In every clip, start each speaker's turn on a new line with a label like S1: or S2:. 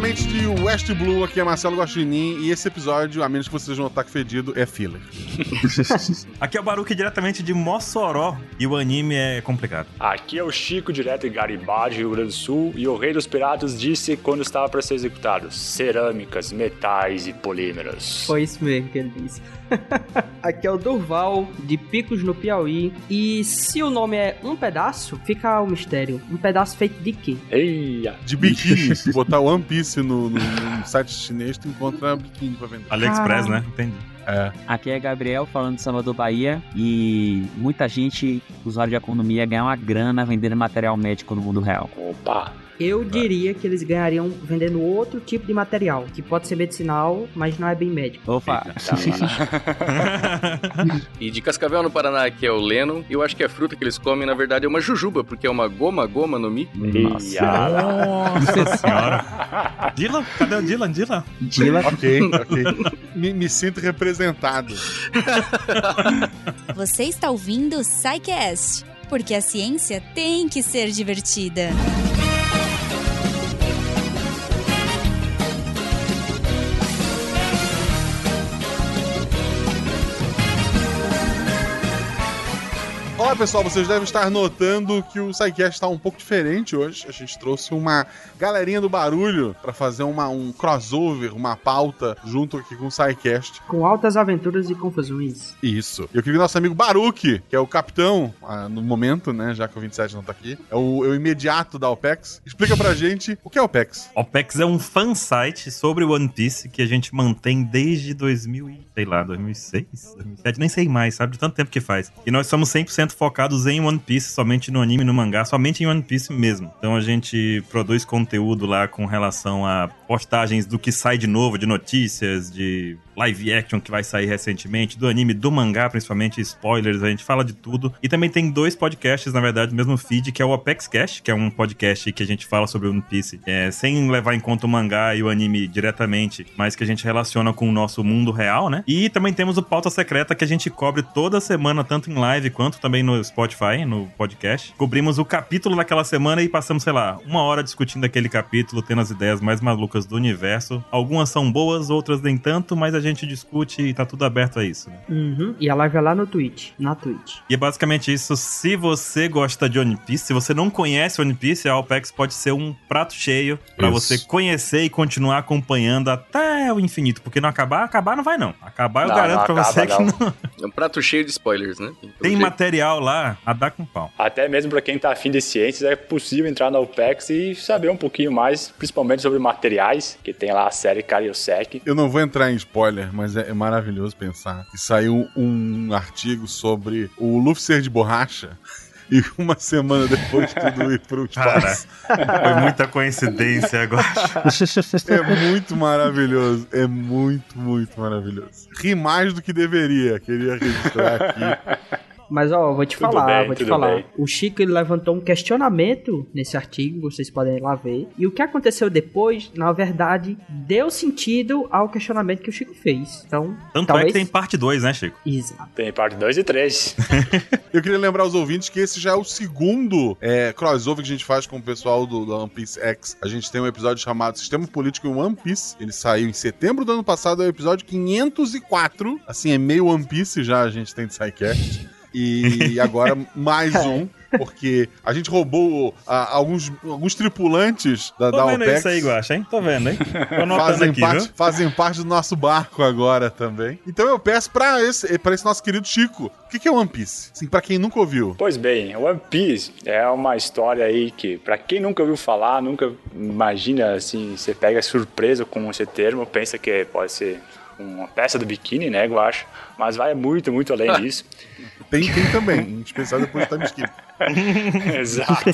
S1: diretamente de West Blue, aqui é Marcelo Guaxinim, e esse episódio, a menos que vocês não que fedido, é filler.
S2: aqui é o Baruque diretamente de Mossoró, e o anime é complicado.
S3: Aqui é o Chico, direto de Garibaldi, Rio Grande do Sul, e o Rei dos Piratas disse quando estava para ser executado: cerâmicas, metais e polímeros.
S4: Foi isso mesmo que ele disse. Aqui é o Durval, de Picos no Piauí. E se o nome é Um Pedaço, fica o mistério. Um pedaço feito de quê?
S3: Eia.
S1: De biquíni. Se botar One Piece no, no, no site chinês, tu encontra biquíni pra vender.
S2: AliExpress, né? Entendi.
S5: É. Aqui é Gabriel falando de Salvador Bahia e muita gente, usuário de economia, ganha uma grana vendendo material médico no mundo real.
S3: Opa!
S4: Eu diria que eles ganhariam vendendo outro tipo de material, que pode ser medicinal, mas não é bem médico.
S5: Opa! Tá
S6: e de Cascavel, no Paraná, que é o Leno, eu acho que a fruta que eles comem, na verdade, é uma jujuba, porque é uma goma, goma no mi.
S2: Nossa, Nossa senhora! Dylan? Cadê o Dylan? Dylan?
S1: Dylan? ok, ok. Me, me sinto representado.
S7: Você está ouvindo o Psycast, porque a ciência tem que ser divertida.
S1: Olá pessoal, vocês devem estar notando que o SciCast está um pouco diferente hoje. A gente trouxe uma galerinha do barulho para fazer uma, um crossover, uma pauta junto aqui com o SciCast.
S4: Com altas aventuras e confusões.
S1: Isso. Eu queria que nosso amigo Baruque, que é o capitão ah, no momento, né, já que o 27 não tá aqui, é o, é o imediato da OPEX. Explica pra gente o que é OPEX.
S2: OPEX é um fansite sobre One Piece que a gente mantém desde 2000 e, sei lá, 2006, 2007, nem sei mais, sabe? De tanto tempo que faz. E nós somos 100% focados em One Piece, somente no anime no mangá, somente em One Piece mesmo. Então a gente produz conteúdo lá com relação a postagens do que sai de novo, de notícias, de live action que vai sair recentemente, do anime, do mangá, principalmente spoilers, a gente fala de tudo. E também tem dois podcasts, na verdade, mesmo feed, que é o Apex Cash, que é um podcast que a gente fala sobre One Piece, é, sem levar em conta o mangá e o anime diretamente, mas que a gente relaciona com o nosso mundo real, né? E também temos o Pauta Secreta, que a gente cobre toda semana, tanto em live quanto também no Spotify, no podcast. Cobrimos o capítulo daquela semana e passamos, sei lá, uma hora discutindo aquele capítulo, tendo as ideias mais malucas do universo. Algumas são boas, outras nem tanto, mas a gente discute e tá tudo aberto a isso. Né?
S4: Uhum. E a live é lá no Twitch, na Twitch.
S2: E é basicamente isso. Se você gosta de One Piece, se você não conhece One Piece, a Alpex pode ser um prato cheio para você conhecer e continuar acompanhando até o infinito. Porque não acabar, acabar não vai não. Acabar eu não, garanto para você não. que não.
S6: É um prato cheio de spoilers, né?
S2: Tem jeito. material lá a dar com pau.
S3: Até mesmo para quem tá afim de ciências, é possível entrar na Alpex e saber um pouquinho mais, principalmente sobre materiais, que tem lá a série Cariosec.
S1: Eu não vou entrar em spoiler spoiler, mas é, é maravilhoso pensar que saiu um artigo sobre o Luffy ser de borracha e uma semana depois tudo ir pro espaço.
S2: Cara, foi muita coincidência agora.
S1: É muito maravilhoso. É muito, muito maravilhoso. Ri mais do que deveria. Queria registrar aqui.
S4: Mas, ó, vou te tudo falar, bem, vou te falar. Bem. O Chico ele levantou um questionamento nesse artigo, vocês podem ir lá ver. E o que aconteceu depois, na verdade, deu sentido ao questionamento que o Chico fez. Então,
S2: Tanto
S4: talvez...
S2: é que tem parte 2, né, Chico?
S4: Exato.
S3: Tem parte 2 e 3.
S1: Eu queria lembrar aos ouvintes que esse já é o segundo é, crossover que a gente faz com o pessoal do, do One Piece X. A gente tem um episódio chamado Sistema Político em One Piece. Ele saiu em setembro do ano passado, é o episódio 504. Assim, é meio One Piece já a gente tem de SciCast. E agora mais um porque a gente roubou a, alguns, alguns tripulantes da,
S2: Tô
S1: da
S2: vendo
S1: OPEX.
S2: isso aí, Guaxa, hein? Tô vendo, hein? Tô
S1: fazem,
S2: aqui,
S1: parte,
S2: viu?
S1: fazem parte do nosso barco agora também. Então eu peço pra esse, pra esse nosso querido Chico, o que, que é One Piece? Assim, pra quem nunca ouviu.
S3: Pois bem, One Piece é uma história aí que, pra quem nunca ouviu falar, nunca imagina, assim, você pega surpresa com esse termo, pensa que pode ser uma peça do biquíni, né, Guacha? Mas vai muito, muito além disso.
S1: Tem, tem também, em especial depois do time skip.
S3: Exato.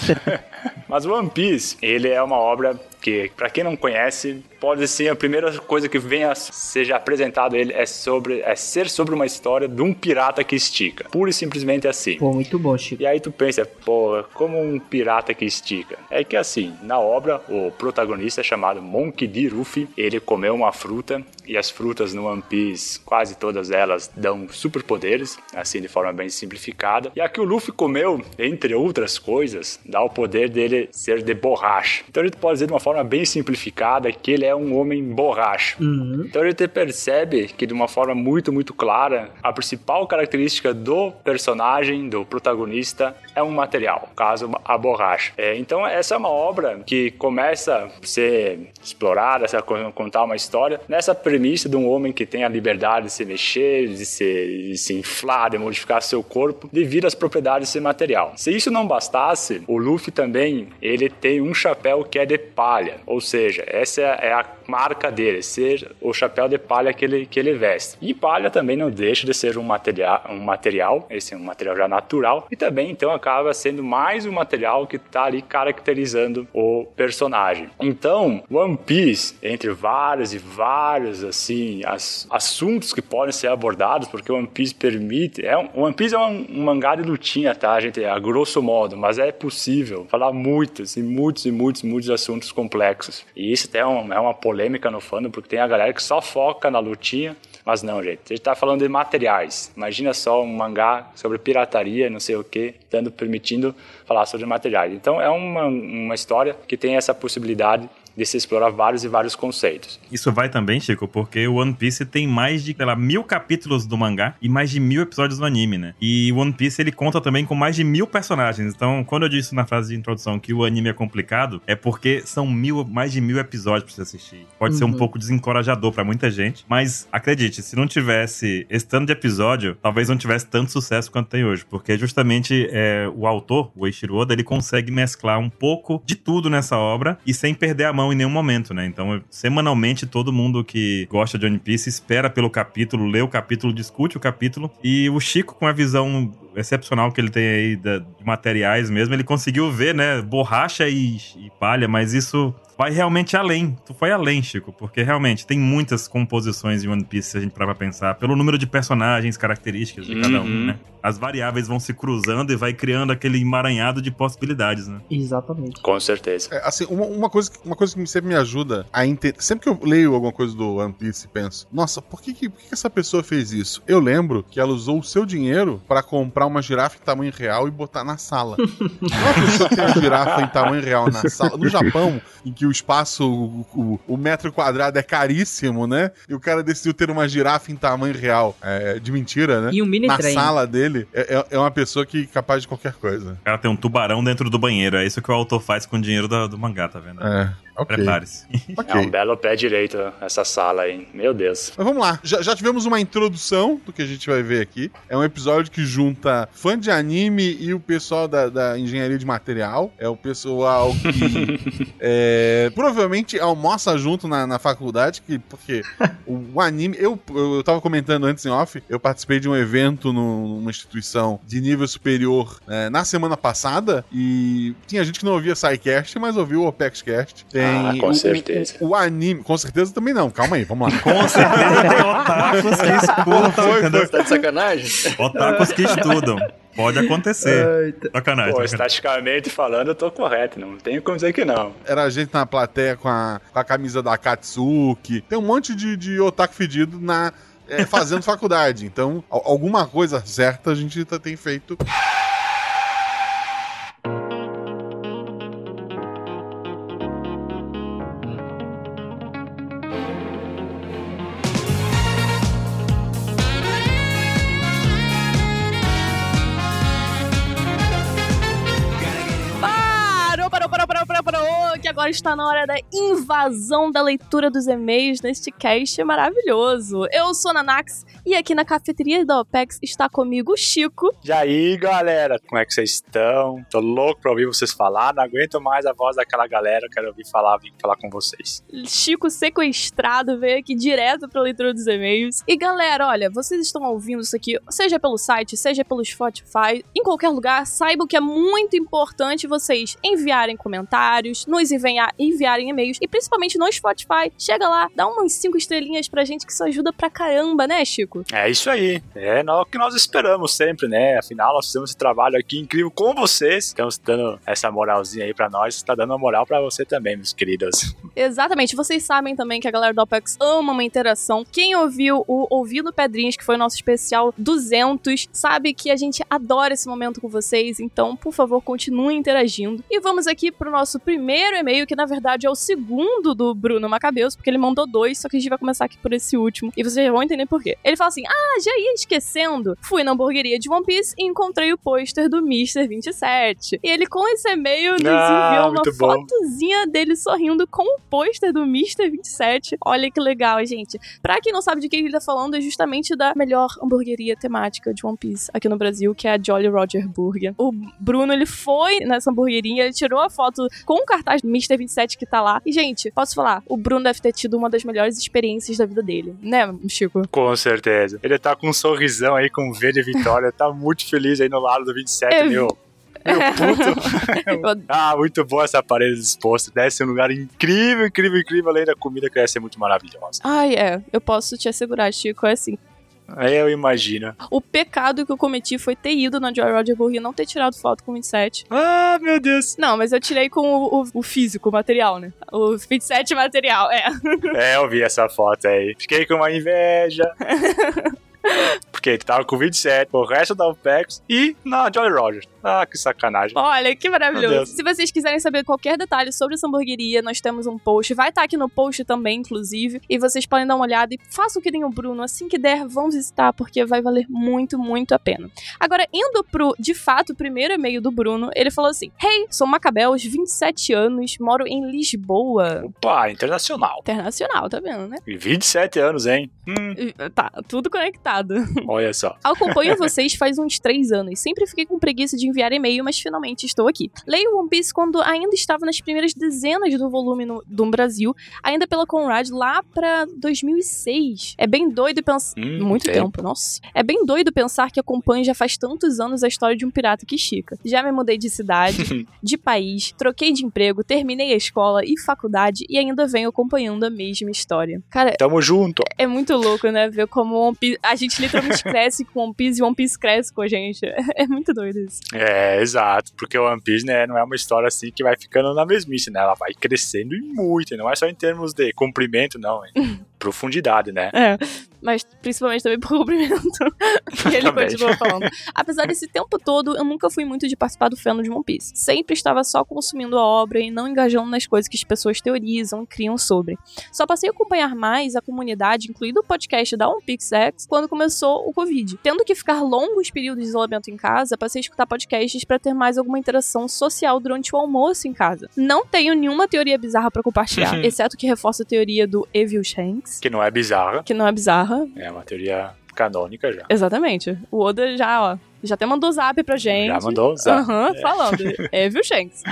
S3: Mas One Piece, ele é uma obra que, para quem não conhece, pode ser a primeira coisa que venha seja apresentado ele é sobre é ser sobre uma história de um pirata que estica. Pura e simplesmente assim.
S4: Pô, muito bom, Chico.
S3: E aí tu pensa, pô, como um pirata que estica? É que assim, na obra, o protagonista é chamado Monkey D. Luffy, ele comeu uma fruta e as frutas no One Piece, quase todas elas dão superpoderes, assim de forma bem simplificada. E a que o Luffy comeu, entre outras coisas, dá o poder dele ser de borracha. Então ele pode dizer de uma forma bem simplificada que ele é um homem borracha. Uhum. Então ele te percebe que de uma forma muito, muito clara, a principal característica do personagem, do protagonista, é um material, caso a borracha. É, então essa é uma obra que começa a ser explorada, a contar uma história nessa premissa de um homem que tem a liberdade de se mexer, de se, de se inflar, de modificar seu corpo devido às propriedades desse material. Se isso não bastasse, o Luffy também ele tem um chapéu que é de palha, ou seja, essa é a marca dele, ser o chapéu de palha que ele, que ele veste. E palha também não deixa de ser um material, um material, esse é um material já natural, e também então acaba sendo mais um material que está ali caracterizando o personagem. Então, One Piece, entre vários e vários assim as, assuntos que podem ser abordados, porque One Piece permite, é um, One Piece é um, um mangá de lutinha, tá, gente, a grosso modo, mas é possível falar muitos e muitos e muitos muitos assuntos complexos. E isso até é, é uma polêmica no fandom, porque tem a galera que só foca na lutinha. Mas não, gente. A gente tá falando de materiais. Imagina só um mangá sobre pirataria, não sei o que, dando, permitindo falar sobre materiais. Então é uma, uma história que tem essa possibilidade de se explorar vários e vários conceitos.
S2: Isso vai também, Chico, porque o One Piece tem mais de, sei lá, mil capítulos do mangá e mais de mil episódios do anime, né? E o One Piece, ele conta também com mais de mil personagens. Então, quando eu disse na frase de introdução que o anime é complicado, é porque são mil, mais de mil episódios pra você assistir. Pode uhum. ser um uhum. pouco desencorajador para muita gente, mas acredite, se não tivesse esse tanto de episódio, talvez não tivesse tanto sucesso quanto tem hoje, porque justamente é, o autor, o Eiichiro Oda, ele consegue mesclar um pouco de tudo nessa obra e sem perder a mão em nenhum momento, né? Então, semanalmente, todo mundo que gosta de One Piece espera pelo capítulo, lê o capítulo, discute o capítulo. E o Chico, com a visão excepcional que ele tem aí de materiais mesmo, ele conseguiu ver, né, borracha e, e palha, mas isso vai realmente além. Tu foi além, Chico, porque realmente tem muitas composições em One Piece se a gente parar pra pensar, pelo número de personagens, características de uhum. cada um, uhum. né? As variáveis vão se cruzando e vai criando aquele emaranhado de possibilidades, né?
S4: Exatamente.
S3: Com certeza.
S1: É, assim, uma, uma, coisa, uma coisa que sempre me ajuda a entender. Sempre que eu leio alguma coisa do One Piece e penso, nossa, por que, que, por que essa pessoa fez isso? Eu lembro que ela usou o seu dinheiro para comprar uma girafa em tamanho real e botar na sala. uma pessoa tem uma girafa em tamanho real na sala. No Japão, em que o espaço, o, o, o, metro quadrado é caríssimo, né? E o cara decidiu ter uma girafa em tamanho real. É, de mentira, né?
S4: E um mini
S1: Na
S4: trem.
S1: sala dele, é, é, é uma pessoa que é capaz de qualquer coisa.
S2: Cara tem um tubarão dentro do banheiro. É isso que o autor faz com o dinheiro do, do mangá, tá vendo?
S1: É. Okay.
S2: Prepare-se.
S3: Okay. É um belo pé direito essa sala aí. Meu Deus.
S1: Mas vamos lá. Já, já, tivemos uma introdução do que a gente vai ver aqui. É um episódio que junta fã de anime e o pessoal da, da engenharia de material. É o pessoal que é, provavelmente almoça junto na, na faculdade, que, porque o, o anime. Eu, eu tava comentando antes em off, eu participei de um evento no, numa instituição de nível superior é, na semana passada e tinha gente que não ouvia SciCast, mas ouviu o OpexCast. Tem
S3: tem. Ah, com o, certeza.
S1: O, o, anime. Com certeza também não. Calma aí, vamos lá.
S2: Com certeza tem otakus que escutam. Foi,
S3: foi. Tá de sacanagem?
S2: Otakus que estudam. Pode acontecer. Eita. Sacanagem. Pô,
S3: estaticamente falando, eu tô correto. Não tenho como dizer que não.
S1: Era a gente na plateia com a, com a camisa da Katsuki. Tem um monte de, de otaku fedido na, é, fazendo faculdade. Então, alguma coisa certa a gente tá, tem feito.
S8: Está na hora da invasão da leitura dos e-mails neste cast maravilhoso. Eu sou Nanax e aqui na cafeteria da OPEX está comigo o Chico.
S3: E aí, galera, como é que vocês estão? Tô louco pra ouvir vocês falar, não aguento mais a voz daquela galera, quero ouvir falar, vim falar com vocês.
S8: Chico sequestrado veio aqui direto pra leitura dos e-mails. E galera, olha, vocês estão ouvindo isso aqui, seja pelo site, seja pelo Spotify, em qualquer lugar, saibam que é muito importante vocês enviarem comentários, nos a enviarem e-mails. E principalmente no Spotify, chega lá, dá umas cinco estrelinhas pra gente, que isso ajuda pra caramba, né, Chico?
S3: É isso aí. É o que nós esperamos sempre, né? Afinal, nós fizemos esse trabalho aqui incrível com vocês. Estamos dando essa moralzinha aí pra nós. Está dando uma moral pra você também, meus queridos.
S8: Exatamente. Vocês sabem também que a galera do OPEX ama uma interação. Quem ouviu o Ouvindo Pedrinhas, que foi o nosso especial 200, sabe que a gente adora esse momento com vocês. Então, por favor, continuem interagindo. E vamos aqui pro nosso primeiro e-mail, que na verdade é o segundo do Bruno Macabeus, porque ele mandou dois, só que a gente vai começar aqui por esse último. E vocês já vão entender por quê. Ele fala assim: Ah, já ia esquecendo. Fui na hamburgueria de One Piece e encontrei o pôster do Mr. 27. E ele, com esse e-mail, nos ah, enviou uma fotozinha dele sorrindo com o pôster do Mr. 27. Olha que legal, gente. Pra quem não sabe de quem ele tá falando, é justamente da melhor hamburgueria temática de One Piece aqui no Brasil, que é a Jolly Roger Burger. O Bruno, ele foi nessa hamburgueria, ele tirou a foto com o cartaz do Mr. 27 que tá lá. E, gente, posso falar, o Bruno deve ter tido uma das melhores experiências da vida dele, né, Chico?
S3: Com certeza. Ele tá com um sorrisão aí, com V de vitória, tá muito feliz aí no lado do 27, é, meu. Meu puto. ah, muito boa essa parede disposta. Deve ser um lugar incrível, incrível, incrível. Além da comida que deve ser muito maravilhosa.
S8: Ai, é. Eu posso te assegurar, Chico. É assim.
S3: Aí eu imagino.
S8: O pecado que eu cometi foi ter ido na Joy Roger Burger e não ter tirado foto com o 27.
S3: Ah, meu Deus.
S8: Não, mas eu tirei com o, o, o físico, o material, né? O 27 material, é.
S3: É, eu vi essa foto aí. Fiquei com uma inveja. Porque ele tava com 27, o resto da OPEX e na Jolly Rogers. Ah, que sacanagem.
S8: Olha, que maravilhoso. Se vocês quiserem saber qualquer detalhe sobre essa hamburgueria, nós temos um post. Vai estar tá aqui no post também, inclusive. E vocês podem dar uma olhada e façam que nem o Bruno. Assim que der, vão visitar, porque vai valer muito, muito a pena. Agora, indo pro, de fato, o primeiro e-mail do Bruno, ele falou assim: Hey, sou Macabel, 27 anos, moro em Lisboa.
S3: Opa, internacional.
S8: Internacional, tá vendo, né?
S3: E 27 anos, hein?
S8: Hum. Tá, tudo conectado.
S3: Olha só.
S8: Acompanho vocês faz uns 3 anos. Sempre fiquei com preguiça de enviar e-mail, mas finalmente estou aqui. Leio One Piece quando ainda estava nas primeiras dezenas do volume no, do Brasil, ainda pela Conrad, lá pra 2006. É bem doido pensar. Hum, Muito tempo. tempo, nossa. É bem doido pensar que acompanho já faz tantos anos a história de um pirata que estica. Já me mudei de cidade, de país, troquei de emprego, terminei a escola e faculdade e ainda venho acompanhando a mesma história. Cara,
S3: tamo junto.
S8: É, é muito louco, né? Ver como One Piece, a gente literalmente cresce com One Piece e One Piece cresce com a gente. É muito doido isso.
S3: É, exato, porque o One Piece, né, não é uma história assim que vai ficando na mesmice, né? Ela vai crescendo e muito, não é só em termos de comprimento, não, em profundidade, né?
S8: É, mas principalmente também por cumprimento. que ele continua falando. Apesar desse tempo todo, eu nunca fui muito de participar do fandom de One Piece. Sempre estava só consumindo a obra e não engajando nas coisas que as pessoas teorizam e criam sobre. Só passei a acompanhar mais a comunidade, incluído o podcast da One Piece X, quando começou o Covid. Tendo que ficar longos períodos de isolamento em casa, passei a escutar podcasts para ter mais alguma interação social durante o almoço em casa. Não tenho nenhuma teoria bizarra para compartilhar, exceto que reforça a teoria do Evil Shanks.
S3: Que não é bizarra.
S8: Que não é bizarra.
S3: É uma teoria canônica já.
S8: Exatamente. O Oda já, ó, já até mandou zap pra gente.
S3: Já mandou zap.
S8: Aham, uhum, é. falando. Evil Shanks.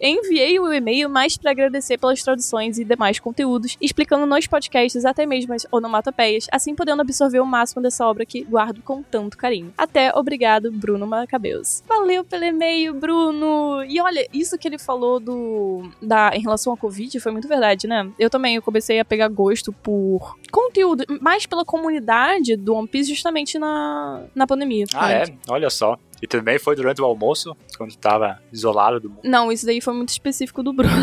S8: Enviei o e-mail mais para agradecer pelas traduções e demais conteúdos, explicando nos podcasts até mesmo as onomatopeias, assim podendo absorver o máximo dessa obra que guardo com tanto carinho. Até obrigado, Bruno Macabeus. Valeu pelo e-mail, Bruno! E olha, isso que ele falou do da em relação ao Covid foi muito verdade, né? Eu também eu comecei a pegar gosto por conteúdo, mais pela comunidade do One Piece justamente na, na pandemia.
S3: Ah, é? Olha só. E também foi durante o almoço, quando tava isolado do mundo.
S8: Não, isso daí foi muito específico do Bruno.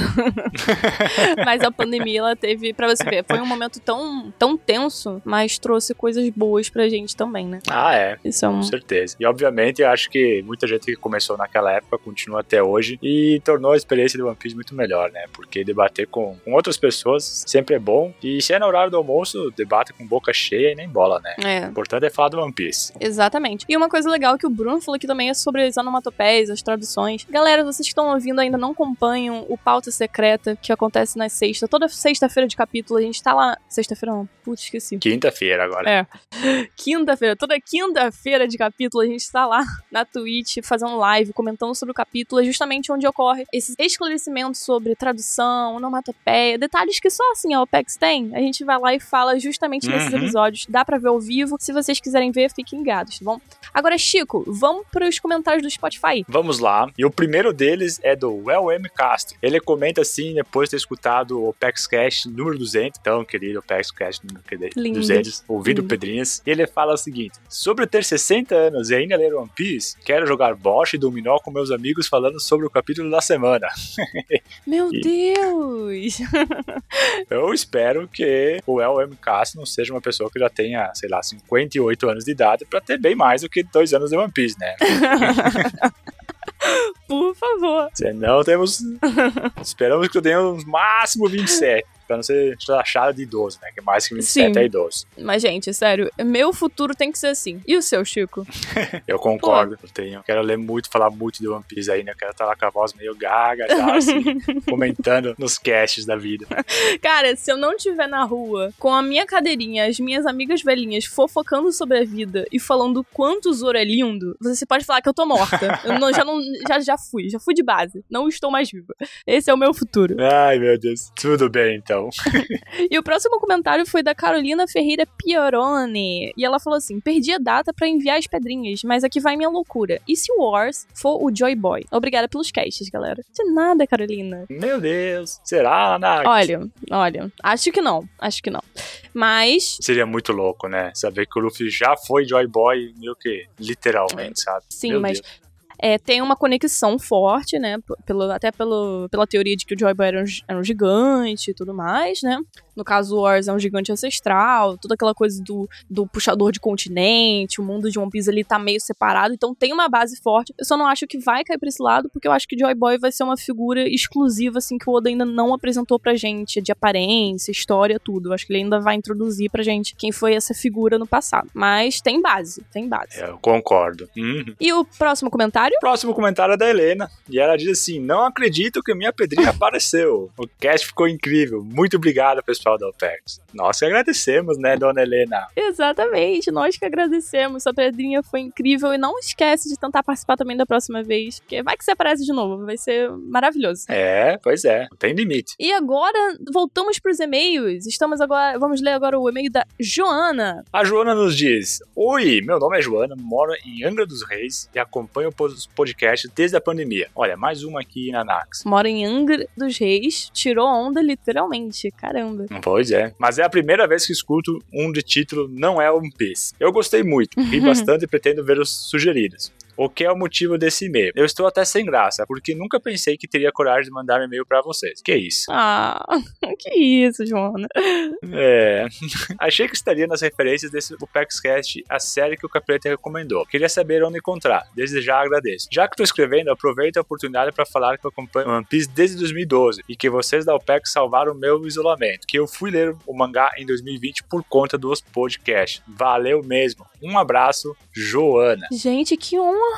S8: mas a pandemia, ela teve, pra você ver, foi um momento tão, tão tenso, mas trouxe coisas boas pra gente também, né?
S3: Ah, é. Isso é um... Com certeza. E obviamente, eu acho que muita gente que começou naquela época continua até hoje e tornou a experiência do One Piece muito melhor, né? Porque debater com, com outras pessoas sempre é bom. E se é no horário do almoço, debate com boca cheia e nem bola, né? É. O importante é falar do One Piece.
S8: Exatamente. E uma coisa legal que o Bruno falou que também é sobre as onomatopeias, as traduções. Galera, vocês que estão ouvindo ainda não acompanham o Pauta Secreta, que acontece na sexta. Toda sexta-feira de capítulo, a gente tá lá. Sexta-feira não, putz, esqueci.
S3: Quinta-feira agora.
S8: É. Quinta-feira, toda quinta-feira de capítulo, a gente tá lá na Twitch fazendo live, comentando sobre o capítulo. É justamente onde ocorre esses esclarecimentos sobre tradução, onomatopeia, detalhes que só assim a OPEX tem. A gente vai lá e fala justamente uhum. nesses episódios. Dá pra ver ao vivo. Se vocês quiserem ver, fiquem ligados, tá bom? Agora, Chico, vamos pros comentários do Spotify.
S3: Vamos vamos lá. E o primeiro deles é do Well M. Castro. Ele comenta assim, depois de ter escutado o Opex Cash número 200, então, querido Opex Cash número 200, ouvido Pedrinhas. Ele fala o seguinte: Sobre ter 60 anos e ainda ler One Piece, quero jogar Bosch e Dominó com meus amigos falando sobre o capítulo da semana.
S8: Meu e... Deus!
S3: eu espero que o El M. Castro não seja uma pessoa que já tenha, sei lá, 58 anos de idade para ter bem mais do que dois anos de One Piece, né?
S8: Por favor.
S3: Senão temos. Esperamos que eu tenha uns máximo 27 pra não ser achada de idoso, né? Que é mais que 27 Sim. é idoso.
S8: Mas, gente, sério, meu futuro tem que ser assim. E o seu, Chico?
S3: eu concordo. Eu tenho, quero ler muito, falar muito de One Piece aí, né? Eu quero estar lá com a voz meio gaga já, assim, comentando nos casts da vida.
S8: Cara, se eu não estiver na rua com a minha cadeirinha, as minhas amigas velhinhas fofocando sobre a vida e falando quanto o Zoro é lindo, você pode falar que eu tô morta. Eu não, já, não, já, já fui, já fui de base. Não estou mais viva. Esse é o meu futuro.
S3: Ai, meu Deus. Tudo bem, então não.
S8: e o próximo comentário foi da Carolina Ferreira Piorone. E ela falou assim: perdi a data para enviar as pedrinhas, mas aqui vai minha loucura. E se o Wars for o Joy Boy? Obrigada pelos casts, galera. De nada, Carolina.
S3: Meu Deus. Será, Nath?
S8: Olha, olha. Acho que não. Acho que não. Mas.
S3: Seria muito louco, né? Saber que o Luffy já foi Joy Boy, meio que literalmente, sabe?
S8: Sim, Meu mas. Deus é, tem uma conexão forte, né? Pelo, até pelo, pela teoria de que o Joy Boy era um, era um gigante e tudo mais, né? No caso, o Wars é um gigante ancestral, toda aquela coisa do, do puxador de continente, o mundo de One Piece ali tá meio separado, então tem uma base forte. Eu só não acho que vai cair pra esse lado, porque eu acho que Joy Boy vai ser uma figura exclusiva, assim, que o Oda ainda não apresentou pra gente, de aparência, história, tudo. Eu acho que ele ainda vai introduzir pra gente quem foi essa figura no passado. Mas tem base, tem base.
S3: Eu concordo. Uhum.
S8: E o próximo comentário?
S3: O próximo comentário é da Helena, e ela diz assim: Não acredito que minha pedrinha apareceu. O cast ficou incrível. Muito obrigada, pessoal da OPEX. Nós que agradecemos, né, dona Helena?
S8: Exatamente, nós que agradecemos. Sua pedrinha foi incrível e não esquece de tentar participar também da próxima vez, porque vai que você aparece de novo, vai ser maravilhoso.
S3: É, pois é, não tem limite.
S8: E agora, voltamos para os e-mails. Estamos agora, vamos ler agora o e-mail da Joana.
S3: A Joana nos diz: Oi, meu nome é Joana, moro em Angra dos Reis e acompanho os podcasts desde a pandemia. Olha, mais uma aqui na Nax.
S8: Mora em Angra dos Reis, tirou onda literalmente, caramba.
S3: Pois é. Mas é a primeira vez que escuto um de título Não é One Piece. Eu gostei muito, ri bastante e pretendo ver os sugeridos. O que é o motivo desse e-mail? Eu estou até sem graça, porque nunca pensei que teria coragem de mandar um e-mail para vocês. Que isso?
S8: Ah, que isso, Joana.
S3: É. Achei que estaria nas referências desse OpexCast, a série que o Capeta recomendou. Queria saber onde encontrar. Desde já agradeço. Já que estou escrevendo, aproveito a oportunidade para falar que eu acompanho One Piece desde 2012 e que vocês da OPEX salvaram o meu isolamento. Que eu fui ler o mangá em 2020 por conta dos podcasts. Valeu mesmo. Um abraço, Joana.
S8: Gente, que honra!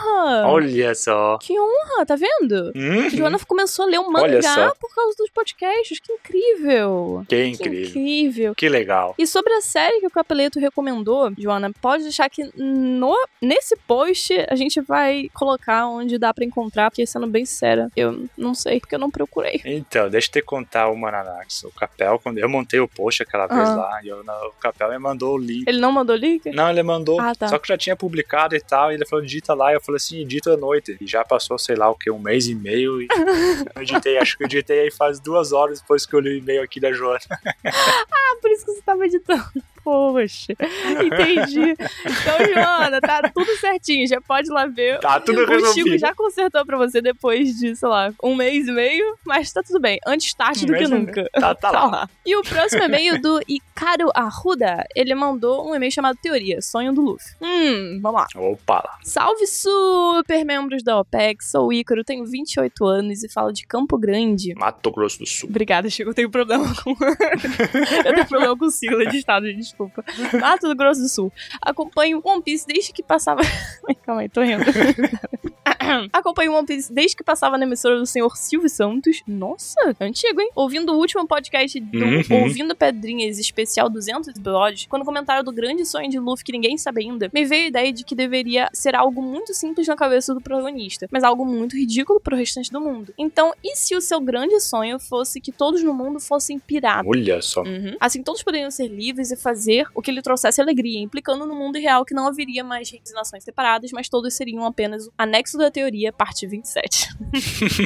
S3: Olha só.
S8: Que honra, tá vendo? Uhum. Joana começou a ler o mangá por causa dos podcasts. Que incrível.
S3: Que incrível.
S8: Que incrível.
S3: Que legal.
S8: E sobre a série que o Capeleto recomendou, Joana, pode deixar que no, nesse post a gente vai colocar onde dá para encontrar, porque sendo bem séria, eu não sei, porque eu não procurei.
S3: Então, deixa eu te contar uma Nanax. O Capel, quando eu montei o post aquela vez ah. lá, eu, o Capel me mandou o link.
S8: Ele não mandou o link?
S3: Não, ele mandou. Ah, tá. Só que já tinha publicado e tal. E ele falou, digita lá. Eu falei assim, edita à noite. E já passou, sei lá, o que, um mês e meio. E eu editei, acho que eu editei aí faz duas horas depois que eu li o e-mail aqui da Joana.
S8: ah, por isso que você tava editando. Poxa, entendi. Então, Joana, tá tudo certinho. Já pode ir lá ver.
S3: Tá tudo resolvido. O
S8: Chico já consertou pra você depois de, sei lá, um mês e meio. Mas tá tudo bem. Antes tarde um do que nunca.
S3: Tá, tá, lá. lá.
S8: E o próximo e-mail do Icaro Arruda. Ele mandou um e-mail chamado Teoria, Sonho do Luffy. Hum, vamos lá.
S3: Opa.
S8: Salve super membros da OPEX. Sou o Ícaro, tenho 28 anos e falo de Campo Grande.
S3: Mato Grosso do Sul.
S8: Obrigada, Chico. Eu tenho problema com. eu tenho problema com sigla de estado, gente desculpa. Mato do Grosso do Sul. Acompanho One Piece desde que passava. Calma aí, tô rindo. Acompanho One Piece desde que passava na emissora do senhor Silvio Santos. Nossa, antigo, hein? Ouvindo o último podcast do uhum. Ouvindo Pedrinhas especial 200 episódios, quando comentaram do grande sonho de Luffy que ninguém sabe ainda, me veio a ideia de que deveria ser algo muito simples na cabeça do protagonista, mas algo muito ridículo pro restante do mundo. Então, e se o seu grande sonho fosse que todos no mundo fossem piratas?
S3: Olha só.
S8: Uhum. Assim, todos poderiam ser livres e fazer o que lhe trouxesse alegria, implicando no mundo real que não haveria mais redes e nações separadas, mas todos seriam apenas o anexo da teoria parte 27.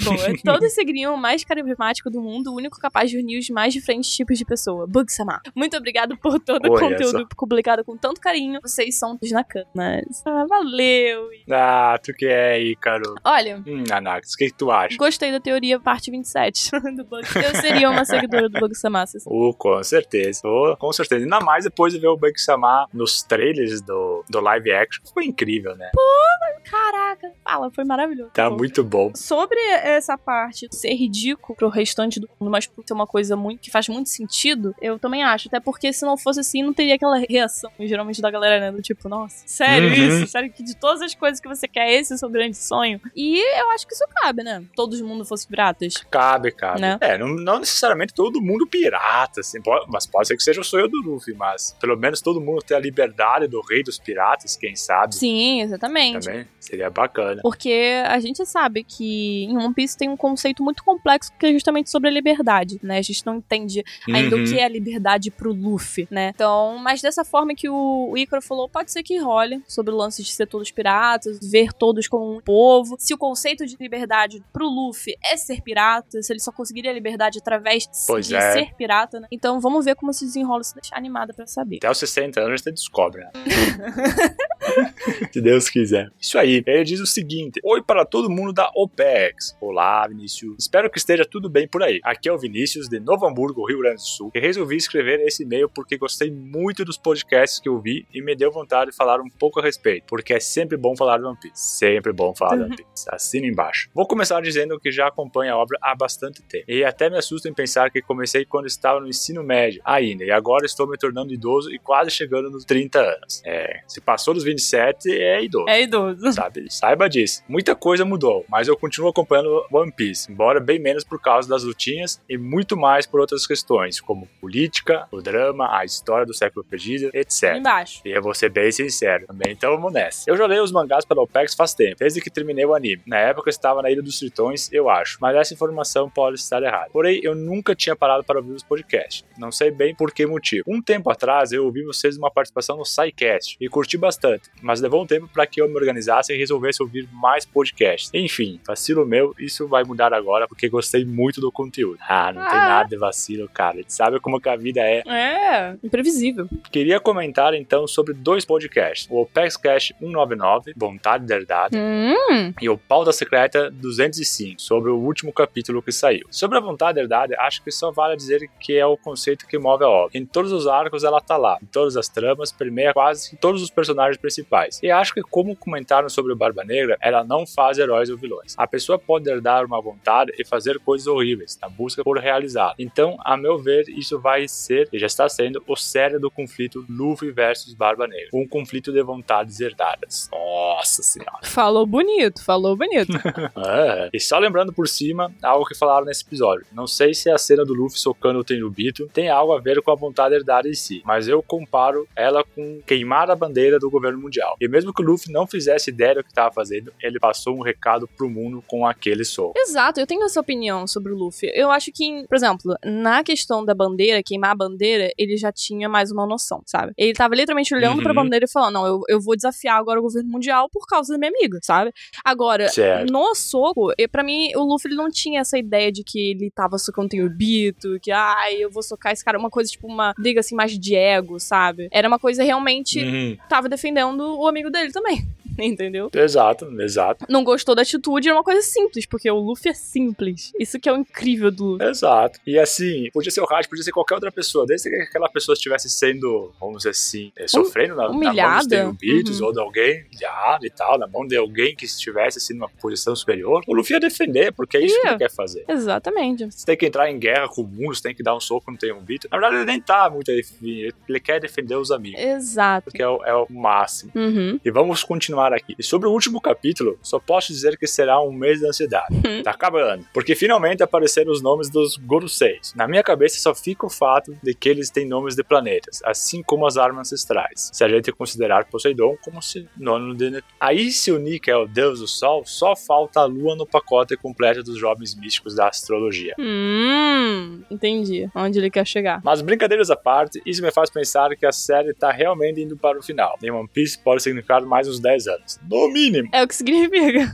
S8: Boa. Todos seguiriam o mais carismático do mundo, o único capaz de unir os mais diferentes tipos de pessoa. Bug-sama. Muito obrigado por todo o conteúdo publicado com tanto carinho. Vocês são dos nacanas. Ah, valeu.
S3: Ah, tu que é, Ícaro.
S8: Olha.
S3: Hum, Anax, o que, tu acha?
S8: Gostei da teoria parte 27 do Bug. Eu seria uma seguidora do Bug-sama.
S3: Oh, com certeza. Oh, com certeza. Ainda mais depois de ver o Bug-sama nos trailers do, do live action. Foi incrível, né?
S8: Pô, caraca. Fala, foi maravilhoso.
S3: Tá muito bom.
S8: Sobre essa parte ser ridículo pro restante do mundo, mas por ser uma coisa muito que faz muito sentido, eu também acho. Até porque se não fosse assim, não teria aquela reação, geralmente, da galera, né? Do tipo, nossa, sério uhum. isso? Sério que de todas as coisas que você quer, esse é o seu grande sonho? E eu acho que isso cabe, né? Todo mundo fosse piratas.
S3: Cabe, cabe. Né? É, não, não, necessariamente todo mundo pirata, assim, pode, mas pode ser que seja o sonho do Luffy, mas pelo menos todo mundo ter a liberdade do rei dos piratas, quem sabe.
S8: Sim, exatamente.
S3: Também seria bacana.
S8: Porque a gente sabe que em One Piece tem um conceito muito complexo que é justamente sobre a liberdade, né? A gente não entende ainda uhum. o que é a liberdade pro Luffy, né? Então, mas dessa forma que o, Icaro falou, pode ser que role sobre o lance de ser todos piratas, ver todos como um povo. Se o conceito de liberdade pro Luffy é ser pirata, se ele só conseguiria a liberdade através
S3: pois
S8: de
S3: é.
S8: ser pirata, né? Então vamos ver como se desenrola, se deixar animada para saber.
S3: Até os 60 anos gente descobre, né? se Deus quiser. Isso aí. Ele diz o seguinte: Oi para todo mundo da OPEX. Olá, Vinícius. Espero que esteja tudo bem por aí. Aqui é o Vinícius de Novo Hamburgo, Rio Grande do Sul. E resolvi escrever esse e-mail porque gostei muito dos podcasts que eu vi e me deu vontade de falar um pouco a respeito, porque é sempre bom falar de One Piece. Sempre bom falar de One Piece. Assina embaixo. Vou começar dizendo que já acompanho a obra há bastante tempo. E até me assusta em pensar que comecei quando estava no ensino médio ainda, e agora estou me tornando idoso e quase chegando nos 30 anos. É, se passou dos 27, é idoso.
S8: É idoso.
S3: Sabe? Saiba disso. Muita coisa mudou, mas eu continuo acompanhando One Piece, embora bem menos por causa das lutinhas e muito mais por outras questões, como política, o drama, a história do século perdido, etc.
S8: Embaixo.
S3: E eu vou ser bem sincero também, então vamos nessa. Eu já leio os mangás pela OPEX faz tempo, desde que terminei o anime. Na época eu estava na Ilha dos Tritões, eu acho, mas essa informação pode estar errada. Porém, eu nunca tinha parado para ouvir os podcasts. Não sei bem por que motivo. Um tempo atrás eu ouvi vocês numa participação no SciCast e curti bastante, mas levou um tempo para que eu me organizasse e resolvesse ouvir mais podcasts. Enfim, vacilo meu, isso vai mudar agora porque gostei muito do conteúdo. Ah, não ah. tem nada de vacilo, cara. A gente sabe como que a vida é.
S8: É, imprevisível.
S3: Queria comentar então sobre dois podcasts: o Opex Cash 199, Vontade da Verdade,
S8: hum.
S3: e o Pauta Secreta 205, sobre o último capítulo que saiu. Sobre a Vontade da Verdade, acho que só vale dizer que é o conceito que move a obra. Em todos os arcos ela tá lá, em todas as tramas, permeia quase todos os personagens principais. E acho que, como comentaram sobre o Barba Negra, ela não faz heróis ou vilões. A pessoa pode herdar uma vontade e fazer coisas horríveis na busca por realizar. Então, a meu ver, isso vai ser e já está sendo o cérebro do conflito Luffy versus Barba Negra, um conflito de vontades herdadas. Nossa senhora.
S8: Falou bonito, falou bonito.
S3: é. E só lembrando por cima algo que falaram nesse episódio. Não sei se a cena do Luffy socando o Tenryubito tem algo a ver com a vontade herdada em si, mas eu comparo ela com queimar a bandeira do governo mundial. E mesmo que o Luffy não fizesse ideia do que estava fazendo, ele passou um recado pro mundo com aquele soco.
S8: Exato, eu tenho essa opinião sobre o Luffy. Eu acho que, por exemplo, na questão da bandeira, queimar a bandeira, ele já tinha mais uma noção, sabe? Ele tava literalmente olhando uhum. pra bandeira e falando: não, eu, eu vou desafiar agora o governo mundial por causa da minha amiga, sabe? Agora,
S3: certo.
S8: no soco, para mim, o Luffy ele não tinha essa ideia de que ele tava socando o Bito, que, ai, eu vou socar esse cara, uma coisa tipo uma briga assim mais de ego, sabe? Era uma coisa realmente
S3: uhum.
S8: tava defendendo o amigo dele também. entendeu?
S3: Exato, exato.
S8: Não gostou da atitude, é uma coisa simples, porque o Luffy é simples. Isso que é o incrível do Luffy.
S3: Exato. E assim, podia ser o Hatch, podia ser qualquer outra pessoa, desde que aquela pessoa estivesse sendo, vamos dizer assim, eh, sofrendo na,
S8: humilhada.
S3: na mão dos uhum. ou de alguém humilhado e tal, na mão de alguém que estivesse assim numa posição superior, o Luffy ia defender, porque é isso que ele quer fazer.
S8: Exatamente.
S3: Você tem que entrar em guerra com o mundo, você tem que dar um soco no Tenryubito. Na verdade, ele nem tá muito afim, ele quer defender os amigos.
S8: Exato.
S3: Porque é o, é o máximo.
S8: Uhum.
S3: E vamos continuar aqui. E sobre o último capítulo, só posso dizer que será um mês de ansiedade.
S8: Uhum.
S3: tá acabando. Porque finalmente apareceram os nomes dos Goruseis. Na minha cabeça só fica o fato de que eles têm nomes de planetas, assim como as armas ancestrais. Se a gente considerar Poseidon como sinônimo de Netuno. Aí, se o Nick é o deus do sol, só falta a lua no pacote completo dos jovens místicos da astrologia.
S8: Hum, entendi onde ele quer chegar.
S3: Mas brincadeiras à parte, isso me faz pensar que a série tá realmente indo para o final. Em One Piece pode significar mais uns 10 anos. Anos. No mínimo.
S8: É o que significa.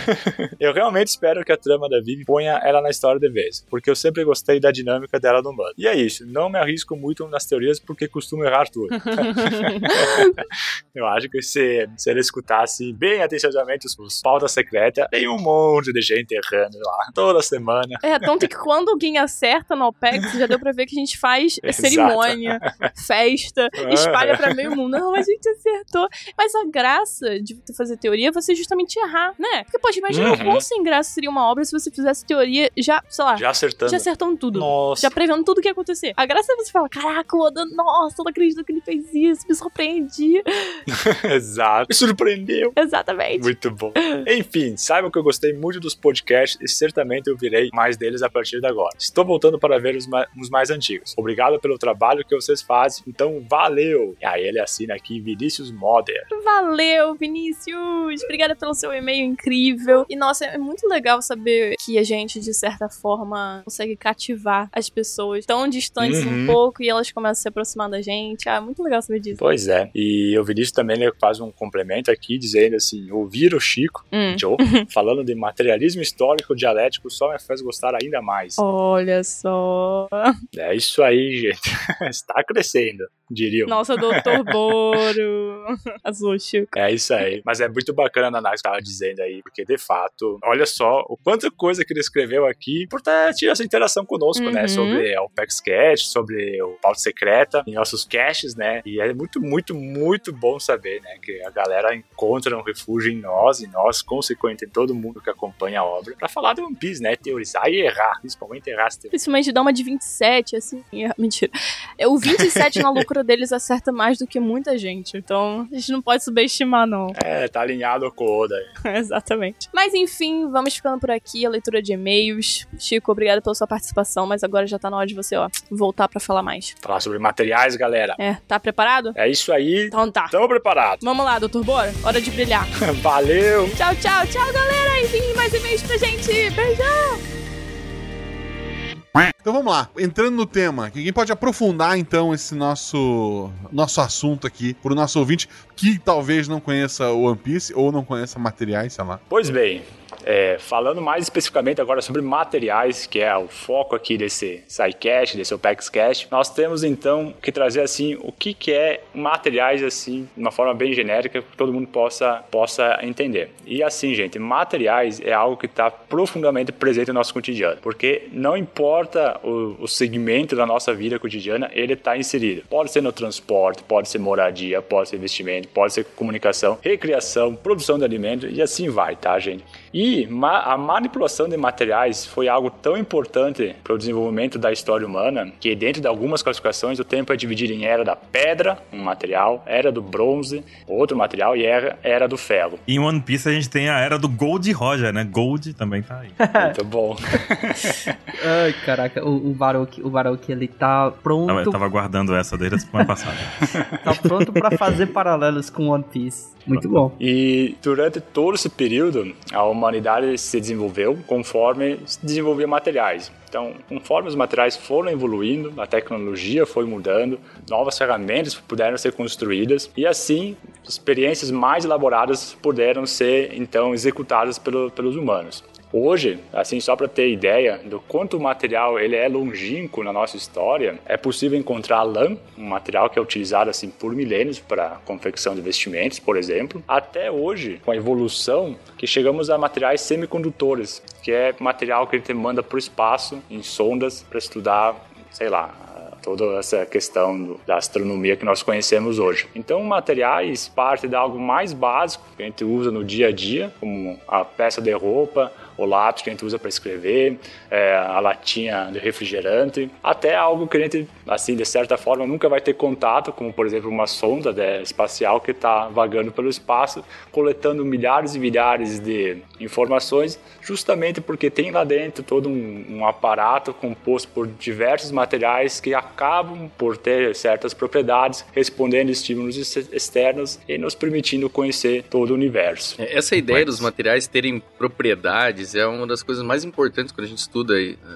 S3: eu realmente espero que a trama da Vivi ponha ela na história de vez, porque eu sempre gostei da dinâmica dela no bando. E é isso, não me arrisco muito nas teorias porque costumo errar tudo. eu acho que se, se ele escutasse bem atenciosamente os, os pautas secretas, tem um monte de gente errando lá, toda semana.
S8: É, tanto que quando alguém acerta no OPEX, já deu pra ver que a gente faz cerimônia, festa, espalha pra meio mundo. Não, a gente acertou. Mas a graça de fazer teoria é você justamente errar, né? Porque, poxa, imagina uhum. o quão sem graça seria uma obra se você fizesse teoria já, sei lá,
S3: já acertando.
S8: Já acertando tudo.
S3: Nossa.
S8: Já prevendo tudo o que ia acontecer. A graça é você falar, caraca, o Oda, nossa, eu não acredito que ele fez isso, me surpreendi.
S3: Exato. Me surpreendeu.
S8: Exatamente.
S3: Muito bom. Enfim, saiba que eu gostei muito dos podcasts e certamente eu virei mais deles a partir de agora. Estou voltando para ver os, ma os mais antigos. Obrigado pelo trabalho que vocês fazem, então valeu! E aí ele assina aqui Vinícius Moder.
S8: Valeu, Vinícius! Obrigada pelo seu e-mail incrível. E nossa, é muito legal saber que a gente, de certa forma, consegue cativar as pessoas tão distantes uhum. um pouco e elas começam a se aproximar da gente. Ah, é muito legal saber disso.
S3: Pois é. E o Vinícius também ele faz um complemento aqui, dizendo assim: ouvir o Chico, hum. Joe, falando de materialismo histórico dialético só me faz gostar ainda mais.
S8: Olha só.
S3: É isso aí, gente. Está crescendo diriam.
S8: Nossa, doutor Boro. Azul, Chico.
S3: É isso aí. Mas é muito bacana a análise que tava dizendo aí, porque de fato, olha só o quanta coisa que ele escreveu aqui por ter essa interação conosco, né, uhum. né? Sobre o PEX Cash, sobre o Pauta Secreta, em nossos caches, né? E é muito, muito, muito bom saber, né? Que a galera encontra um refúgio em nós, e nós, consequentemente, em todo mundo que acompanha a obra, pra falar do One Piece, né? Teorizar e errar, principalmente errar.
S8: Principalmente dar uma de 27, assim. Mentira. É o 27 na deles acerta mais do que muita gente. Então, a gente não pode subestimar, não.
S3: É, tá alinhado com o Oda.
S8: Exatamente. Mas enfim, vamos ficando por aqui. A leitura de e-mails. Chico, obrigado pela sua participação, mas agora já tá na hora de você, ó, voltar para falar mais.
S3: Falar sobre materiais, galera.
S8: É, tá preparado?
S3: É isso aí.
S8: Então tá.
S3: Tamo preparado.
S8: Vamos lá, doutor Bora. Hora de brilhar.
S3: Valeu.
S8: Tchau, tchau, tchau, galera. Enfim, mais e-mails pra gente. Beijão.
S1: Então vamos lá, entrando no tema, quem pode aprofundar então esse nosso nosso assunto aqui para o nosso ouvinte que talvez não conheça o One Piece ou não conheça materiais, sei lá.
S3: Pois bem, é, falando mais especificamente agora sobre materiais, que é o foco aqui desse SciCast, desse OpexCast, nós temos então que trazer assim o que, que é materiais assim, de uma forma bem genérica, que todo mundo possa, possa entender. E assim, gente, materiais é algo que está profundamente presente no nosso cotidiano, porque não importa o, o segmento da nossa vida cotidiana, ele está inserido. Pode ser no transporte, pode ser moradia, pode ser investimento, pode ser comunicação, recreação, produção de alimento e assim vai, tá, gente? E ma a manipulação de materiais foi algo tão importante para o desenvolvimento da história humana que, dentro de algumas classificações, o tempo é dividido em era da pedra, um material, era do bronze, outro material, e era, era do ferro.
S2: E em One Piece a gente tem a era do Gold Roger, né? Gold também tá aí.
S3: Muito bom.
S4: Ai, caraca, o, o Baroque, o Baroque, ele tá pronto.
S2: Eu tava guardando essa desde a semana passada.
S4: tá pronto para fazer paralelos com One Piece. Muito bom.
S3: E durante todo esse período, a humanidade se desenvolveu conforme se desenvolvia materiais. Então, conforme os materiais foram evoluindo, a tecnologia foi mudando, novas ferramentas puderam ser construídas e assim experiências mais elaboradas puderam ser então executadas pelo, pelos humanos. Hoje, assim, só para ter ideia do quanto o material ele é longínquo na nossa história, é possível encontrar lã, um material que é utilizado assim por milênios para confecção de vestimentos, por exemplo, até hoje, com a evolução, que chegamos a materiais semicondutores, que é material que a gente manda para o espaço em sondas para estudar, sei lá, toda essa questão da astronomia que nós conhecemos hoje. Então, materiais parte de algo mais básico que a gente usa no dia a dia, como a peça de roupa, o lápis que a gente usa para escrever, é, a latinha de refrigerante, até algo que a gente, assim, de certa forma, nunca vai ter contato, como por exemplo uma sonda né, espacial que está vagando pelo espaço, coletando milhares e milhares de informações, justamente porque tem lá dentro todo um, um aparato composto por diversos materiais que acabam por ter certas propriedades, respondendo estímulos externos e nos permitindo conhecer todo o universo.
S6: É, essa ideia dos materiais terem propriedades é uma das coisas mais importantes quando a gente estuda,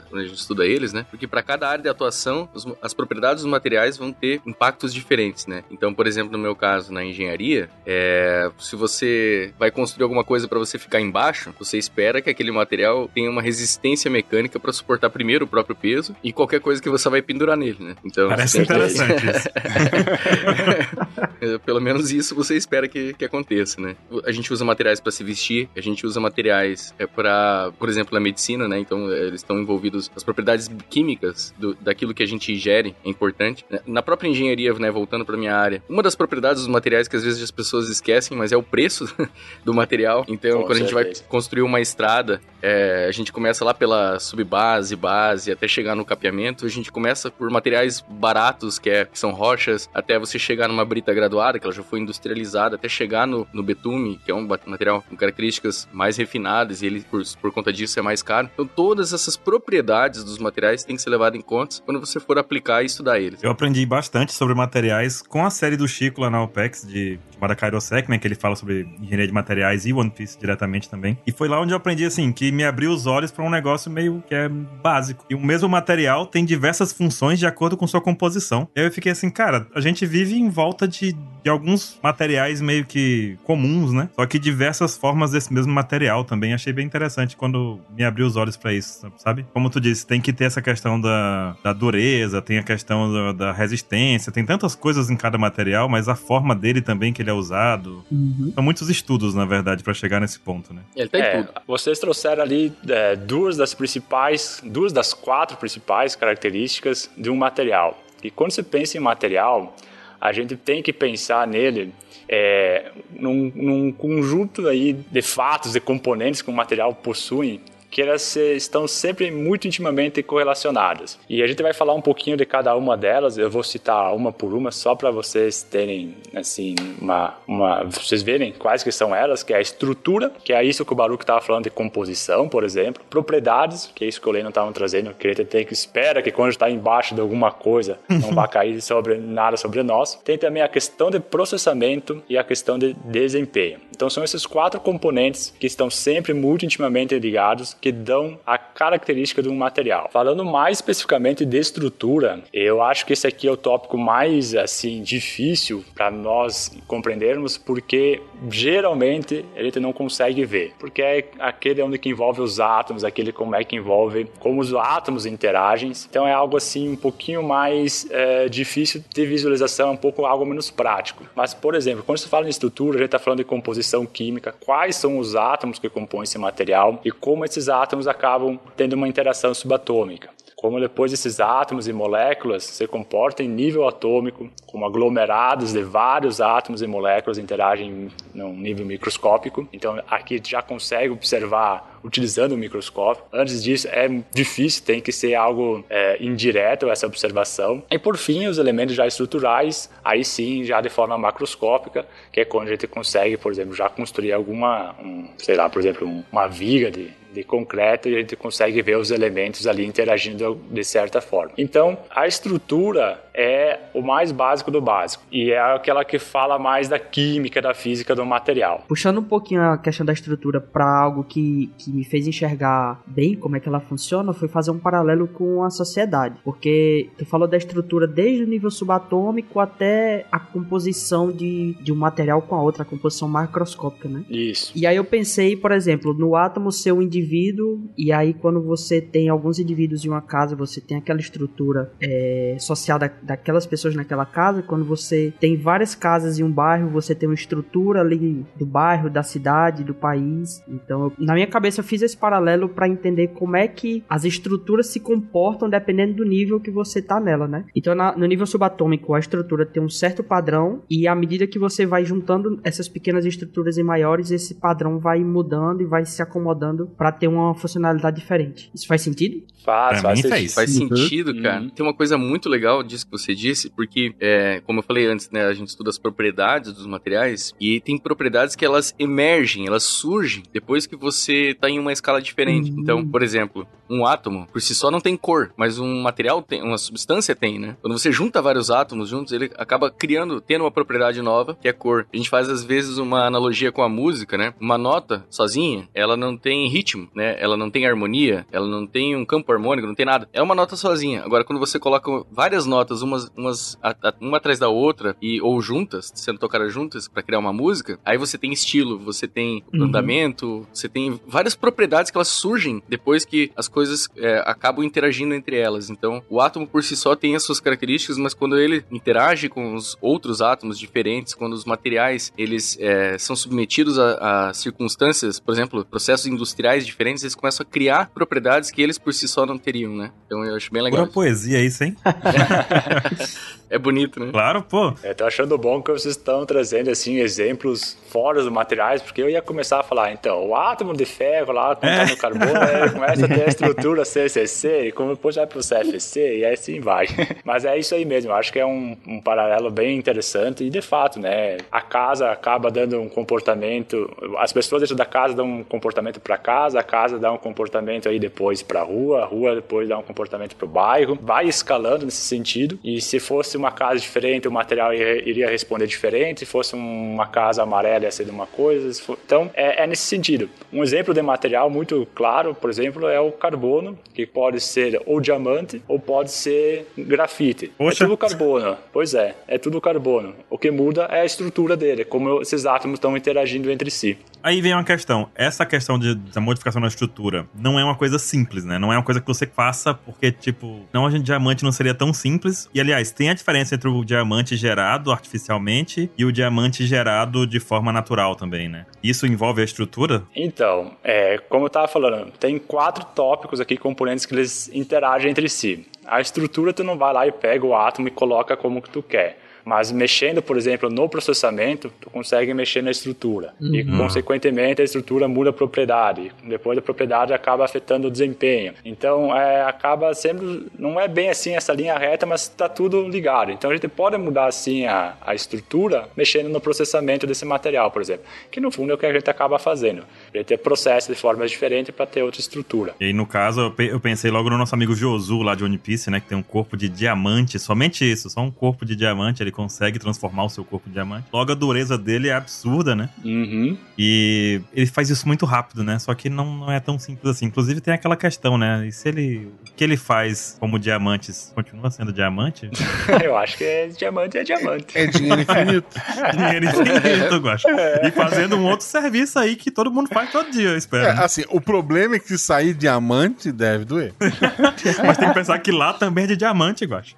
S6: quando a gente estuda eles, né? Porque para cada área de atuação, as propriedades dos materiais vão ter impactos diferentes, né? Então, por exemplo, no meu caso, na engenharia, é, se você vai construir alguma coisa para você ficar embaixo, você espera que aquele material tenha uma resistência mecânica para suportar primeiro o próprio peso e qualquer coisa que você vai pendurar nele, né?
S2: Então, Parece interessante que... isso.
S6: Pelo menos isso você espera que, que aconteça, né? A gente usa materiais para se vestir, a gente usa materiais é, para, por exemplo, na medicina, né? Então, eles estão envolvidos as propriedades químicas do, daquilo que a gente ingere, é importante. Na própria engenharia, né, voltando para minha área, uma das propriedades dos materiais que às vezes as pessoas esquecem, mas é o preço do material. Então, Com quando certeza. a gente vai construir uma estrada, é, a gente começa lá pela subbase, base, até chegar no capeamento, a gente começa por materiais baratos, que, é, que são rochas, até você chegar numa brita graduada, que ela já foi industrializada, até chegar no, no betume, que é um material com características mais refinadas e ele, por, por conta disso, é mais caro. Então, todas essas propriedades dos materiais têm que ser levadas em conta quando você for aplicar e estudar eles.
S2: Eu aprendi bastante sobre materiais com a série do Chico lá na OPEX, de chamada Kairosec, né? Que ele fala sobre engenharia de materiais e One Piece diretamente também. E foi lá onde eu aprendi, assim, que me abriu os olhos para um negócio meio que é básico. E o mesmo material tem diversas funções de acordo com sua composição. E aí eu fiquei assim, cara, a gente vive em volta de, de alguns materiais meio que comuns, né? Só que diversas formas desse mesmo material também. Achei bem interessante quando me abriu os olhos para isso, sabe? Como tu disse, tem que ter essa questão da, da dureza, tem a questão da, da resistência, tem tantas coisas em cada material, mas a forma dele também que ele é usado. Uhum. São muitos estudos, na verdade, para chegar nesse ponto, né?
S3: Ele tem é, tudo. Vocês trouxeram ali é, duas das principais, duas das quatro principais características de um material. E quando você pensa em material, a gente tem que pensar nele é, num, num, conjunto aí de fatos, de componentes que o material possui que elas estão sempre muito intimamente correlacionadas. E a gente vai falar um pouquinho de cada uma delas, eu vou citar uma por uma só para vocês terem assim uma, uma vocês verem quais que são elas, que é a estrutura, que é isso que o Baruch estava falando de composição, por exemplo, propriedades, que é isso que o Leno estava trazendo, que gente tem que espera que quando está embaixo de alguma coisa não vai cair sobre nada sobre nós. Tem também a questão de processamento e a questão de desempenho. Então são esses quatro componentes que estão sempre muito intimamente ligados que dão a característica de um material. Falando mais especificamente de estrutura, eu acho que esse aqui é o tópico mais assim difícil para nós compreendermos, porque geralmente a gente não consegue ver, porque é aquele onde que envolve os átomos, aquele como é que envolve como os átomos interagem. Então é algo assim um pouquinho mais é, difícil de visualização, um pouco algo menos prático. Mas por exemplo, quando se fala em estrutura, a gente está falando de composição química, quais são os átomos que compõem esse material e como esses átomos acabam tendo uma interação subatômica. Como depois esses átomos e moléculas se comportam em nível atômico, como aglomerados de vários átomos e moléculas interagem num nível microscópico. Então aqui já consegue observar utilizando o microscópio. Antes disso é difícil, tem que ser algo é, indireto essa observação. E por fim, os elementos já estruturais, aí sim, já de forma macroscópica, que é quando a gente consegue, por exemplo, já construir alguma, um, sei lá, por exemplo, uma viga de, de concreto e a gente consegue ver os elementos ali interagindo de certa forma. Então, a estrutura é o mais básico do básico e é aquela que fala mais da química, da física do material.
S4: Puxando um pouquinho a questão da estrutura para algo que, que me fez enxergar bem como é que ela funciona, foi fazer um paralelo com a sociedade, porque tu falou da estrutura desde o nível subatômico até a composição de, de um material com a outra, a composição macroscópica, né?
S3: Isso.
S4: E aí eu pensei, por exemplo, no átomo ser um indivíduo indivíduo, e aí quando você tem alguns indivíduos em uma casa, você tem aquela estrutura é, social da, daquelas pessoas naquela casa. Quando você tem várias casas em um bairro, você tem uma estrutura ali do bairro, da cidade, do país. Então, eu, na minha cabeça, eu fiz esse paralelo para entender como é que as estruturas se comportam dependendo do nível que você tá nela, né? Então, na, no nível subatômico, a estrutura tem um certo padrão, e à medida que você vai juntando essas pequenas estruturas em maiores, esse padrão vai mudando e vai se acomodando para ter uma funcionalidade diferente. Isso faz sentido?
S3: Faz,
S6: faz, faz. Faz uhum. sentido, cara. Uhum. Tem uma coisa muito legal disso que você disse, porque, é, como eu falei antes, né, a gente estuda as propriedades dos materiais e tem propriedades que elas emergem, elas surgem depois que você está em uma escala diferente. Uhum. Então, por exemplo, um átomo por si só não tem cor, mas um material tem, uma substância tem, né? Quando você junta vários átomos juntos, ele acaba criando, tendo uma propriedade nova, que é cor. A gente faz às vezes uma analogia com a música, né? Uma nota sozinha, ela não tem ritmo, né? Ela não tem harmonia, ela não tem um campo harmônico, não tem nada. É uma nota sozinha. Agora, quando você coloca várias notas, umas, umas a, a, uma atrás da outra, e ou juntas, sendo tocadas juntas para criar uma música, aí você tem estilo, você tem uhum. andamento, você tem várias propriedades que elas surgem depois que as coisas é, acabam interagindo entre elas. Então, o átomo por si só tem as suas características, mas quando ele interage com os outros átomos diferentes, quando os materiais eles é, são submetidos a, a, circunstâncias, por exemplo, processos industriais diferentes, eles começam a criar propriedades que eles por si só não teriam, né? Então eu acho bem legal.
S2: Pura poesia isso, hein?
S6: é bonito, né?
S2: Claro, pô.
S3: Eu tô achando bom que vocês estão trazendo, assim, exemplos fora dos materiais, porque eu ia começar a falar, então, o átomo de ferro lá, quando é. tá no carbono, ele começa a ter a estrutura CCC, e como depois vai pro CFC, e assim vai. Mas é isso aí mesmo, acho que é um, um paralelo bem interessante, e de fato, né, a casa acaba dando um comportamento, as pessoas dentro da casa dão um comportamento para casa, a casa dá um comportamento aí depois para a rua, a rua depois dá um comportamento para o bairro, vai escalando nesse sentido, e se fosse uma casa diferente, o material iria responder diferente, se fosse uma casa amarela ia ser de uma coisa, então é, é nesse sentido. Um exemplo de material muito claro, por exemplo, é o carbono, que pode ser ou diamante ou pode ser grafite. É Poxa. É tudo carbono. Pois é, é tudo carbono. O que muda é a estrutura dele, como esses átomos estão interagindo entre si.
S2: Aí vem uma questão. Essa questão de, da modificação da estrutura não é uma coisa simples, né? Não é uma coisa que você faça porque, tipo, não, a gente diamante não seria tão simples. E, aliás, tem a diferença entre o diamante gerado artificialmente e o diamante gerado de forma natural também, né? Isso envolve a estrutura?
S3: Então, é, como eu tava falando, tem quatro tópicos aqui, componentes que eles interagem entre si. A estrutura, tu não vai lá e pega o átomo e coloca como que tu quer. Mas mexendo, por exemplo, no processamento, tu consegue mexer na estrutura. Uhum. E, consequentemente, a estrutura muda a propriedade. Depois a propriedade acaba afetando o desempenho. Então, é, acaba sendo... Não é bem assim essa linha reta, mas está tudo ligado. Então, a gente pode mudar, assim, a, a estrutura mexendo no processamento desse material, por exemplo. Que, no fundo, é o que a gente acaba fazendo. A gente ter processo de formas diferentes para ter outra estrutura.
S2: E aí, no caso, eu pensei logo no nosso amigo Josu, lá de One Piece, né? Que tem um corpo de diamante. Somente isso, só um corpo de diamante. Ele consegue transformar o seu corpo em diamante. Logo, a dureza dele é absurda, né?
S3: Uhum.
S2: E ele faz isso muito rápido, né? Só que não, não é tão simples assim. Inclusive, tem aquela questão, né? E se ele. O que ele faz como diamantes continua sendo diamante?
S3: Eu acho que é diamante é diamante.
S1: É dinheiro infinito.
S2: dinheiro infinito, eu gosto. É. E fazendo um outro serviço aí que todo mundo faz todo dia, eu espero. É,
S1: né? assim, o problema é que se sair diamante deve doer.
S2: Mas tem que pensar que lá também é de diamante, eu gosto.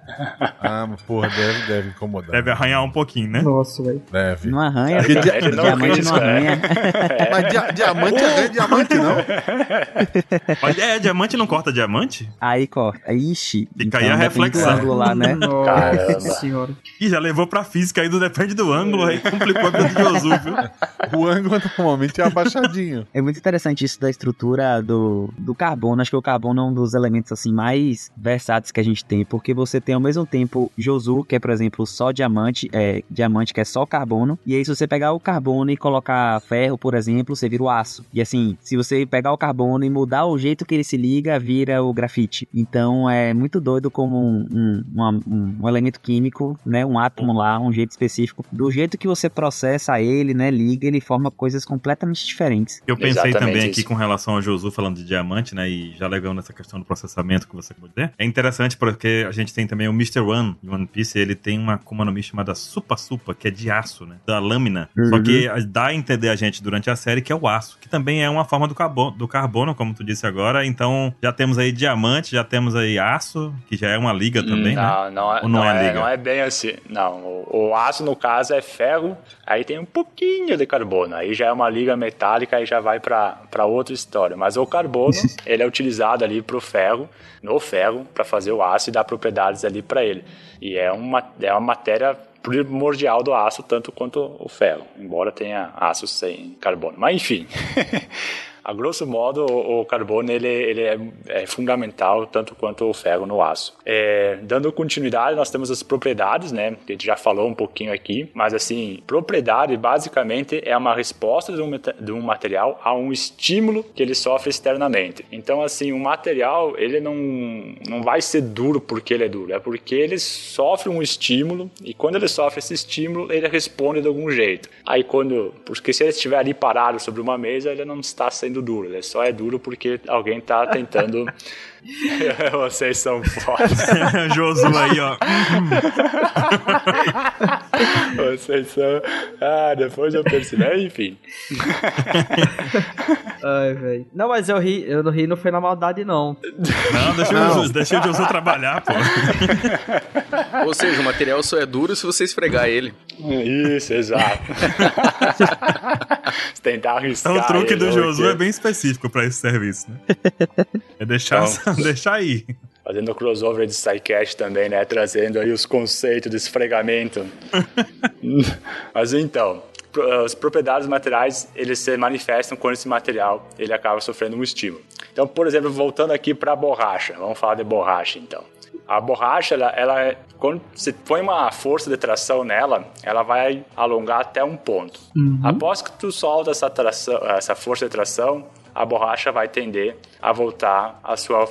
S1: Ah, mas porra, deve, deve incomodar.
S2: Deve arranhar um pouquinho, né?
S4: Nossa, velho.
S1: Deve.
S5: Não arranha. Porque dia... não diamante não arranha.
S1: É. Mas dia... diamante arranha diamante, não.
S2: Mas é, diamante não corta diamante?
S5: Aí corta. Ixi.
S2: Fica então, aí a reflexão.
S5: lá, né?
S4: Nossa senhora.
S2: E já levou pra física aí do depende do ângulo, aí complicou a vida de Josu, viu?
S1: O ângulo normalmente é abaixadinho.
S5: É muito interessante isso da estrutura do, do carbono. Acho que o carbono é um dos elementos assim mais versáteis que a gente tem, porque você tem ao mesmo tempo Josu, que é, por exemplo, só diamante, é, diamante que é só carbono. E aí, se você pegar o carbono e colocar ferro, por exemplo, você vira o aço. E assim, se você pegar o carbono e mudar o jeito que ele se liga, vira o grafite. Então é muito doido como um, um, um, um elemento químico, né? Um átomo lá, um jeito específico. Do jeito que você processa ele, né? Liga, ele forma coisas completamente diferentes.
S2: Eu pensei Exatamente também isso. aqui com relação ao Josu falando de diamante, né? E já levando essa questão do processamento que você pode dizer. É interessante porque a gente tem também o Mr. One de One Piece, ele tem uma Akuma no Mi chamada Supa Supa, que é de aço, né? Da lâmina. Uhum. Só que dá a entender a gente durante a série que é o aço, que também é uma forma do carbono, do carbono, como tu disse agora. Então já temos aí diamante, já temos aí aço, que já é uma liga também,
S3: não,
S2: né?
S3: Não, Ou não, não é, é, liga? Não é bem assim. Não, o, o, aço no caso é ferro, aí tem um pouquinho de carbono. Aí já é uma liga metálica e já vai para outra história. Mas o carbono, ele é utilizado ali pro ferro, no ferro, para fazer o aço e dar propriedades ali para ele. E é uma, é uma matéria primordial do aço, tanto quanto o ferro, embora tenha aço sem carbono. Mas enfim. a grosso modo, o, o carbono ele, ele é, é, fundamental tanto quanto o ferro no aço. É, dando continuidade, nós temos as propriedades, né? A gente já falou um pouquinho aqui, mas assim, propriedade basicamente é uma resposta de um, de um material a um estímulo que ele sofre externamente. Então, assim, o material ele não, não vai ser duro porque ele é duro, é porque ele sofre um estímulo e quando ele sofre esse estímulo, ele responde de algum jeito. Aí quando, porque se ele estiver ali parado sobre uma mesa, ele não está sendo duro, ele só é duro porque alguém está tentando Vocês são foda.
S2: Josu aí, ó.
S3: Vocês são. Ah, depois eu percebi. Enfim.
S4: Ai, velho. Não, mas eu ri, eu não ri, não foi na maldade, não.
S2: Não, deixa, não. O, deixa o Josu trabalhar, pô.
S6: Ou seja, o material só é duro se você esfregar ele.
S3: Isso, exato. tentar arriscar.
S2: Então, o truque do Josu é bem específico pra esse serviço, né? É deixar, então, deixar aí.
S3: Fazendo crossover de SciCast também, né? Trazendo aí os conceitos de esfregamento. Mas então, as propriedades materiais eles se manifestam quando esse material ele acaba sofrendo um estímulo. Então, por exemplo, voltando aqui para a borracha, vamos falar de borracha então. A borracha, ela, ela, quando você põe uma força de tração nela, ela vai alongar até um ponto. Uhum. Após que tu solta essa, tração, essa força de tração, a borracha vai tender a voltar ao seu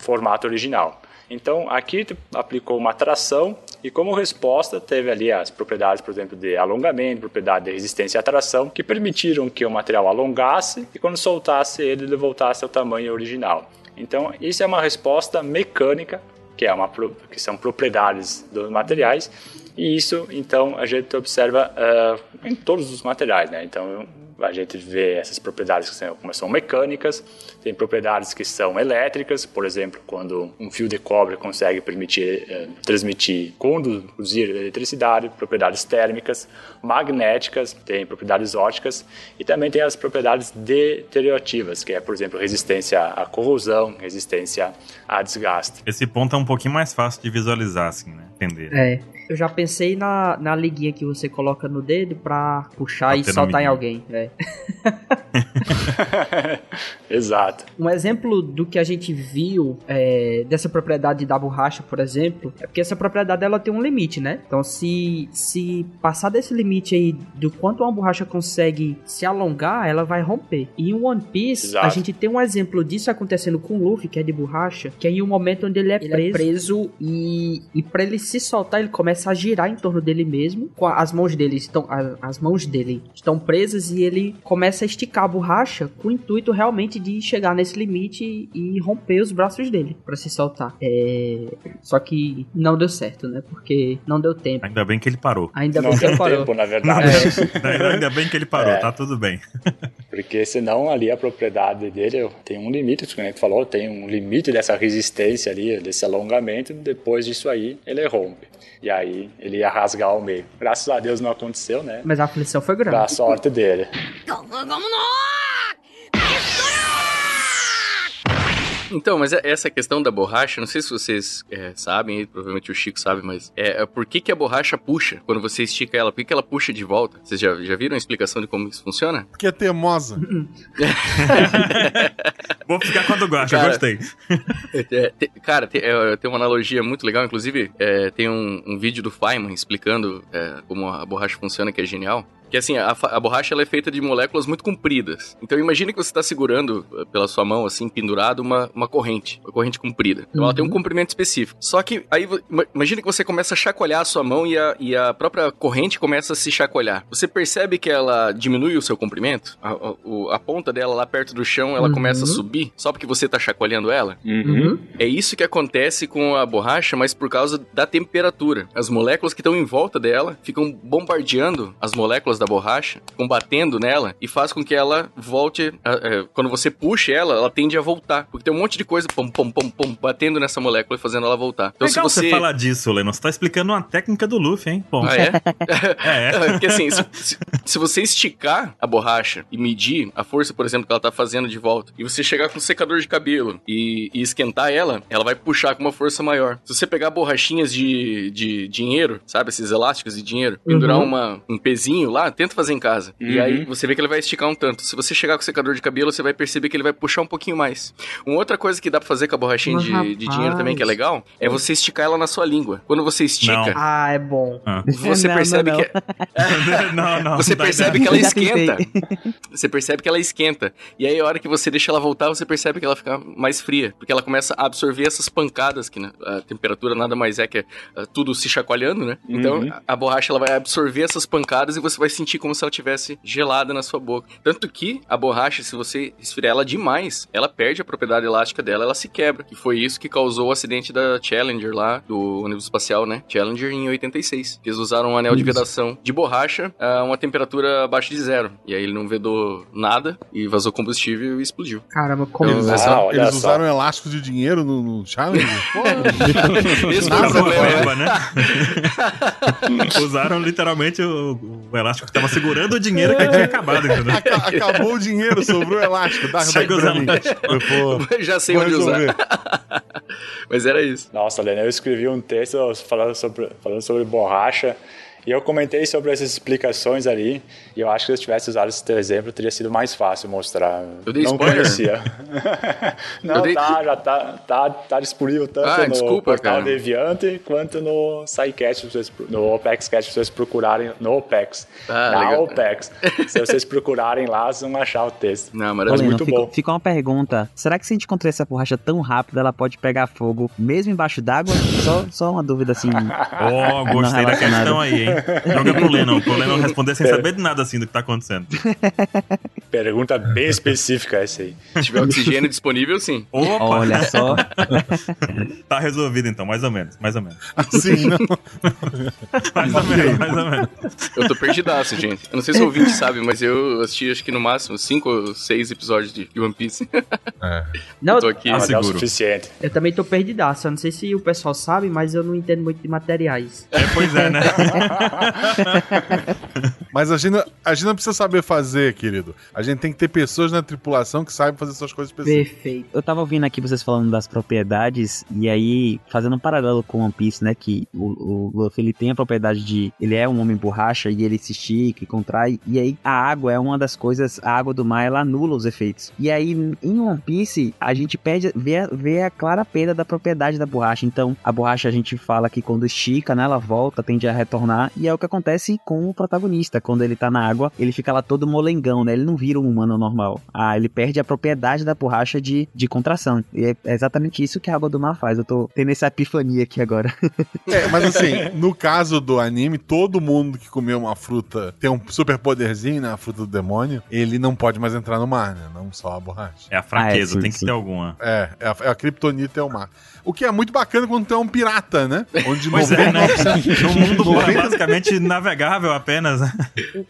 S3: formato original. Então, aqui aplicou uma tração e como resposta teve ali as propriedades, por exemplo, de alongamento, propriedade de resistência à tração, que permitiram que o material alongasse e quando soltasse ele, ele voltasse ao tamanho original. Então, isso é uma resposta mecânica, que, é uma, que são propriedades dos materiais, e isso, então, a gente observa uh, em todos os materiais, né? Então, a gente vê essas propriedades que são, são mecânicas, tem propriedades que são elétricas, por exemplo, quando um fio de cobre consegue permitir eh, transmitir, conduzir eletricidade, propriedades térmicas, magnéticas, tem propriedades óticas e também tem as propriedades deteriorativas, que é, por exemplo, resistência à corrosão, resistência a desgaste.
S2: Esse ponto é um pouquinho mais fácil de visualizar, assim, né? Entender.
S4: É. Eu já pensei na, na liguinha que você coloca no dedo pra puxar e soltar em alguém. É.
S3: Exato.
S4: Um exemplo do que a gente viu é, dessa propriedade da borracha, por exemplo, é porque essa propriedade ela tem um limite, né? Então, se, se passar desse limite aí do quanto uma borracha consegue se alongar, ela vai romper. E em One Piece, Exato. a gente tem um exemplo disso acontecendo com o Luffy, que é de borracha, que é em um momento onde ele é ele preso, é preso e, e para ele se soltar, ele começa a girar em torno dele mesmo, com as mãos dele estão as, as mãos dele estão presas e ele começa a esticar a borracha com o intuito realmente de chegar nesse limite e romper os braços dele para se soltar. É... Só que não deu certo, né? Porque não deu tempo.
S2: Ainda bem que ele parou.
S4: Ainda não bem que ele parou.
S3: tempo, na verdade.
S2: É. Ainda bem que ele parou, é. tá tudo bem.
S3: Porque senão ali a propriedade dele tem um limite, como você falou, tem um limite dessa resistência ali, desse alongamento, depois disso aí ele rompe. E aí ele ia rasgar ao meio. Graças a Deus não aconteceu, né?
S4: Mas a aflição foi grande.
S3: Pra sorte dele.
S6: Então, mas é, essa questão da borracha, não sei se vocês é, sabem, provavelmente o Chico sabe, mas é, é, por que, que a borracha puxa quando você estica ela? Por que, que ela puxa de volta? Vocês já, já viram a explicação de como isso funciona?
S1: Porque é teimosa.
S2: Vou ficar quando gosta, cara, gostei.
S6: É, te, cara, te, é, tem uma analogia muito legal, inclusive é, tem um, um, vídeo do Feynman explicando como a borracha funciona, que é genial. Que assim, a, a borracha ela é feita de moléculas muito compridas. Então imagine que você está segurando eh, pela sua mão, assim, pendurado, uma, uma corrente. Uma corrente comprida. Então uhum. ela tem um uhum. comprimento específico. Só que aí, imagine que você começa a chacoalhar a sua mão e a, e a própria corrente começa a se chacoalhar. Você percebe que ela diminui o seu comprimento? A, a, a ponta dela lá perto do chão, ela uhum. começa a subir? Só porque você está chacoalhando ela?
S3: Uhum.
S6: É isso que acontece com a borracha, mas por causa da temperatura. As moléculas que estão em volta dela ficam bombardeando as moléculas da da borracha, combatendo nela, e faz com que ela volte. É, quando você puxa ela, ela tende a voltar. Porque tem um monte de coisa pom, pom, pom, pom, batendo nessa molécula e fazendo ela voltar.
S2: Então, Legal se você... você falar disso, Lennon. Você tá explicando uma técnica do Luffy, hein?
S6: Bom. Ah, é? é. é. Porque assim, se, se, se, você esticar a borracha e medir a força, por exemplo, que ela tá fazendo de volta, e você chegar com um secador de cabelo e, e esquentar ela, ela vai puxar com uma força maior. Se você pegar borrachinhas de, de dinheiro, sabe? Esses elásticos de dinheiro, pendurar uhum. uma, um pezinho lá, tenta fazer em casa. Uhum. E aí você vê que ele vai esticar um tanto. Se você chegar com o secador de cabelo, você vai perceber que ele vai puxar um pouquinho mais. Uma outra coisa que dá pra fazer com a borrachinha de, de, dinheiro também, que é legal, é você esticar ela na sua língua. Quando você estica. Não.
S4: Ah, é bom.
S6: Você não, percebe não, que. não, não. Você percebe que ela esquenta. Você percebe que ela esquenta. E aí, a hora que você deixa ela voltar, você percebe que ela fica mais fria. Porque ela começa a absorver essas pancadas, que né, a temperatura nada mais é que é, tudo se chacoalhando, né? Então, uhum. a, a borracha ela vai absorver essas pancadas e você vai sentir como se ela tivesse gelada na sua boca. Tanto que a borracha, se você esfriar ela demais, ela perde a propriedade elástica dela, ela se quebra. Que foi isso que causou o acidente da Challenger lá, do ônibus espacial, né? Challenger em 86. Eles usaram um anel de vedação de borracha a uma temperatura abaixo de zero. E aí ele não vedou nada e vazou combustível e explodiu.
S4: Caramba, como
S1: eles, ah, eles usaram elástico de dinheiro no, no Challenger?
S2: Esse foi o problema, né? usaram literalmente o, o, elástico tava segurando o dinheiro que tinha acabado, entendeu?
S1: Acabou o dinheiro, sobrou o elástico. Dá, Chega usando.
S6: Já sei onde usar. Mas era isso.
S3: Nossa, Lena, eu escrevi um texto falando sobre, falando sobre borracha e eu comentei sobre essas explicações ali, e eu acho que se eu tivesse usado esse teu exemplo, teria sido mais fácil mostrar.
S6: Eu dei não spoiler?
S3: conhecia. não, dei... tá, já tá, tá, tá disponível tanto ah, no desculpa, portal cara. Deviante quanto no SciCast, no OpexCast, se vocês procurarem no Opex. Ah, na legal. Opex. se vocês procurarem lá, vocês vão achar o texto.
S5: Não, mas é muito fica, bom. Fica uma pergunta, será que se a gente encontrar essa borracha tão rápida, ela pode pegar fogo mesmo embaixo d'água? só, só uma dúvida assim.
S2: oh, gostei da questão aí, hein? Joga pro Lennon. Pro Lennon responder sem saber de nada assim do que tá acontecendo.
S3: Pergunta bem específica essa aí.
S6: Se tiver oxigênio disponível, sim.
S5: Opa! Olha só.
S2: tá resolvido então, mais ou menos. Mais ou menos.
S1: Assim, não.
S2: mais ou menos, mais ou menos.
S6: Eu tô perdidaço, gente. Eu não sei se o ouvinte sabe, mas eu assisti acho que no máximo cinco ou seis episódios de One Piece.
S4: É. Não, eu tô aqui.
S3: Ah, é o suficiente.
S4: Eu também tô perdidaço. Eu não sei se o pessoal sabe, mas eu não entendo muito de materiais.
S2: É, pois é, né?
S1: Mas a gente, a gente não precisa saber fazer, querido. A gente tem que ter pessoas na tripulação que saibam fazer suas coisas específicas.
S5: Perfeito. Eu tava ouvindo aqui vocês falando das propriedades, e aí, fazendo um paralelo com One Piece, né? Que o, o Luffy ele tem a propriedade de. Ele é um homem borracha e ele se estica e contrai. E aí, a água é uma das coisas. A água do mar ela anula os efeitos. E aí, em One Piece, a gente perde, vê, vê a clara perda da propriedade da borracha. Então, a borracha a gente fala que quando estica, né? Ela volta, tende a retornar. E é o que acontece com o protagonista. Quando ele tá na água, ele fica lá todo molengão, né? Ele não vira um humano normal. Ah, ele perde a propriedade da borracha de, de contração. E é exatamente isso que a água do mar faz. Eu tô tendo essa epifania aqui agora.
S1: É, mas assim, no caso do anime, todo mundo que comeu uma fruta tem um super poderzinho, né? A fruta do demônio, ele não pode mais entrar no mar, né? Não só a borracha.
S2: É a fraqueza, ah, é, sim, tem que sim. ter alguma.
S1: É, é a, é a criptonita é o mar. O que é muito bacana quando tu é um pirata, né?
S2: Onde pois 99%, é, né? Um mundo 90... basicamente navegável apenas. Né?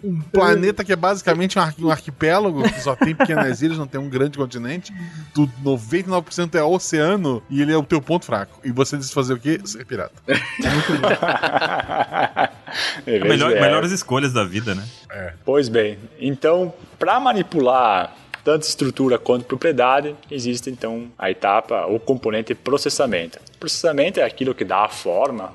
S1: Um planeta que é basicamente um, ar, um arquipélago, que só tem pequenas ilhas, não tem um grande continente. Tu, 99% é oceano e ele é o teu ponto fraco. E você diz fazer o quê? Ser pirata. É muito bom.
S2: é melhor, melhores escolhas da vida, né?
S3: É. Pois bem, então, para manipular tanto estrutura quanto propriedade, existe então a etapa, o componente processamento. Processamento é aquilo que dá a forma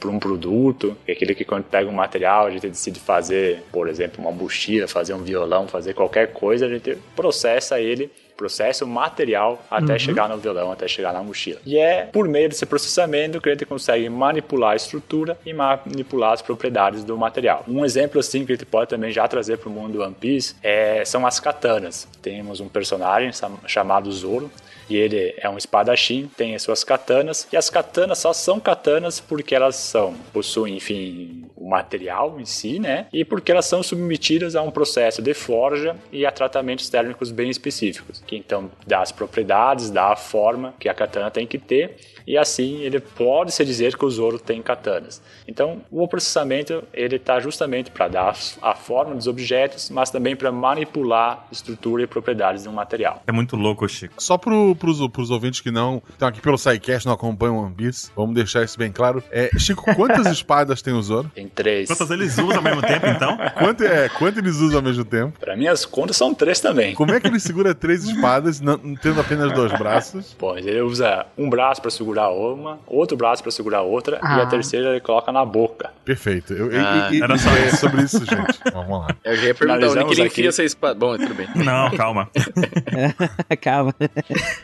S3: para um produto, é aquilo que quando pega um material, a gente decide fazer, por exemplo, uma mochila, fazer um violão, fazer qualquer coisa, a gente processa ele processo material até uhum. chegar no violão, até chegar na mochila. E é por meio desse processamento que a gente consegue manipular a estrutura e manipular as propriedades do material. Um exemplo assim que a gente pode também já trazer para o mundo do One Piece é, são as katanas. Temos um personagem chamado Zoro e ele é um espadachim, tem as suas katanas, e as katanas só são katanas porque elas são, possuem, enfim, o material em si, né? E porque elas são submetidas a um processo de forja e a tratamentos térmicos bem específicos, que então dá as propriedades, dá a forma que a katana tem que ter e assim ele pode se dizer que o Zoro tem katanas. Então, o processamento ele está justamente para dar a forma dos objetos, mas também para manipular estrutura e propriedades de um material.
S2: É muito louco, Chico.
S1: Só pro, pros, pros ouvintes que não estão aqui pelo SciCast, não acompanham One Piece, vamos deixar isso bem claro. É, Chico, quantas espadas tem o Zoro?
S3: Tem três.
S2: Quantas eles usam ao mesmo tempo, então?
S1: Quanto, é, quanto eles usam ao mesmo tempo?
S3: Pra mim, as contas são três também.
S1: Como é que ele segura três espadas, não, tendo apenas dois braços?
S3: Bom, ele usa um braço pra segurar uma, outro braço pra segurar outra, ah. e a terceira ele coloca na boca.
S1: Perfeito. Eu, ah, e, e, era só é sobre isso, gente. Vamos lá.
S6: Eu já ia perguntar onde que ele enfia essa espada. Bom, tudo bem.
S2: Não, calma.
S5: calma.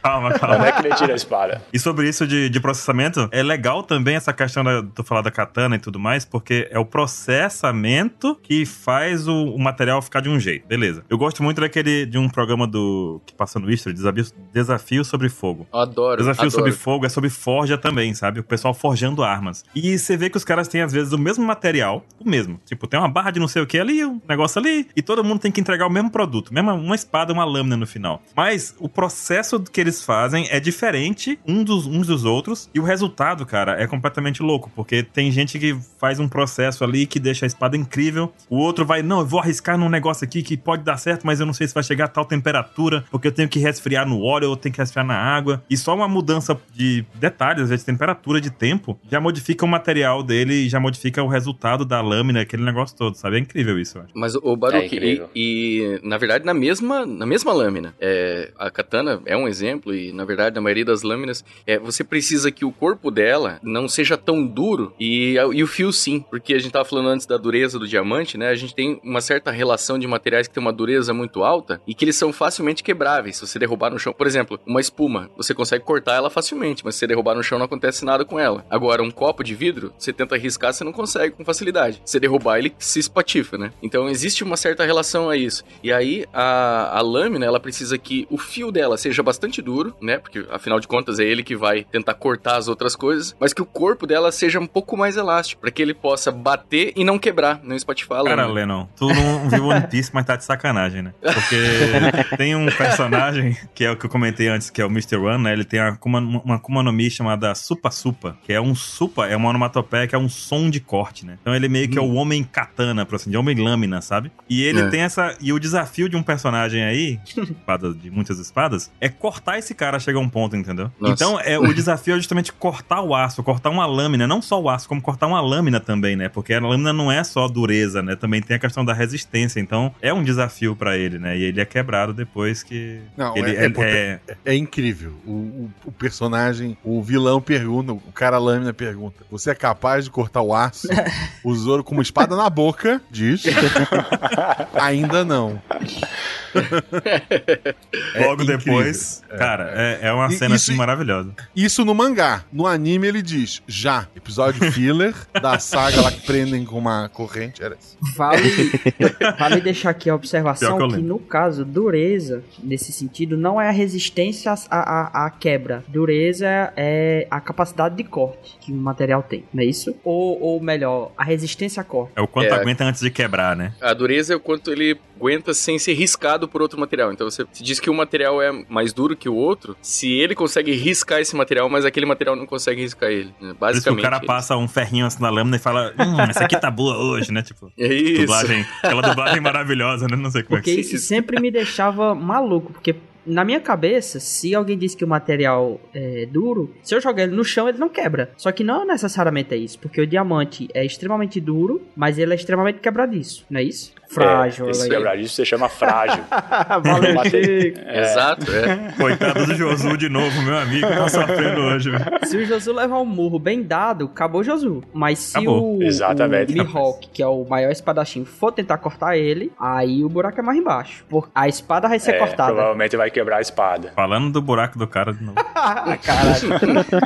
S2: Calma, calma.
S3: Como é que ele tira a espada?
S2: E sobre isso de, de processamento, é legal também essa questão da, do falar da katana e tudo mais, porque é o processamento que faz o, o, material ficar de um jeito. Beleza. Eu gosto muito daquele de um programa do que passa no History, Desafio, Desafio sobre Fogo.
S6: Adoro.
S2: Desafio
S6: adoro.
S2: sobre Fogo é sobre forja também, sabe? O pessoal forjando armas. E você vê que os caras têm, às vezes, o mesmo material, o mesmo. Tipo, tem uma barra de não sei o que ali, um negócio ali, e todo mundo tem que entregar o mesmo produto. Mesma, uma espada, uma lâmina no final. Mas o processo que eles fazem é diferente um dos, uns dos outros, e o resultado, cara, é completamente louco, porque tem gente que faz um processo ali que deixa a espada incrível, o outro vai, não, eu vou arriscar num negócio aqui que pode dar certo, mas eu não sei se vai chegar a tal temperatura, porque eu tenho que resfriar no óleo, ou tenho que resfriar na água, e só uma mudança de detalhes, às vezes, de temperatura, de tempo, já modifica o material dele e já modifica o resultado da lâmina, aquele negócio todo, sabe? É incrível isso, eu acho.
S6: Mas o Baruch, é e, e, na verdade, na mesma, na mesma lâmina, é, a katana é um exemplo, e na verdade, na maioria das lâminas, é, você precisa que o corpo dela não seja tão duro e, e o fio sim, porque a gente tava falando antes da dureza do diamante, né? A gente tem uma certa relação de materiais que tem uma dureza muito alta e que eles são facilmente quebráveis se você derrubar no chão. Por exemplo, uma espuma, você consegue cortar ela facilmente, mas se você derrubar no chão não acontece nada com ela. Agora, um copo de vidro, você tenta arriscar, você não consegue com facilidade. Se derrubar, ele se espatifa, né? Então existe uma certa relação a isso. E aí a, a lâmina, ela precisa que o fio dela seja bastante duro, né? Porque afinal de contas é ele que vai tentar cortar as outras coisas, mas que o corpo dela seja um pouco mais elástico, para que ele possa bater e não quebrar, não espatifar a
S2: lâmina. Cara, Lennon, tu não viu One Piece, mas tá de sacanagem, né? Porque tem um personagem que é o que eu comentei antes, que é o Mr. One, né? Ele tem uma, uma no Mi chamada Supa Supa, que é um supa, é uma onomatopeia que é um som de corte, né? Então ele meio que é o homem katana, por assim, de homem lâmina, sabe? E ele é. tem essa. E o desafio de um personagem aí, espada de muitas espadas, é cortar esse cara a chegar a um ponto, entendeu? Nossa. Então é, o desafio é justamente cortar o aço, cortar uma lâmina, não só o aço, como cortar uma lâmina também, né? Porque a lâmina não é só dureza, né? Também tem a questão da resistência. Então é um desafio para ele, né? E ele é quebrado depois que.
S1: Não,
S2: ele
S1: é, é, é, é incrível. O, o, o, personagem, o vilão pergunta, o cara lâmina pergunta: Você é capaz de cortar o aço? o Zoro com uma espada na boca diz: Ainda não.
S2: Logo depois, cara, é, é uma cena isso, assim maravilhosa.
S1: Isso no mangá. No anime ele diz: já, episódio filler da saga lá que prendem com uma corrente. Era isso.
S4: Vale, vale deixar aqui a observação que, que, no caso, dureza, nesse sentido, não é a resistência à, à, à, quebra. Dureza é a capacidade de corte que o material tem, não é isso? Ou, ou melhor, a resistência a corte.
S2: É o quanto é, aguenta antes de quebrar, né?
S6: A dureza é o quanto ele aguenta sem ser riscado por outro material. Então você diz que um material é mais duro que o outro, se ele consegue riscar esse material, mas aquele material não consegue riscar ele. Né? Basicamente. Por isso que
S2: o cara passa um ferrinho assim na lâmina e fala: Hum, essa aqui tá boa hoje, né? Tipo,
S6: é isso.
S2: Dublagem, aquela dublagem maravilhosa, né? Não sei como
S4: porque
S2: é que
S4: Porque isso sempre me deixava maluco, porque na minha cabeça, se alguém diz que o material é duro, se eu jogar ele no chão, ele não quebra. Só que não necessariamente é isso, porque o diamante é extremamente duro, mas ele é extremamente quebradiço, não é isso?
S3: Frágil. É, esse quebradiço você chama frágil.
S4: Valeu,
S6: é. Exato, é.
S2: Coitado do Josu de novo, meu amigo, tá sofrendo hoje.
S4: Se o Josu levar um murro bem dado, acabou o Josu. Mas se acabou. o,
S3: Exatamente,
S4: o Mihawk, que é o maior espadachim, for tentar cortar ele, aí o buraco é mais embaixo. Por, a espada vai ser
S3: é,
S4: cortada.
S3: Provavelmente vai quebrar a espada.
S2: Falando do buraco do cara de novo.
S4: Caralho.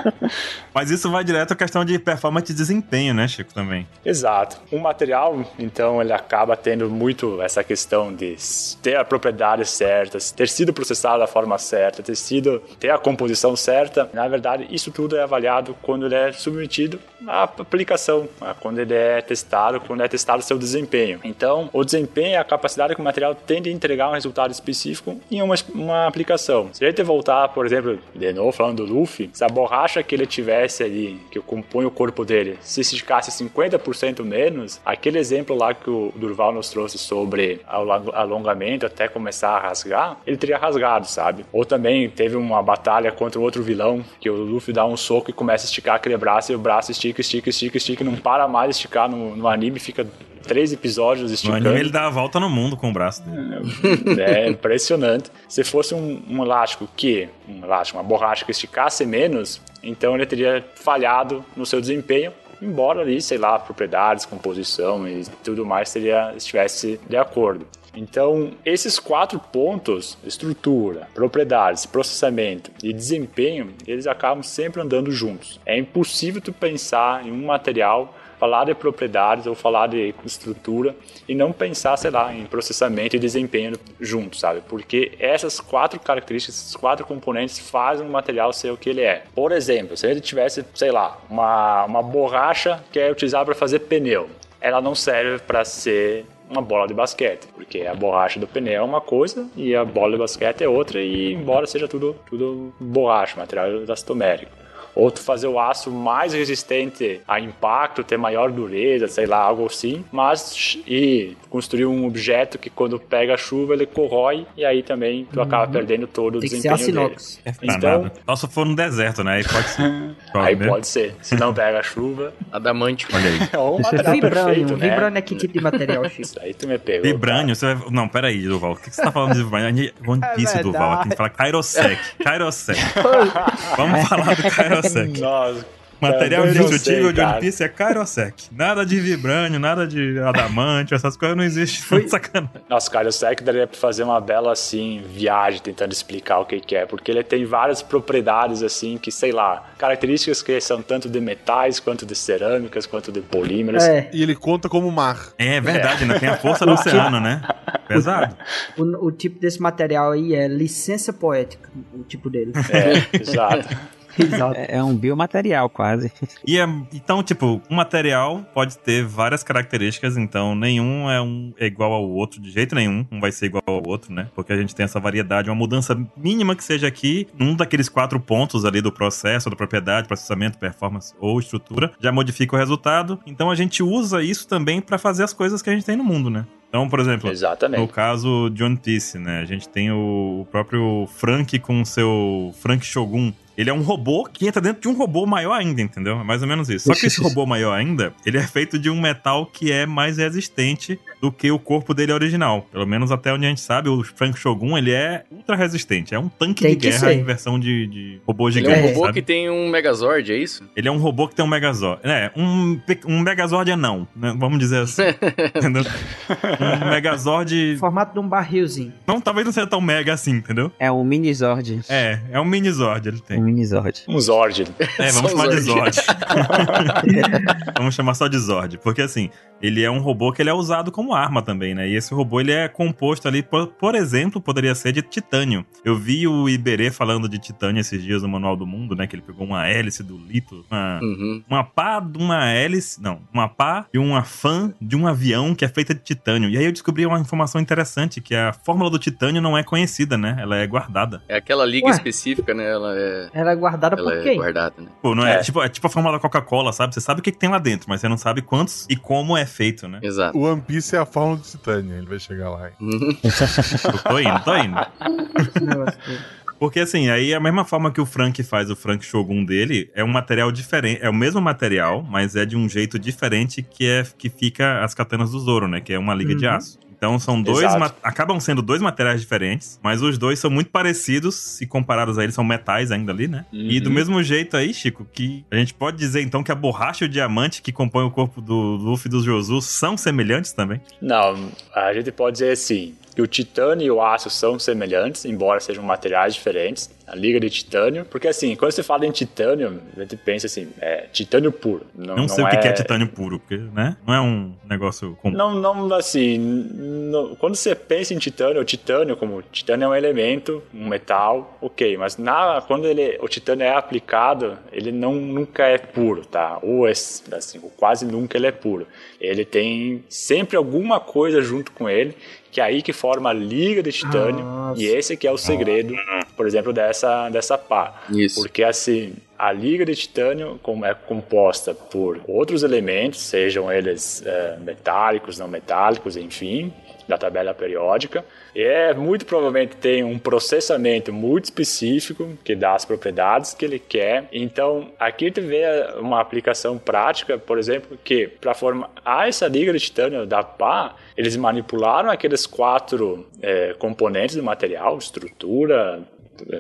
S2: Mas isso vai direto à questão de performance e desempenho, né, Chico, também.
S3: Exato. Um material, então, ele acaba tendo muito essa questão de ter a propriedade certa, ter sido processado da forma certa, ter sido ter a composição certa. Na verdade, isso tudo é avaliado quando ele é submetido à aplicação, né? quando ele é testado, quando é testado seu desempenho. Então, o desempenho é a capacidade que o material tem de entregar um resultado específico em uma, uma aplicação. Se gente voltar, por exemplo, de novo falando do Luffy, se a borracha que ele tivesse ali, que compõe o corpo dele, se esticasse 50% menos, aquele exemplo lá que o Durval nos trouxe sobre alongamento até começar a rasgar, ele teria rasgado, sabe? Ou também teve uma batalha contra outro vilão, que o Luffy dá um soco e começa a esticar aquele braço, e o braço estica, estica, estica, estica, e não para mais de esticar no, no anime, fica três episódios esticando.
S2: No anime ele dá a volta no mundo com o braço
S3: dele. É, impressionante. Se fosse um, um, elástico que, um elástico, uma borracha que esticasse menos, então ele teria falhado no seu desempenho, embora ali, sei lá, propriedades, composição e tudo mais teria, estivesse de acordo. Então, esses quatro pontos, estrutura, propriedades, processamento e desempenho, eles acabam sempre andando juntos. É impossível tu pensar em um material falar de propriedades ou falar de estrutura e não pensar, sei lá, em processamento e desempenho juntos, sabe? Porque essas quatro características, esses quatro componentes fazem o material ser o que ele é. Por exemplo, se ele tivesse, sei lá, uma, uma borracha que é utilizada para fazer pneu, ela não serve para ser uma bola de basquete, porque a borracha do pneu é uma coisa e a bola de basquete é outra, e embora seja tudo, tudo borracha, material elastomérico ou tu fazer o aço mais resistente a impacto, ter maior dureza, sei lá, algo assim, mas e construir um objeto que quando pega a chuva ele corrói e aí também tu uhum. acaba perdendo todo
S4: Tem
S3: o desempenho
S4: que ser dele. É
S2: então, Só se for no deserto, né? Aí pode ser.
S3: aí pode ser. Se não pega a chuva,
S6: adamante,
S2: olha aí.
S3: Ou material
S4: vibrânio,
S3: né?
S4: vibrânio é que tipo de material, Chico?
S3: Isso aí tu me pegou.
S2: Vibrânio, você vai... Não, peraí, Duval. O que você tá falando de vibrânio? One Piece, é Duval. Tem que falar Kairosek. Kairosek. Vamos falar do Kairosek.
S3: Nossa,
S2: Material indestrutível de One Piece é Kairosek. Nada de vibrânio, nada de adamante, essas coisas não existem. Foi sacanagem.
S3: Nossa, Kairosek daria pra fazer uma bela, assim, viagem tentando explicar o que, que é. Porque ele tem várias propriedades, assim, que, sei lá, características que são tanto de metais, quanto de cerâmicas, quanto de polímeros.
S1: É. E ele conta como mar.
S2: É verdade, é. né? Tem a força do oceano, né? Pesado.
S4: O, o tipo desse material aí é licença poética, o tipo dele.
S3: É, exato.
S5: Exato. É, é um biomaterial, quase.
S2: E é, então, tipo, um material pode ter várias características, então nenhum é, um, é igual ao outro de jeito nenhum. Um vai ser igual ao outro, né? Porque a gente tem essa variedade, uma mudança mínima que seja aqui, num daqueles quatro pontos ali do processo, da propriedade, processamento, performance ou estrutura, já modifica o resultado. Então a gente usa isso também para fazer as coisas que a gente tem no mundo, né? Então, por exemplo,
S3: Exatamente.
S2: no caso de One Piece, né? A gente tem o próprio Frank com o seu Frank Shogun, ele é um robô que entra dentro de um robô maior ainda, entendeu? É mais ou menos isso. Só que esse robô maior ainda, ele é feito de um metal que é mais resistente do que o corpo dele original. Pelo menos até onde a gente sabe, o Frank Shogun, ele é ultra resistente. É um tanque tem de guerra ser. em versão de, de robô gigante,
S6: Ele é um robô
S2: sabe?
S6: que tem um Megazord, é isso?
S2: Ele é um robô que tem um Megazord. É, um, um Megazord é não, né? Vamos dizer assim. entendeu? Um Megazord...
S4: Formato de um barrilzinho.
S2: Não, talvez não seja tão mega assim, entendeu?
S5: É um Minizord.
S2: É, é um Minizord ele tem.
S5: Um Minizord.
S3: Um Zord.
S2: É, vamos chamar Zord. de Zord. vamos chamar só de Zord. Porque assim, ele é um robô que ele é usado como arma também, né? E esse robô ele é composto ali, por, por exemplo, poderia ser de titânio. Eu vi o Iberê falando de titânio esses dias no Manual do Mundo, né? Que ele pegou uma hélice do Lito, uma, uhum. uma pá de uma hélice, não, uma pá e uma fã de um avião que é feita de titânio. E aí eu descobri uma informação interessante, que a fórmula do titânio não é conhecida, né? Ela é guardada.
S6: É aquela liga Ué? específica, né? Ela é...
S4: Ela é guardada ela por é quem?
S6: É guardada, né?
S2: Pô, não é, é. Tipo, é tipo a fórmula da Coca-Cola, sabe? Você sabe o que, que tem lá dentro, mas você não sabe quantos e como é feito, né?
S6: Exato.
S1: O One Piece é a fórmula do titânio, ele vai chegar lá.
S2: Uhum. tô indo, tô indo. Porque assim, aí a mesma forma que o Frank faz o Frank Shogun dele, é um material diferente, é o mesmo material, mas é de um jeito diferente que é que fica as katanas do Zoro, né, que é uma liga uhum. de aço. Então são dois. Acabam sendo dois materiais diferentes, mas os dois são muito parecidos, se comparados a eles, são metais ainda ali, né? Uhum. E do uhum. mesmo jeito aí, Chico, que a gente pode dizer então que a borracha e o diamante que compõem o corpo do Luffy e do Josu são semelhantes também?
S3: Não, a gente pode dizer assim que o titânio e o aço são semelhantes, embora sejam materiais diferentes a liga de titânio. Porque assim, quando você fala em titânio, a gente pensa assim, é titânio puro.
S2: Não, não sei não o que é... é titânio puro, porque, né? Não é um negócio comum.
S3: Não, não, assim, não, quando você pensa em titânio, o titânio, como titânio é um elemento, um metal, ok, mas na, quando ele, o titânio é aplicado, ele não, nunca é puro, tá? Ou é, assim, quase nunca ele é puro. Ele tem sempre alguma coisa junto com ele que é aí que forma a liga de titânio. Nossa. E esse que é o segredo, por exemplo, dessa, dessa pá.
S6: Isso.
S3: Porque assim, a liga de titânio é composta por outros elementos, sejam eles é, metálicos, não metálicos, enfim, da tabela periódica. E é, muito provavelmente tem um processamento muito específico que dá as propriedades que ele quer. Então, aqui tu vê uma aplicação prática, por exemplo, que para formar essa liga de titânio da PA, eles manipularam aqueles quatro é, componentes do material, estrutura,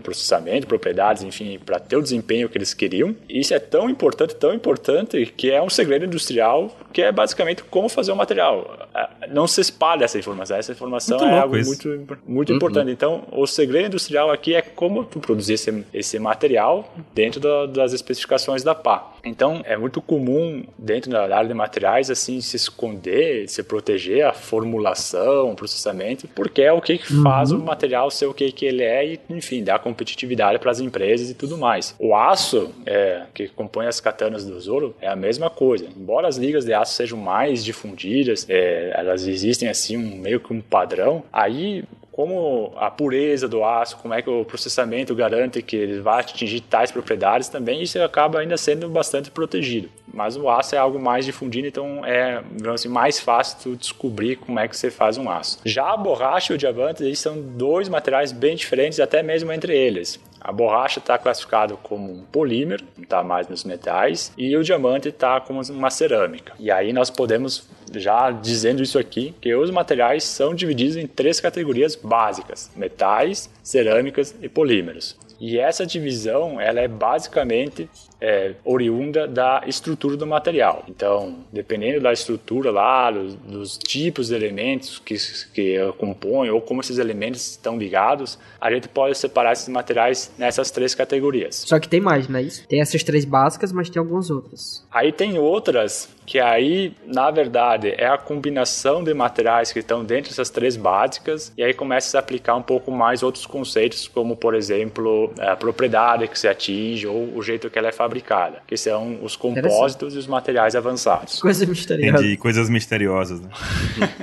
S3: processamento, propriedades, enfim, para ter o desempenho que eles queriam. E isso é tão importante, tão importante, que é um segredo industrial, que é basicamente como fazer o um material. É, não se espalha essa informação, essa informação muito é algo isso. muito, muito uhum. importante. Então, o segredo industrial aqui é como tu produzir esse, esse material dentro da, das especificações da PA. Então, é muito comum dentro da área de materiais, assim, se esconder, se proteger a formulação, o processamento, porque é o que faz uhum. o material ser o que, que ele é e, enfim, dar competitividade para as empresas e tudo mais. O aço, é, que compõe as katanas do Zoro, é a mesma coisa. Embora as ligas de aço sejam mais difundidas, é, elas existem assim um, meio que um padrão, aí como a pureza do aço, como é que o processamento garante que ele vai atingir tais propriedades também, isso acaba ainda sendo bastante protegido. Mas o aço é algo mais difundido, então é assim, mais fácil descobrir como é que você faz um aço. Já a borracha e o diamante eles são dois materiais bem diferentes, até mesmo entre eles. A borracha está classificado como um polímero, não está mais nos metais, e o diamante está como uma cerâmica. E aí nós podemos, já dizendo isso aqui, que os materiais são divididos em três categorias básicas: metais, cerâmicas e polímeros. E essa divisão ela é basicamente é, oriunda da estrutura do material. Então, dependendo da estrutura lá, dos, dos tipos de elementos que, que compõem ou como esses elementos estão ligados, a gente pode separar esses materiais nessas três categorias.
S4: Só que tem mais, não é isso? Tem essas três básicas, mas tem algumas outras.
S3: Aí tem outras que aí, na verdade, é a combinação de materiais que estão dentro dessas três básicas e aí começa a se aplicar um pouco mais outros conceitos, como, por exemplo, a propriedade que se atinge ou o jeito que ela é fabricada fabricada, que são os compósitos e os materiais avançados.
S4: Coisas misteriosas.
S2: Entendi, coisas misteriosas, né?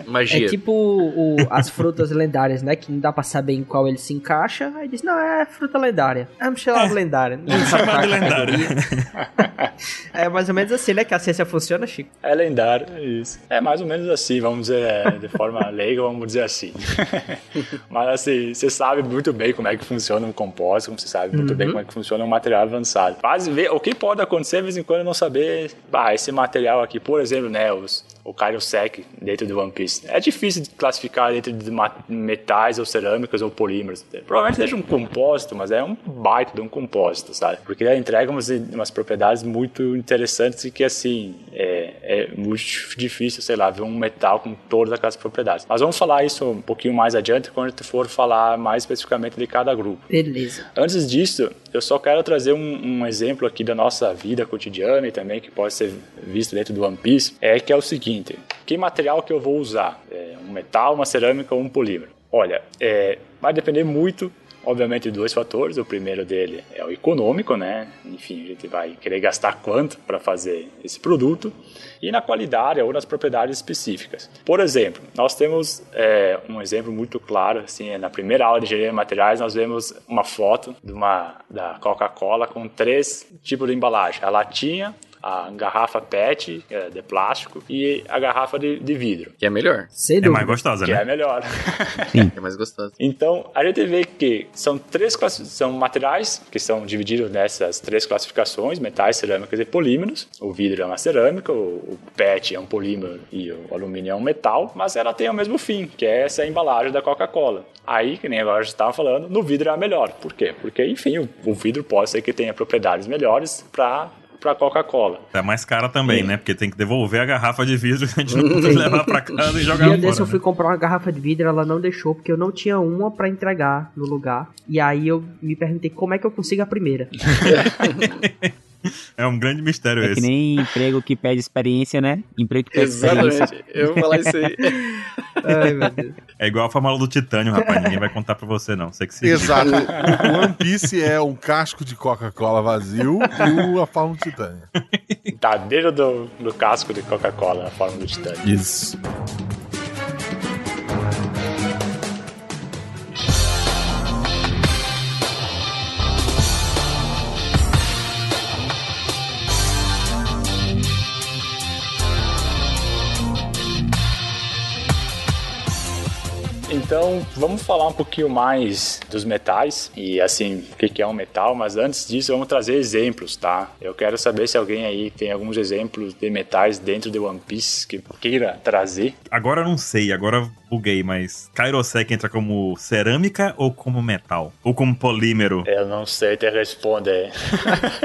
S6: Magia.
S4: É tipo o, as frutas lendárias, né? Que não dá pra saber em qual ele se encaixa. Aí diz, não, é fruta lendária. É chamar é. lendária. Não
S2: de lendária.
S4: é mais ou menos assim, né? Que a ciência funciona, Chico.
S3: É lendário, é isso. É mais ou menos assim, vamos dizer, de forma leiga, vamos dizer assim. Mas assim, você sabe muito bem como é que funciona um compósito, você sabe muito uhum. bem como é que funciona um material avançado. Quase ver o que pode acontecer de vez em quando não saber, bah, esse material aqui, por exemplo, né, os, o Kairosek dentro do One Piece. É difícil de classificar dentro de metais ou cerâmicas ou polímeros. Provavelmente seja um compósito, mas é um baita de um compósito, sabe? Porque ele entrega umas, umas propriedades muito interessantes e que, assim, é, é muito difícil, sei lá, ver um metal com todas aquelas propriedades. Mas vamos falar isso um pouquinho mais adiante quando a gente for falar mais especificamente de cada grupo.
S4: Beleza.
S3: Antes disso, eu só quero trazer um, um exemplo aqui da nossa vida cotidiana e também que pode ser visto dentro do One Piece, é que é o seguinte, que material que eu vou usar? É um metal, uma cerâmica ou um polímero? Olha, é, vai depender muito obviamente, dois fatores. O primeiro dele é o econômico, né? Enfim, a gente vai querer gastar quanto para fazer esse produto. E na qualidade ou nas propriedades específicas. Por exemplo, nós temos é, um exemplo muito claro, assim, na primeira aula de engenharia de materiais, nós vemos uma foto de uma, da Coca-Cola com três tipos de embalagem. A latinha, a garrafa PET é, de plástico e a garrafa de, de vidro.
S6: Que é melhor.
S2: Sem é mais gostosa,
S3: que
S2: né?
S3: Que é melhor.
S6: Sim. é mais gostosa.
S3: Então, a gente vê que são três são materiais que são divididos nessas três classificações, metais, cerâmicas e polímeros. O vidro é uma cerâmica, o, o PET é um polímero e o alumínio é um metal, mas ela tem o mesmo fim, que é essa embalagem da Coca-Cola. Aí, que nem agora já estava falando, no vidro é a melhor. Por quê? Porque, enfim, o, o vidro pode ser que tenha propriedades melhores para pra Coca-Cola.
S2: É mais cara também, né? Porque tem que devolver a garrafa de vidro que a gente não pode levar pra casa e jogar fora. Dia desse
S4: eu fui né? comprar uma garrafa de vidro, ela não deixou, porque eu não tinha uma para entregar no lugar. E aí eu me perguntei como é que eu consigo a primeira.
S2: É um grande mistério
S5: é
S2: esse.
S5: Que nem emprego que pede experiência, né? Emprego que pede Exatamente. experiência.
S6: Eu vou falar isso aí.
S2: Ai, meu Deus. É igual a fórmula do titânio, rapaz. Ninguém vai contar pra você, não. Você que se
S1: Exato. o One Piece é um casco de Coca-Cola vazio e a fórmula do titânio.
S3: Tá dentro do, do casco de Coca-Cola, a fórmula do titânio.
S1: Isso.
S3: Então, vamos falar um pouquinho mais dos metais e assim, o que é um metal, mas antes disso, vamos trazer exemplos, tá? Eu quero saber se alguém aí tem alguns exemplos de metais dentro de One Piece que queira trazer.
S2: Agora eu não sei, agora buguei, mas Kairosek entra como cerâmica ou como metal? Ou como polímero?
S3: Eu não sei te responder.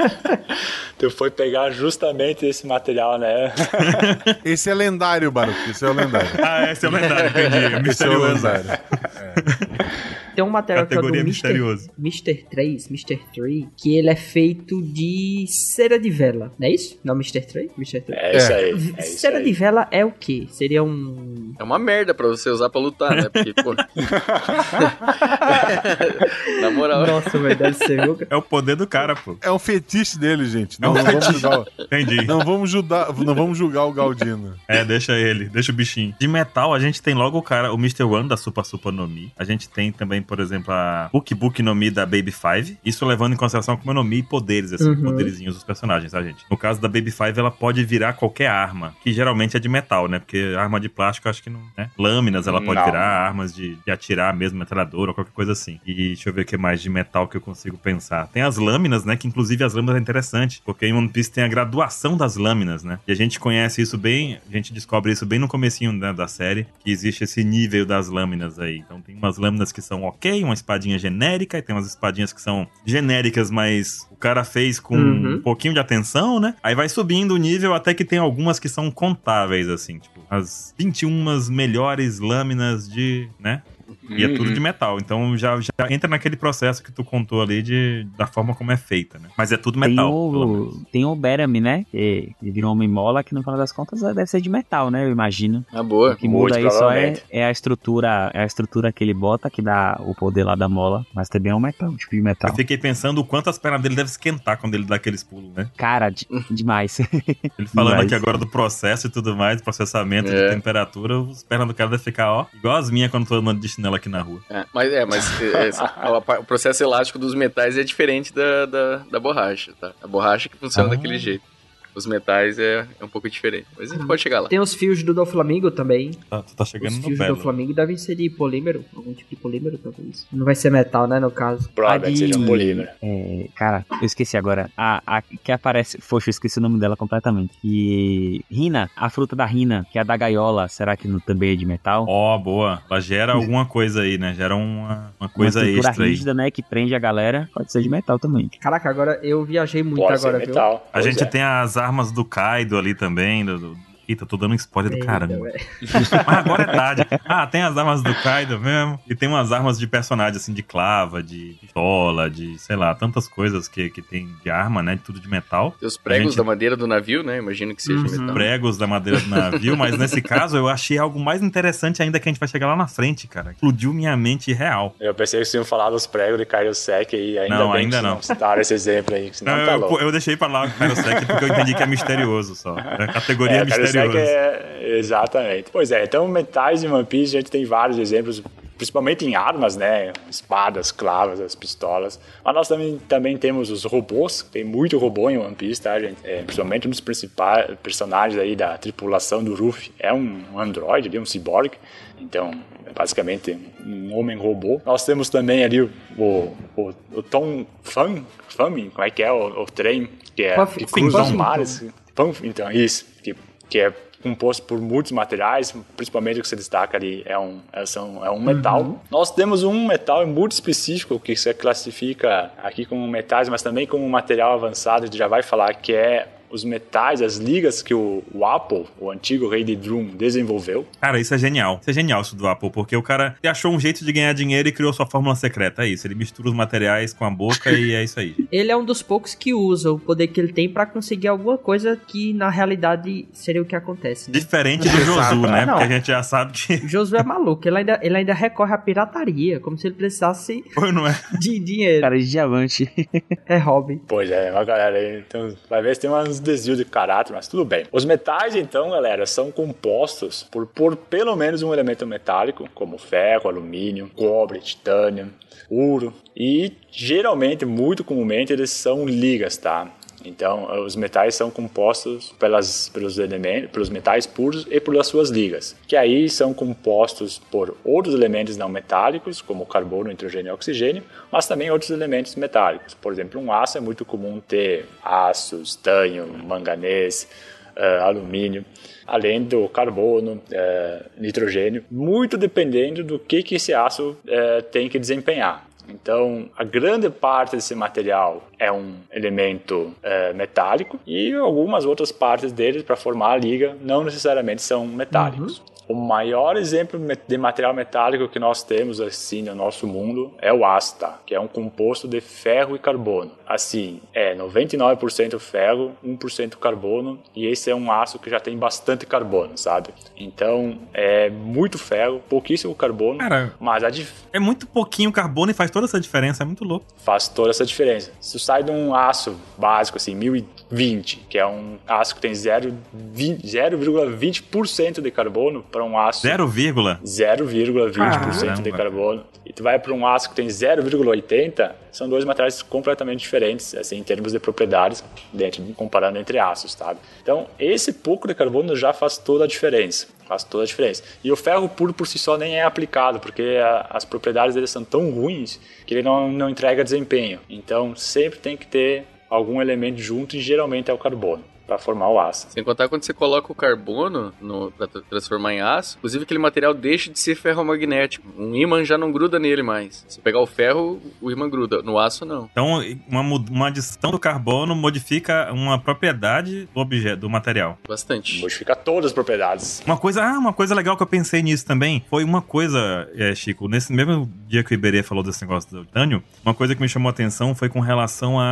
S3: tu foi pegar justamente esse material, né?
S1: esse é lendário, Baruch. Esse é o lendário.
S2: ah, esse é o lendário, entendi. Esse é o lendário.
S4: É. Tem um material
S2: Categoria
S4: que é
S2: misterioso.
S4: Mr. 3, Mr. 3, que ele é feito de cera de vela, não é isso? Não, Mr. 3? Mr. 3?
S3: É isso aí. É
S4: isso cera
S3: aí.
S4: de vela é o quê? Seria um...
S6: É uma merda pra você usar pra lutar, né? Porque, pô... Na moral.
S4: Nossa, velho, deve ser...
S2: É o poder do cara, pô.
S1: É um fetiche dele, gente. Não, é um não vamos julgar.
S2: Entendi.
S1: Não vamos, julgar, não vamos julgar o Galdino.
S2: É, deixa ele, deixa o bichinho. De metal, a gente tem logo o cara, o Mr. One da Super Super no Mi. A gente tem também, por exemplo, a Book Book no Mi da Baby Five. Isso levando em consideração como no Mi e poderes, assim, uhum. poderizinhos dos personagens, tá, gente? No caso da Baby Five, ela pode virar qualquer arma, que geralmente é de metal, né? Porque arma de plástico, acho que não. Né? Lâminas, ela pode não. virar armas de, de, atirar mesmo, metralhadora ou qualquer coisa assim. E deixa eu ver o que mais de metal que eu consigo pensar. Tem as lâminas, né? Que inclusive as lâminas é interessante, porque em One Piece tem a graduação das lâminas, né? E a gente conhece isso bem, a gente descobre isso bem no comecinho né, da série, que existe esse nível das lâminas aí. Então tem umas lâminas que são ok, uma espadinha genérica, e tem umas espadinhas que são genéricas, mas o cara fez com uhum. um pouquinho de atenção, né? Aí vai subindo o nível até que tem algumas que são contáveis, assim, tipo, as 21 melhores lâminas de, né? E é tudo de uhum. metal. Então já, já entra naquele processo que tu contou ali de, da forma como é feita, né? Mas é tudo metal.
S5: Tem o, tem o Berami, né? Que, que virou homem mola, que no final das contas deve ser de metal, né? Eu imagino.
S6: Ah, boa.
S5: O que muda aí só é, é, a estrutura, é a estrutura que ele bota que dá o poder lá da mola. Mas também é um metal, um tipo de metal.
S2: Eu fiquei pensando o quanto as pernas dele devem esquentar quando ele dá aqueles pulos, né?
S5: Cara, de, demais.
S2: Ele falando demais. aqui agora do processo e tudo mais, processamento é. de temperatura, as pernas do cara devem ficar, ó, igual as minhas quando tô andando de chinelo aqui na rua.
S6: É, mas é, mas é, é o processo elástico dos metais é diferente da, da, da borracha, tá? A borracha que funciona ah. daquele jeito os metais é, é um pouco diferente. Mas a gente pode chegar lá.
S4: Tem os fios do Doflamingo também.
S2: Tá, tu tá chegando
S4: os
S2: no
S4: fios do Doflamingo devem ser de polímero, algum tipo de polímero, talvez. Não vai ser metal, né, no caso.
S3: Provavelmente de... seja um polímero.
S5: É, cara, eu esqueci agora. A, a que aparece... Poxa, eu esqueci o nome dela completamente. E... Rina, a fruta da rina, que é a da gaiola, será que não, também é de metal?
S2: Ó, oh, boa. Ela gera alguma coisa aí, né? Gera uma, uma coisa uma extra
S5: rígida,
S2: aí.
S5: né, que prende a galera. Pode ser de metal também.
S4: Caraca, agora eu viajei muito
S3: Pode
S4: agora,
S3: viu? Metal.
S2: A gente é. tem as armas do Kai Kaido ali também, do, do... Eita, tô dando um spoiler do caramba. Mas agora é tarde. Ah, tem as armas do Kaido mesmo. E tem umas armas de personagem, assim, de clava, de pistola, de, sei lá, tantas coisas que, que tem de arma, né? De tudo de metal.
S6: Tem os pregos gente... da madeira do navio, né? Imagino que seja uhum. metal.
S2: Pregos da madeira do navio, mas nesse caso eu achei algo mais interessante ainda que a gente vai chegar lá na frente, cara. Explodiu minha mente real.
S3: Eu pensei que vocês iam falar dos pregos de Kairosek e ainda
S2: não,
S3: bem
S2: ainda
S3: que
S2: não.
S3: citaram esse exemplo aí, senão
S2: não,
S3: tá
S2: eu,
S3: louco.
S2: eu deixei pra lá o Kairosek porque eu entendi que é misterioso só. É categoria é, misteriosa.
S3: É Exatamente. Pois é, então metais em One Piece a gente tem vários exemplos, principalmente em armas, né? Espadas, clavas, as pistolas. Mas nós também, também temos os robôs, tem muito robô em One Piece, tá, gente? É, principalmente um dos principais personagens aí da tripulação do Ruffy é um androide, ali, um cyborg. Então, é basicamente um homem-robô. Nós temos também ali o, o, o Tom Fan, como é que é o, o trem que, é, Puff, que cruza os mares. Então, isso, que, é composto por muitos materiais, principalmente o que se destaca ali é um, é, são, é um metal. Uhum. Nós temos um metal muito específico que se classifica aqui como metais, mas também como um material avançado, a gente já vai falar que é os metais, as ligas que o, o, Apple, o antigo rei de Drum, desenvolveu.
S2: Cara, isso é genial. Isso é genial isso do Apple, porque o cara achou um jeito de ganhar dinheiro e criou sua fórmula secreta. É isso. Ele mistura os materiais com a boca e é isso aí.
S4: Ele é um dos poucos que usa o poder que ele tem para conseguir alguma coisa que na realidade seria o que acontece.
S2: Né? Diferente do Josu, né? Não. Porque a gente já sabe que.
S4: O Josu é maluco. Ele ainda, ele ainda recorre à pirataria, como se ele precisasse
S2: Pô, não é?
S4: de dinheiro.
S5: Cara de diamante.
S4: é hobby.
S3: Pois é, uma galera aí. Então, vai ver se tem umas desvio de caráter, mas tudo bem. Os metais, então, galera, são compostos por, por pelo menos um elemento metálico, como ferro, alumínio, cobre, titânio, ouro. E geralmente, muito comumente, eles são ligas, tá? Então, os metais são compostos pelas, pelos elementos, pelos metais puros e pelas suas ligas, que aí são compostos por outros elementos não metálicos, como carbono, nitrogênio e oxigênio, mas também outros elementos metálicos. Por exemplo, um aço é muito comum ter aço, estanho, manganês, uh, alumínio além do carbono, é, nitrogênio, muito dependendo do que, que esse aço é, tem que desempenhar. Então, a grande parte desse material é um elemento é, metálico e algumas outras partes dele para formar a liga não necessariamente são metálicos. Uhum. O maior exemplo de material metálico que nós temos assim no nosso mundo é o asta, que é um composto de ferro e carbono. Assim, é 99% ferro, 1% carbono, e esse é um aço que já tem bastante carbono, sabe? Então, é muito ferro, pouquíssimo carbono,
S2: Cara,
S3: mas a dif...
S2: é muito pouquinho carbono e faz toda essa diferença, é muito louco.
S3: Faz toda essa diferença. Se sai de um aço básico assim, 1020, que é um aço que tem 0,20% de carbono, para um aço. 0,20% de carbono. E tu vai para um aço que tem 0,80, são dois materiais completamente diferentes, assim, em termos de propriedades, dentro, comparando entre aços, sabe? Então, esse pouco de carbono já faz toda a diferença. Faz toda a diferença. E o ferro puro por si só nem é aplicado, porque a, as propriedades dele são tão ruins que ele não, não entrega desempenho. Então, sempre tem que ter algum elemento junto e geralmente é o carbono para formar o aço.
S6: Sem contar quando você coloca o carbono para transformar em aço, inclusive aquele material deixa de ser ferromagnético. Um ímã já não gruda nele mais. Se pegar o ferro, o ímã gruda. No aço, não.
S2: Então, uma, uma adição do carbono modifica uma propriedade do objeto, do material.
S6: Bastante.
S3: Modifica todas as propriedades.
S2: Uma coisa, ah, uma coisa legal que eu pensei nisso também foi uma coisa, é, Chico, nesse mesmo dia que o Iberê falou desse negócio do titânio, uma coisa que me chamou a atenção foi com relação à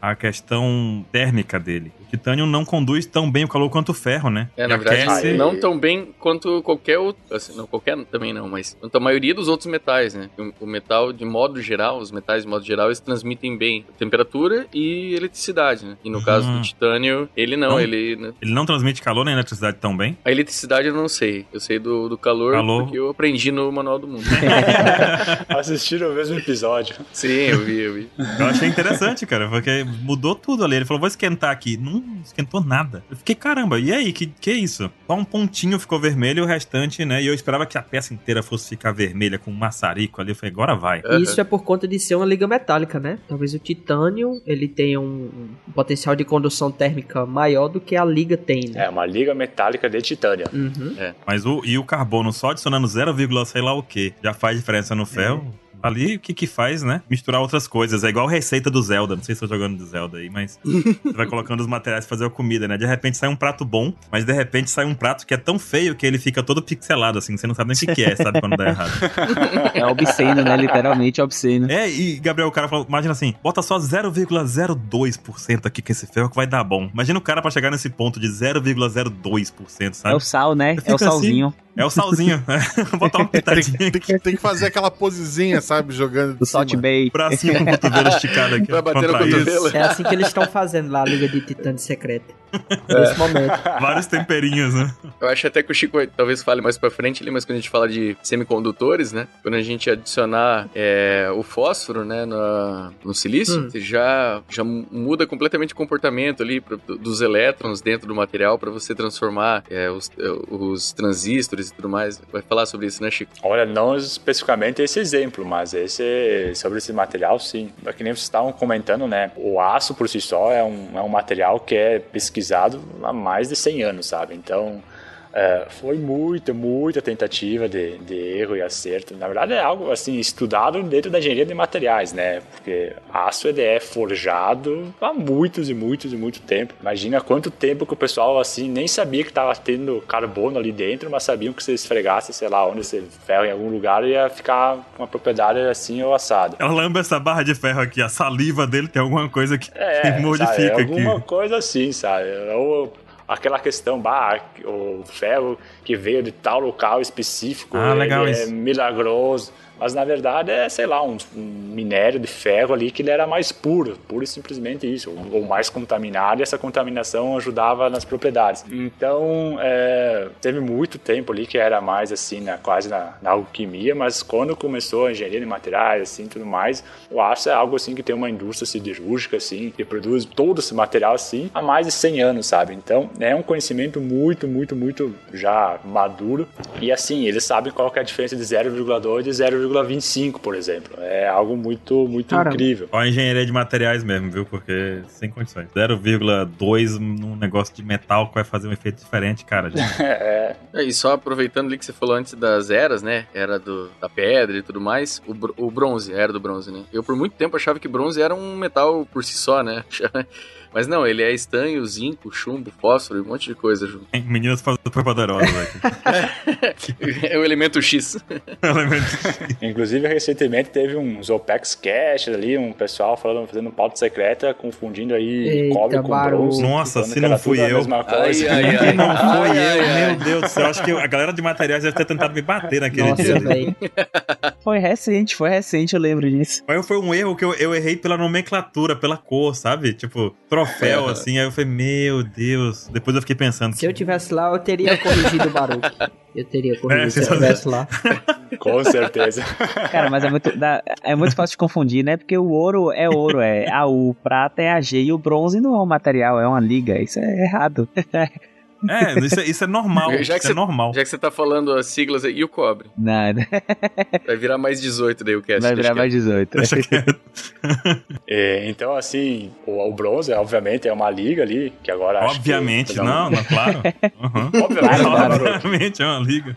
S2: a, a questão térmica dele. Titânio não conduz tão bem o calor quanto o ferro, né?
S6: É, na verdade, aquece... não tão bem quanto qualquer outro. Assim, não, qualquer também não, mas quanto a maioria dos outros metais, né? O, o, metal, de modo geral, os metais de modo geral, eles transmitem bem temperatura e eletricidade, né? E no caso do titânio, ele não, não ele.
S2: Né? Ele não transmite calor nem eletricidade tão bem?
S6: A eletricidade eu não sei. Eu sei do, do calor, calor, porque eu aprendi no Manual do Mundo.
S3: Assistiram o mesmo episódio.
S6: Sim, eu vi, eu vi.
S2: Eu achei interessante, cara, porque mudou tudo ali. Ele falou, vou esquentar aqui. Não esquentou nada. Eu fiquei, caramba, e aí, que, que é isso? Só um pontinho ficou vermelho e o restante, né? E eu esperava que a peça inteira fosse ficar vermelha com um maçarico ali. Eu falei, agora vai.
S4: Isso é por conta de ser uma liga metálica, né? Talvez o titânio, ele tenha um, um potencial de condução térmica maior do que a liga tem, né?
S3: É, uma liga metálica de titânio.
S4: Uhum.
S2: É. Mas o, e o carbono só adicionando 0, sei lá o que, já faz diferença no ferro. Uhum ali o que que faz, né? Misturar outras coisas. É igual a receita do Zelda. Não sei se eu tô jogando do Zelda aí, mas você vai colocando os materiais pra fazer a comida, né? De repente sai um prato bom, mas de repente sai um prato que é tão feio que ele fica todo pixelado, assim. Você não sabe nem o que, que é, sabe? Quando dá errado.
S5: É obsceno, né? Literalmente obsceno.
S2: É, e Gabriel, o cara falou, imagina assim, bota só 0,02% aqui com esse ferro que vai dar bom. Imagina o cara pra chegar nesse ponto de 0,02%, sabe?
S5: É o sal, né? É o salzinho.
S2: Assim, é o salzinho. Botar uma pitadinha.
S1: Tem, tem, tem, que fazer aquela posezinha, sabe? Jogando.
S5: O Salt Bay.
S2: Pra cima com o cotovelo esticado aqui.
S6: Vai bater no cotovelo.
S4: É assim que eles estão fazendo lá a Liga de Titãs Secreta. É. Nesse momento.
S2: Vários temperinhos, né?
S6: Eu acho até que o Chico talvez fale mais pra frente ali, mas quando a gente fala de semicondutores, né? Quando a gente adicionar é, o fósforo, né, no, no silício, hum. já, já muda completamente o comportamento ali pro, dos elétrons dentro do material para você transformar é, os, é, os transistores e tudo mais. Vai falar sobre isso, né, Chico?
S3: Olha, não especificamente esse exemplo, mas esse sobre esse material, sim. É que nem vocês estavam comentando, né? O aço por si só é um, é um material que é pesquisado há mais de 100 anos, sabe? Então, é, foi muita, muita tentativa de, de, erro e acerto. Na verdade, é algo assim estudado dentro da engenharia de materiais, né? Porque aço ele é forjado há muitos e muitos e muito tempo. Imagina quanto tempo que o pessoal assim nem sabia que estava tendo carbono ali dentro, mas sabiam que se esfregasse, sei lá, onde esse ferro em algum lugar ia ficar uma propriedade assim ou assada.
S2: Ela lembra essa barra de ferro aqui, a saliva dele tem alguma coisa que, é, modifica sabe, é
S3: alguma
S2: aqui.
S3: coisa assim, sabe? Ou aquela questão, bah, o ferro que veio de tal local específico,
S2: ah,
S3: é milagroso. Mas na verdade é, sei lá, um, um minério de ferro ali que ele era mais puro, puro e simplesmente isso, ou, ou mais contaminado, e essa contaminação ajudava nas propriedades. Então, é, teve muito tempo ali que era mais assim, na, quase na, na, alquimia, mas quando começou a engenharia de materiais, assim, tudo mais, o aço é algo assim que tem uma indústria siderúrgica, assim, que produz todo esse material assim há mais de 100 anos, sabe? Então, é um conhecimento muito, muito, muito já maduro. E assim, eles sabem qual é a diferença de 0,2 e de 0,25, por exemplo. É algo muito, muito Caramba. incrível.
S2: Ó, a engenharia de materiais mesmo, viu? Porque sem condições. 0,2 num negócio de metal que vai fazer um efeito diferente, cara.
S6: é. E só aproveitando ali que você falou antes das eras, né? Era do, da pedra e tudo mais. O, o bronze, era do bronze, né? Eu por muito tempo achava que bronze era um metal por si só, né? Mas não, ele é estanho, zinco, chumbo, fósforo, um monte de coisa junto.
S2: Meninas fazendo poderosas aqui.
S6: é o elemento X. É o elemento
S3: X. Inclusive, recentemente teve uns OPEX Cash ali, um pessoal falando, fazendo pauta secreta, confundindo aí Eita, cobre com bronze.
S2: Nossa, se não fui eu. Ai, ai, ai, não foi eu, meu Deus do céu. Acho que a galera de materiais deve ter tentado me bater naquele Nossa, dia.
S5: Foi recente, foi recente, eu lembro disso.
S2: Mas foi um erro que eu, eu errei pela nomenclatura, pela cor, sabe? Tipo, troféu, assim. Aí eu falei, meu Deus. Depois eu fiquei pensando.
S4: Se eu tivesse lá, eu teria corrigido o barulho. Eu teria corrigido é, se eu tivesse lá.
S3: Com certeza.
S5: Cara, mas é muito, é muito fácil de confundir, né? Porque o ouro é ouro, é A, U, o prata é a G e o bronze não é um material, é uma liga. Isso é errado.
S2: É, isso, é, isso é normal. Já que isso é
S6: você,
S2: é normal.
S6: Já que você tá falando as siglas aí, e o cobre?
S5: Nada.
S6: Vai virar mais 18 daí o cast.
S5: Vai virar mais 18.
S3: é, então, assim, o, o, bronze, obviamente, é uma liga ali, que agora
S2: Obviamente,
S3: que,
S2: não, não, claro. Uhum. Obviamente, obviamente é uma liga.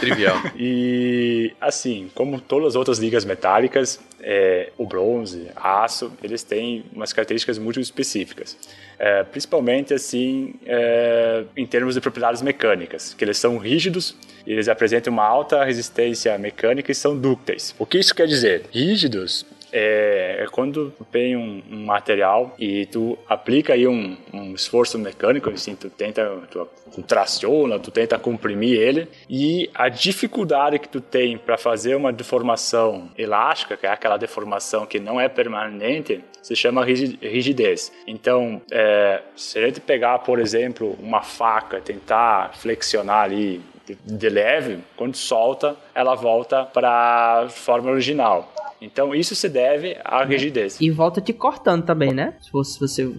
S6: Trivial.
S3: E assim, como todas as outras ligas metálicas, é, o bronze, aço, eles têm umas características muito específicas. É, principalmente assim, é, em termos de propriedades mecânicas, que eles são rígidos, eles apresentam uma alta resistência mecânica e são dúcteis. O que isso quer dizer? Rígidos é, é quando tu tem um, um, material e tu aplica aí um, um, esforço mecânico, assim, tu tenta, tu, tu traciona, tu tenta comprimir ele e a dificuldade que tu tem para fazer uma deformação elástica, que é aquela deformação que não é permanente, se chama rigidez. Então, é, se a gente pegar, por exemplo, uma faca, tentar flexionar ali de leve, quando solta, ela volta para a forma original. Então isso se deve à rigidez.
S4: E volta te cortando também, né? Se fosse você.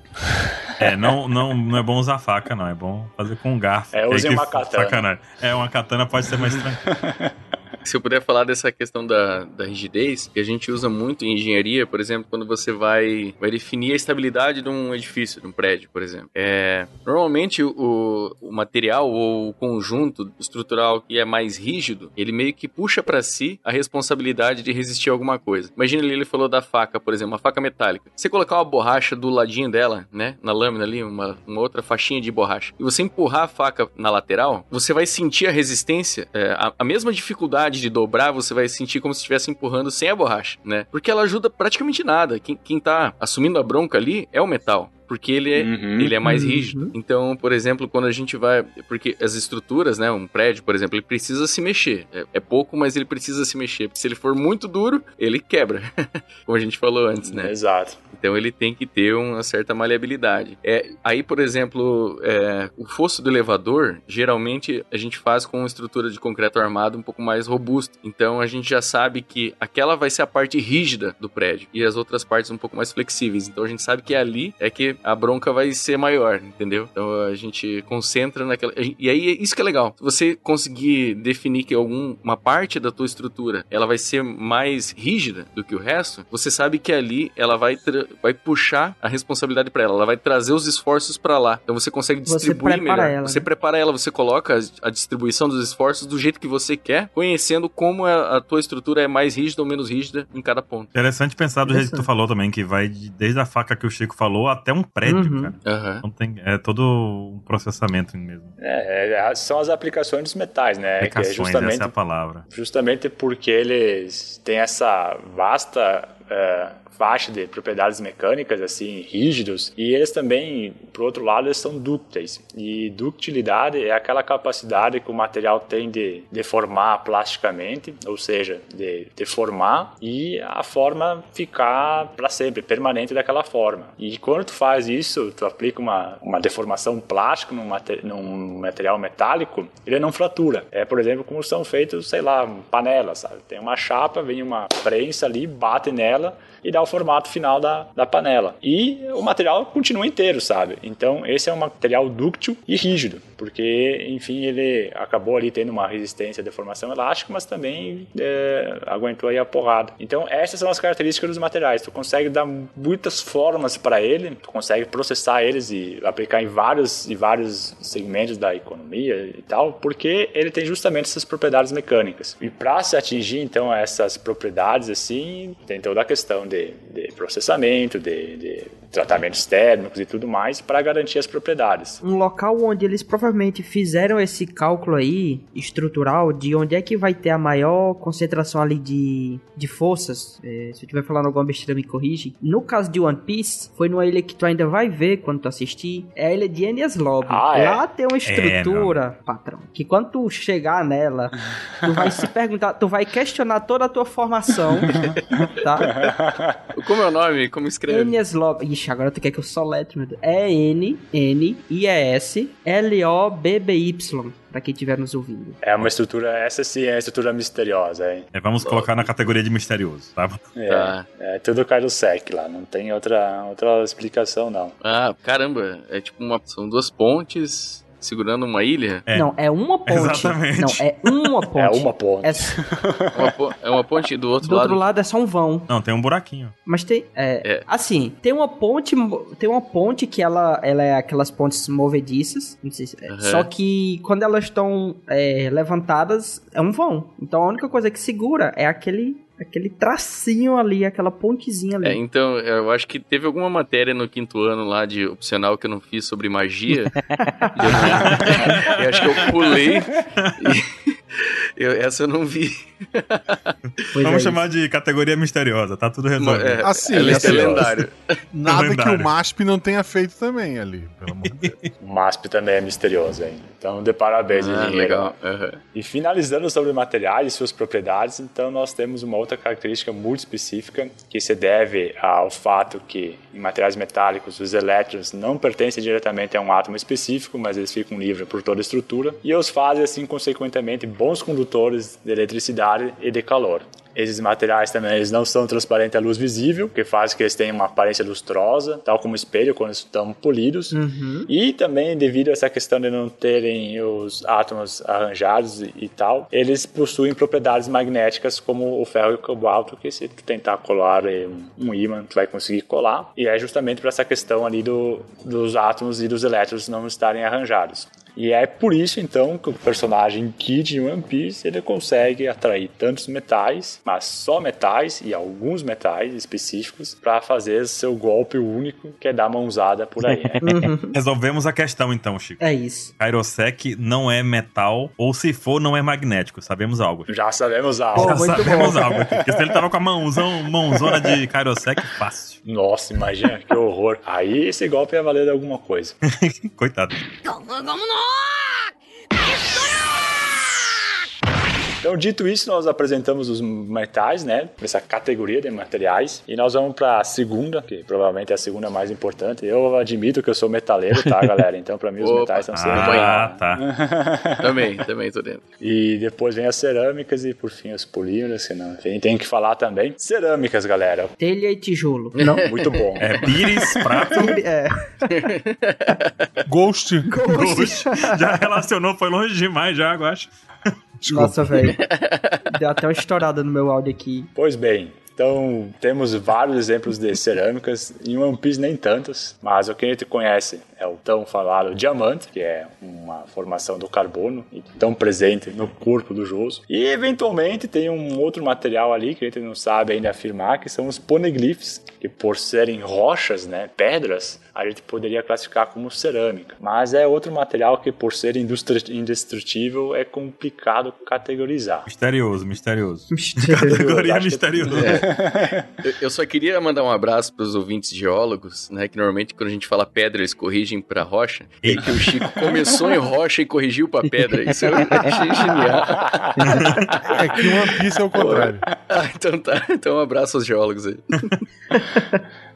S2: é, não, não, não é bom usar faca, não. É bom fazer com um garfo.
S3: É, use uma katana.
S2: Sacanagem. É, uma katana pode ser mais tranquilo.
S6: Se eu puder falar dessa questão da, da rigidez, que a gente usa muito em engenharia, por exemplo, quando você vai, vai definir a estabilidade de um edifício, de um prédio, por exemplo. É, normalmente o, o material ou o conjunto estrutural que é mais rígido, ele meio que puxa para si a responsabilidade de resistir a alguma coisa. Imagina ele falou da faca, por exemplo, uma faca metálica. Você colocar uma borracha do ladinho dela, né, na lâmina ali, uma, uma outra faixinha de borracha, e você empurrar a faca na lateral, você vai sentir a resistência, é, a, a mesma dificuldade de dobrar, você vai sentir como se estivesse empurrando sem a borracha, né? Porque ela ajuda praticamente nada. Quem, quem tá assumindo a bronca ali é o metal porque ele é, uhum, ele é mais uhum. rígido. Então, por exemplo, quando a gente vai. Porque as estruturas, né? Um prédio, por exemplo, ele precisa se mexer. É, é pouco, mas ele precisa se mexer. Porque se ele for muito duro, ele quebra. Como a gente falou antes, né?
S3: Exato.
S6: Então ele tem que ter uma certa maleabilidade. É, aí, por exemplo, é, o fosso do elevador, geralmente a gente faz com uma estrutura de concreto armado um pouco mais robusta. Então a gente já sabe que aquela vai ser a parte rígida do prédio e as outras partes um pouco mais flexíveis. Então a gente sabe que ali é que a bronca vai ser maior, entendeu? Então a gente concentra naquela. E aí é isso que é legal. Se você conseguir definir que alguma parte da tua estrutura ela vai ser mais rígida do que o resto, você sabe que ali ela vai vai puxar a responsabilidade para ela, ela vai trazer os esforços para lá. Então você consegue distribuir
S4: você
S6: melhor.
S4: Ela,
S6: você
S4: né?
S6: prepara ela, você coloca a, distribuição dos esforços do jeito que você quer, conhecendo como a, a, tua estrutura é mais rígida ou menos rígida em cada ponto.
S2: Interessante pensar do jeito que tu falou também, que vai de, desde a faca que o Chico falou até um prédio, uhum. cara.
S6: Uhum.
S2: Então tem, é todo um processamento mesmo.
S3: É, é são as aplicações dos metais, né?
S2: Aplicações, que é justamente, essa é a palavra.
S3: Justamente porque eles têm essa vasta é, faixa de propriedades mecânicas assim rígidos e eles também, por outro lado, eles são dúcteis. E ductilidade é aquela capacidade que o material tem de deformar plasticamente, ou seja, de deformar e a forma ficar para sempre, permanente daquela forma. E quando tu faz isso, tu aplica uma, uma deformação plástica num, num material metálico, ele não fratura. É, por exemplo, como são feitos, sei lá, panelas, sabe? Tem uma chapa, vem uma prensa ali, bate nela e dá o formato final da, da panela. E o material continua inteiro, sabe? Então, esse é um material dúctil e rígido, porque, enfim, ele acabou ali tendo uma resistência à deformação elástica, mas também é, aguentou aí a porrada. Então, essas são as características dos materiais. Tu consegue dar muitas formas para ele, tu consegue processar eles e aplicar em vários, e vários segmentos da economia e tal, porque ele tem justamente essas propriedades mecânicas. E para se atingir, então, essas propriedades, assim, tem toda a questão de de, processamento, de, de, tratamentos térmicos e tudo mais para garantir as propriedades.
S4: Um local onde eles provavelmente fizeram esse cálculo aí estrutural de onde é que vai ter a maior concentração ali de, de forças. É, se eu estiver falando alguma besteira, me corrige. No caso de One Piece, foi numa ilha que tu ainda vai ver quando tu assistir. É a ilha de Enies Lobby. Ah, é? Lá tem uma estrutura, é, patrão, que quando tu chegar nela, tu vai se perguntar, tu vai questionar toda a tua formação, tá?
S6: Como é o nome? Como escreve?
S4: Enies Lobby. Ixi, agora tu quer que eu soletre, meu Deus. É N, N, I, E, S, L, O, B, B, Y para quem estiver nos ouvindo.
S3: É uma estrutura, essa sim é a estrutura misteriosa, hein?
S2: É, vamos colocar na categoria de misterioso, tá?
S3: É, tá. é tudo cai do sec lá, não tem outra, outra explicação, não.
S6: Ah, caramba, é tipo uma, são duas pontes segurando uma ilha?
S4: É. Não, é uma ponte. Exatamente. Não, é uma ponte.
S3: É uma ponte.
S4: É,
S6: uma, po é uma ponte do outro
S4: do
S6: lado.
S4: Do outro lado é só um vão.
S2: Não, tem um buraquinho.
S4: Mas tem. É, é. Assim, tem uma ponte. Tem uma ponte que ela, ela é aquelas pontes movediças. Não sei se, uhum. Só que quando elas estão é, levantadas, é um vão. Então a única coisa que segura é aquele aquele tracinho ali, aquela pontezinha ali.
S6: É, então, eu acho que teve alguma matéria no quinto ano lá de opcional que eu não fiz sobre magia. eu, eu acho que eu pulei. E... Eu, essa eu não vi.
S2: Vamos é chamar isso. de categoria misteriosa, tá tudo resolvido. É,
S1: assim, é, é lendário. Nada lendário. que o MASP não tenha feito também ali, pelo amor de Deus.
S3: O MASP também é misterioso, hein? Então, de parabéns, ah,
S6: legal. Uhum.
S3: E finalizando sobre materiais e suas propriedades, então nós temos uma outra característica muito específica que se deve ao fato que em materiais metálicos os elétrons não pertencem diretamente a um átomo específico, mas eles ficam livres por toda a estrutura e os fazem assim consequentemente bons condutores de eletricidade e de calor. Esses materiais também eles não são transparentes à luz visível, que faz que eles tenham uma aparência lustrosa, tal como espelho quando estão polidos. Uhum. E também devido a essa questão de não terem os átomos arranjados e, e, tal, eles possuem propriedades magnéticas como o ferro e o cobalto, que se tu tentar colar um, um ímã, tu vai conseguir colar. E é justamente por essa questão ali do, dos átomos e dos elétrons não estarem arranjados. E é por isso então que o personagem Kid em One Piece ele consegue atrair tantos metais, mas só metais e alguns metais específicos para fazer seu golpe único, que é dar mãozada por aí.
S2: Uhum. Resolvemos a questão então, Chico.
S4: É isso.
S2: Kairosek não é metal, ou se for, não é magnético. Sabemos algo.
S3: Já sabemos algo.
S2: Pô, Já sabemos bom. algo. Porque se ele tava com a mãozão, mãozona de Kairosek, fácil.
S3: Nossa, imagina, que horror. Aí esse golpe ia valer alguma coisa.
S2: Coitado.
S3: Isso então, dito isso, nós apresentamos os metais, né? Essa categoria de materiais. E nós vamos para a segunda, que provavelmente é a segunda mais importante. Eu admito que eu sou metaleiro, tá, galera? Então, para mim, os Opa. metais estão sempre.
S2: Ah, tá.
S6: também, também tô dentro.
S3: E depois vem as cerâmicas e, por fim, os polímeros, que não. Tem, tem que falar também. Cerâmicas, galera.
S4: Telha e tijolo.
S3: Não? Muito bom.
S2: É pires, prato.
S4: é.
S1: Ghost.
S2: Ghost. Ghost. Já relacionou, foi longe demais já, eu acho.
S4: Desculpa. Nossa, velho. Deu até uma estourada no meu áudio aqui.
S3: Pois bem, então, temos vários exemplos de cerâmicas, em One Piece nem tantos, mas o que a gente conhece é o tão falado diamante, que é uma formação do carbono, tão presente no corpo do Joso. E eventualmente tem um outro material ali que a gente não sabe ainda afirmar, que são os poneglyphs, que por serem rochas, né, pedras, a gente poderia classificar como cerâmica. Mas é outro material que, por ser indestrutível, é complicado categorizar.
S2: Misterioso, misterioso.
S3: misterioso.
S2: Categoria misteriosa.
S6: É. Eu só queria mandar um abraço para os ouvintes geólogos, né? Que normalmente quando a gente fala pedra, eles corrigem para rocha. E que o Chico começou em rocha e corrigiu para pedra. Isso eu achei genial.
S1: É que One Piece é o contrário.
S6: Ah, então tá. Então um abraço aos geólogos aí.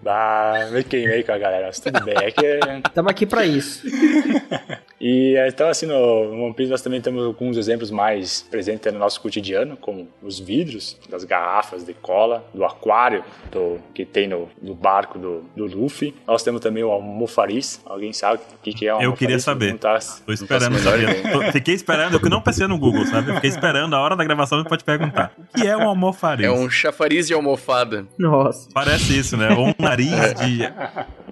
S3: Ah, me queimei com a galera, mas tudo bem. É que.
S4: Estamos aqui para isso.
S3: e então, assim, no One Piece nós também temos alguns exemplos mais presentes no nosso cotidiano, como os vidros das garrafas de cola, do aquário do, que tem no, no barco do, do Luffy. Nós temos também o almofariz. Alguém sabe o que, que é o
S2: Eu queria saber. Tá, Tô esperando saber. Fiquei esperando, eu que não pensei no Google, sabe? Fiquei esperando a hora da gravação pode perguntar. O que é um almofariz?
S6: É um chafariz de almofada.
S4: Nossa.
S2: Parece isso, né? Ou um nariz de.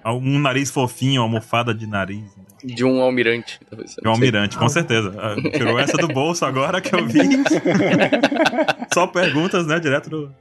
S2: Um nariz fofinho, almofada de nariz.
S6: De um almirante, talvez.
S2: De um almirante, com certeza. Ah, tirou essa do bolso agora que eu vi. Só perguntas, né? Direto do.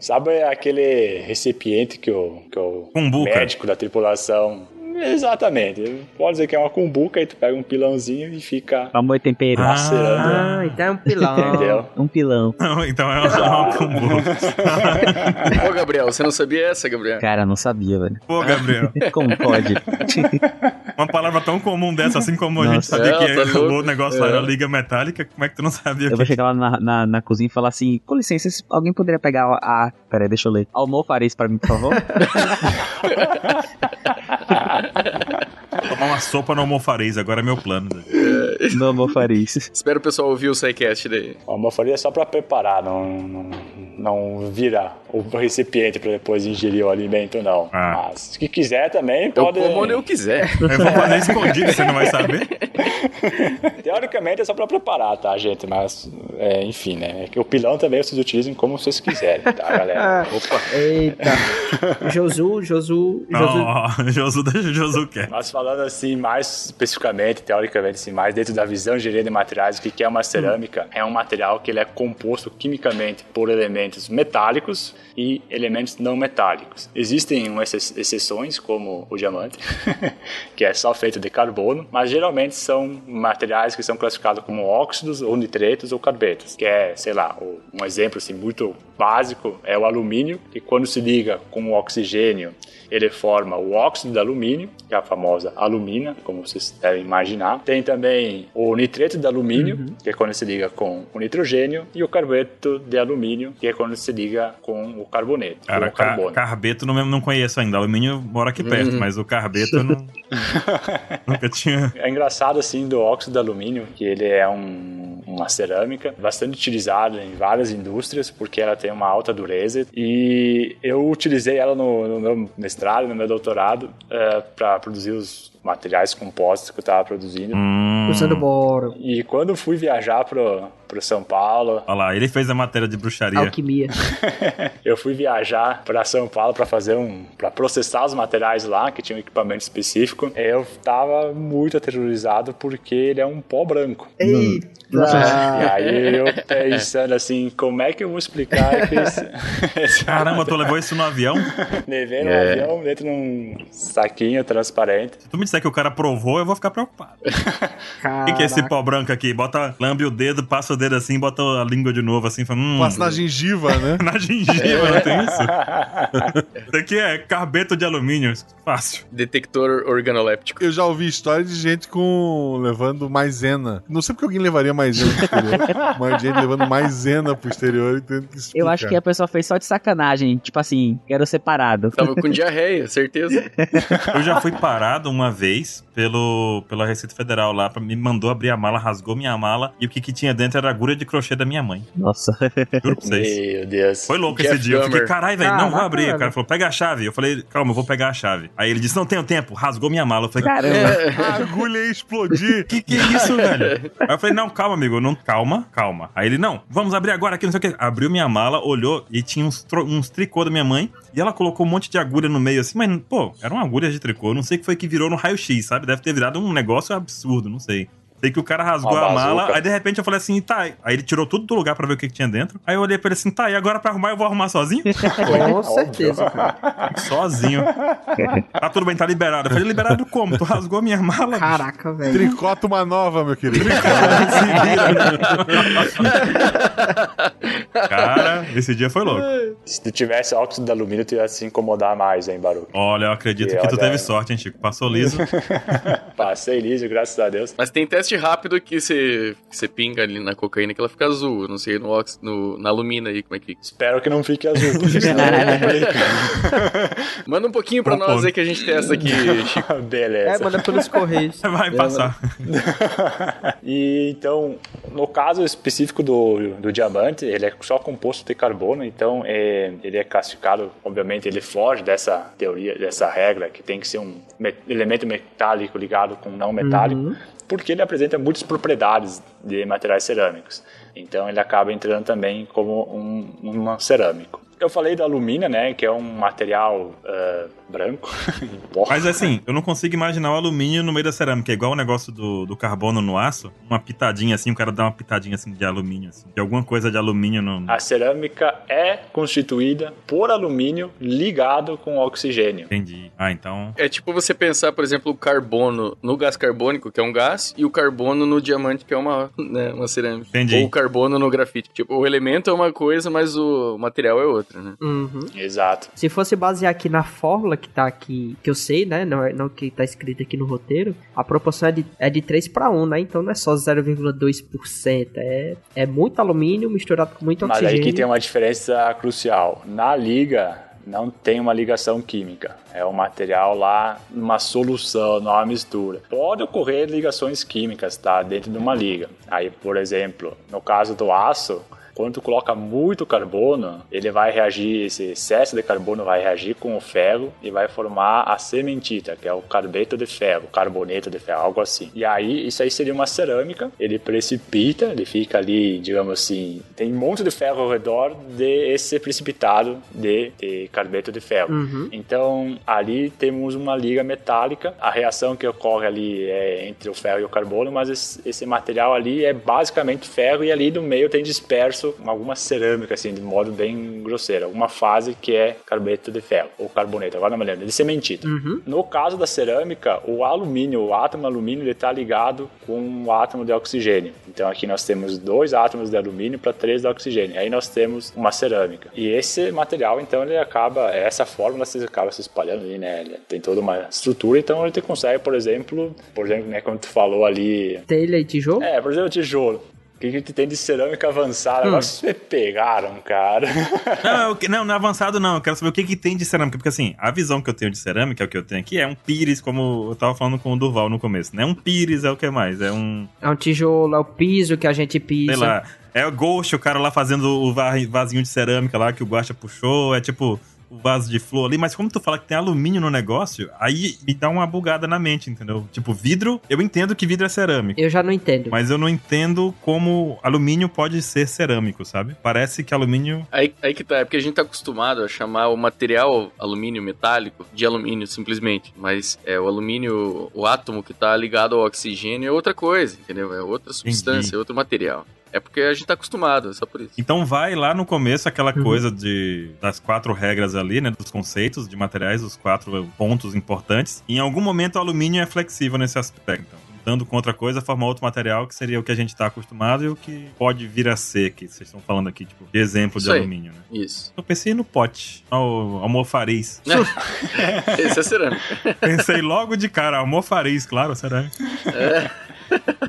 S3: Sabe aquele recipiente que o, que o médico da tripulação Exatamente. Pode dizer que é uma cumbuca, aí tu pega um pilãozinho e fica.
S5: Amor tempero.
S3: Macerando.
S4: Ah, então é um pilão.
S3: Entendeu?
S5: Um pilão.
S2: Não, então é uma, uma cumbuca.
S6: Ô, Gabriel, você não sabia essa, Gabriel?
S5: Cara, não sabia, velho.
S2: Pô, Gabriel.
S5: Como pode?
S2: uma palavra tão comum dessa, assim como Nossa. a gente sabia é, que tá o negócio é. era liga metálica, como é que tu não sabia?
S5: Eu que... vou chegar lá na, na, na, cozinha e falar assim: com licença, alguém poderia pegar a. Peraí, deixa eu ler. Almofariz pra mim, por favor?
S2: Tomar uma sopa no almofariz, agora é meu plano.
S5: No almofariz.
S6: Espero o pessoal ouvir o SciCast daí.
S3: O almofariz é só pra preparar, não, não, não vira o recipiente pra depois ingerir o alimento, não. Ah. Mas se quiser também, pode...
S6: Eu como onde eu quiser.
S2: Eu vou fazer escondido, você não vai saber.
S3: Teoricamente é só pra preparar, tá, gente? Mas, é, enfim, né? É que o pilão também vocês utilizem como vocês quiserem, tá, galera?
S4: Opa. Eita. Josu, Josu,
S2: Josu. Oh, Josu, Josu quer.
S3: Mas falando assim, mais especificamente, teoricamente, assim, mais dentro da visão de engenharia de materiais, o que é uma cerâmica? Hum. É um material que ele é composto quimicamente por elementos metálicos e elementos não metálicos. Existem exceções, como o diamante, que é só feito de carbono, mas geralmente são materiais que são classificados como óxidos ou nitretos ou carbetos, que é, sei lá, um exemplo assim, muito básico é o alumínio, que quando se liga com o oxigênio ele forma o óxido de alumínio, que é a famosa alumina, como vocês devem imaginar. Tem também o nitreto de alumínio, uhum. que é quando se liga com o nitrogênio, e o carbeto de alumínio, que é quando se liga com o carboneto.
S2: Cara,
S3: o carbono.
S2: carbeto não, não conheço ainda. Alumínio mora aqui perto, uhum. mas o carbeto eu não, nunca tinha.
S3: É engraçado assim do óxido de alumínio, que ele é um, uma cerâmica bastante utilizada em várias indústrias, porque ela tem uma alta dureza. E eu utilizei ela no, no meu mestrado, no meu doutorado, é, para produzir os materiais compostos que eu estava produzindo.
S2: Hum.
S4: Usando boro.
S3: E quando fui viajar pro, pro São Paulo.
S2: Olha lá, ele fez a matéria de bruxaria.
S4: Alquimia.
S3: eu fui viajar para São Paulo para fazer um. para processar os materiais lá, que tinha um equipamento específico. Eu tava muito aterrorizado porque ele é um pó branco.
S4: Eita!
S3: E aí eu pensando assim, como é que eu vou explicar esse,
S2: esse Caramba, tu levou isso no avião?
S3: Levei no é. avião, dentro de um saquinho transparente.
S2: Se tu me disser que o cara provou, eu vou ficar preocupado. O que, que, é esse pó branco aqui? Bota, lambe o dedo, passa o dedo assim, bota a língua de novo assim, fala, hum,
S1: Passa na gengiva, né?
S2: na gengiva, não tem isso? isso aqui é carbeto de alumínio, fácil.
S6: Detector organoléptico.
S1: Eu já ouvi história de gente com levando maisena. Não sei porque alguém levaria maisena pro exterior, gente levando maisena pro exterior e tendo que explicar.
S5: Eu acho que a pessoa fez só de sacanagem, tipo assim, quero ser parado.
S6: Tava com diarreia, certeza.
S2: Eu já fui parado uma vez pelo, pela Receita Federal lá, pra, me mandou abrir a mala, rasgou minha mala e o que, que tinha dentro era agulha de crochê da minha mãe.
S5: Nossa.
S2: Juro pra vocês.
S3: Meu Deus.
S2: Foi louco Jeff esse dia. Eu fiquei, caralho, velho, não vou abrir. O cara falou, pega a chave. Eu falei, calma, eu vou pegar a chave. Aí ele disse, não tenho tempo. Rasgou minha mala. Eu falei, caramba, a agulha ia explodir. que que é isso, velho? Aí eu falei, não, calma, amigo. Não, calma, calma. Aí ele, não, vamos abrir agora aqui, não sei o que. Abriu minha mala, olhou e tinha uns, uns tricô da minha mãe. E ela colocou um monte de agulha no meio assim, mas, pô, eram agulhas de tricô. Não sei o que foi que virou no raio-x, sabe? Deve ter virado um negócio absurdo, não sei. Sei que o cara rasgou a mala, aí de repente eu falei assim, tá. Aí ele tirou tudo do lugar pra ver o que, que tinha dentro. Aí eu olhei pra ele assim, tá, e agora pra arrumar eu vou arrumar sozinho?
S4: Com certeza, cara.
S2: Sozinho. Tá tudo bem, tá liberado. Eu falei, liberado como? Tu rasgou minha mala?
S4: Caraca, velho.
S1: Tricota uma nova, meu querido.
S2: cara, esse dia foi louco.
S3: Se tu tivesse óxido de alumínio, tu ia se incomodar mais, hein, Baru?
S2: Olha, eu acredito e que olha... tu teve sorte, hein, Chico? Passou liso.
S3: Passei liso, graças a Deus.
S6: Mas tem teste rápido que você, que você pinga ali na cocaína que ela fica azul. Não sei no, ox, no na alumina aí como é que fica.
S3: Espero que não fique azul.
S6: manda um pouquinho pra nós aí que a gente testa aqui, Chico.
S3: Beleza.
S4: É, manda pelos correios.
S2: Vai passar.
S3: e então, no caso específico do, do diamante, ele é só composto de carbono, então é, ele é classificado, obviamente, ele foge dessa teoria, dessa regra que tem que ser um elemento metálico ligado com não metálico. Uhum porque ele apresenta muitas propriedades de materiais cerâmicos. Então ele acaba entrando também como um, um cerâmico. Eu falei da alumínio, né, que é um material uh, branco.
S2: Mas assim, eu não consigo imaginar o alumínio no meio da cerâmica. É igual o negócio do, do carbono no aço. Uma pitadinha assim, o cara dá uma pitadinha assim de alumínio, assim. De alguma coisa de alumínio no.
S3: A cerâmica é constituída por alumínio ligado com oxigênio.
S2: Entendi. Ah, então.
S6: É tipo você pensar, por exemplo, o carbono no gás carbônico, que é um gás, e o carbono no diamante, que é uma, né, uma cerâmica.
S2: Entendi.
S6: Ou o carbono no grafite. Tipo, o elemento é uma coisa, mas o material é outra outra, né?
S4: Uhum.
S3: Exato.
S4: Se fosse basear aqui na fórmula que tá aqui, que eu sei, né? Não, é, não que tá escrito aqui no roteiro, a proporção é de, é de 3 para 1, né? Então não é só 0,2%. É, é muito alumínio misturado com muito
S3: Mas
S4: oxigênio.
S3: Mas aí que tem uma diferença crucial. Na liga, não tem uma ligação química. É o um material lá numa solução, numa mistura. Pode ocorrer ligações químicas, tá? Dentro de uma liga. Aí, por exemplo, no caso do aço, quando tu coloca muito carbono, ele vai reagir, esse excesso de carbono vai reagir com o ferro e vai formar a cementita, que é o carbeto de ferro, carboneto de ferro, algo assim. E aí, isso aí seria uma cerâmica, ele precipita, ele fica ali, digamos assim, tem um monte de ferro ao redor de esse precipitado de, de carbeto de ferro.
S4: Uhum.
S3: Então, ali temos uma liga metálica, a reação que ocorre ali é entre o ferro e o carbono, mas esse, esse material ali é basicamente ferro e ali no meio tem disperso alguma cerâmica, assim, de modo bem grosseiro. Alguma fase que é carboneto de ferro, ou carboneto, agora não me lembro, de cementita.
S4: Uhum.
S3: No caso da cerâmica, o alumínio, o átomo alumínio, está ligado com o átomo de oxigênio. Então aqui nós temos dois átomos de alumínio para três de oxigênio. Aí nós temos uma cerâmica. E esse material, então, ele acaba, essa fórmula se acaba se espalhando ali, né? Ele tem toda uma estrutura, então ele consegue, por exemplo, por exemplo, né, como tu falou ali...
S4: Telha e tijolo?
S3: É, por exemplo, tijolo. O que, que tem de cerâmica avançada? Hum. Agora vocês pegaram, cara.
S2: Não, eu, não, não é avançado não. Eu quero saber o que, que tem de cerâmica. Porque assim, a visão que eu tenho de cerâmica, é o que eu tenho aqui, é um pires, como eu tava falando com o Durval no começo. Não é um pires, é o que mais? É um.
S4: É um tijolo, é o piso que a gente pisa.
S2: Sei lá. É o Ghost, o cara lá fazendo o vasinho de cerâmica lá que o Guacha puxou. É tipo o vaso de flor ali, mas como tu fala que tem alumínio no negócio, aí me dá uma bugada na mente, entendeu? Tipo, vidro, eu entendo que vidro é cerâmico.
S4: Eu já não entendo.
S2: Mas eu não entendo como alumínio pode ser cerâmico, sabe? Parece que alumínio.
S6: Aí, aí que tá, é porque a gente tá acostumado a chamar o material alumínio metálico de alumínio simplesmente. Mas é o alumínio, o átomo que tá ligado ao oxigênio é outra coisa, entendeu? É outra substância, Entendi. é outro material. É porque a gente tá acostumado, é só por isso.
S2: Então vai lá no começo aquela uhum. coisa de das quatro regras ali, né? Dos conceitos de materiais, os quatro pontos importantes. Em algum momento o alumínio é flexível nesse aspecto. Então lutando com outra coisa, forma outro material que seria o que a gente está acostumado e o que pode vir a ser, que vocês estão falando aqui, tipo, de exemplo
S6: Isso
S2: de
S6: aí.
S2: alumínio, né?
S6: Isso.
S2: Eu pensei no pote, ao almofariz.
S6: Esse é cerâmica.
S2: Pensei logo de cara, almofariz, claro, cerâmica.
S6: É.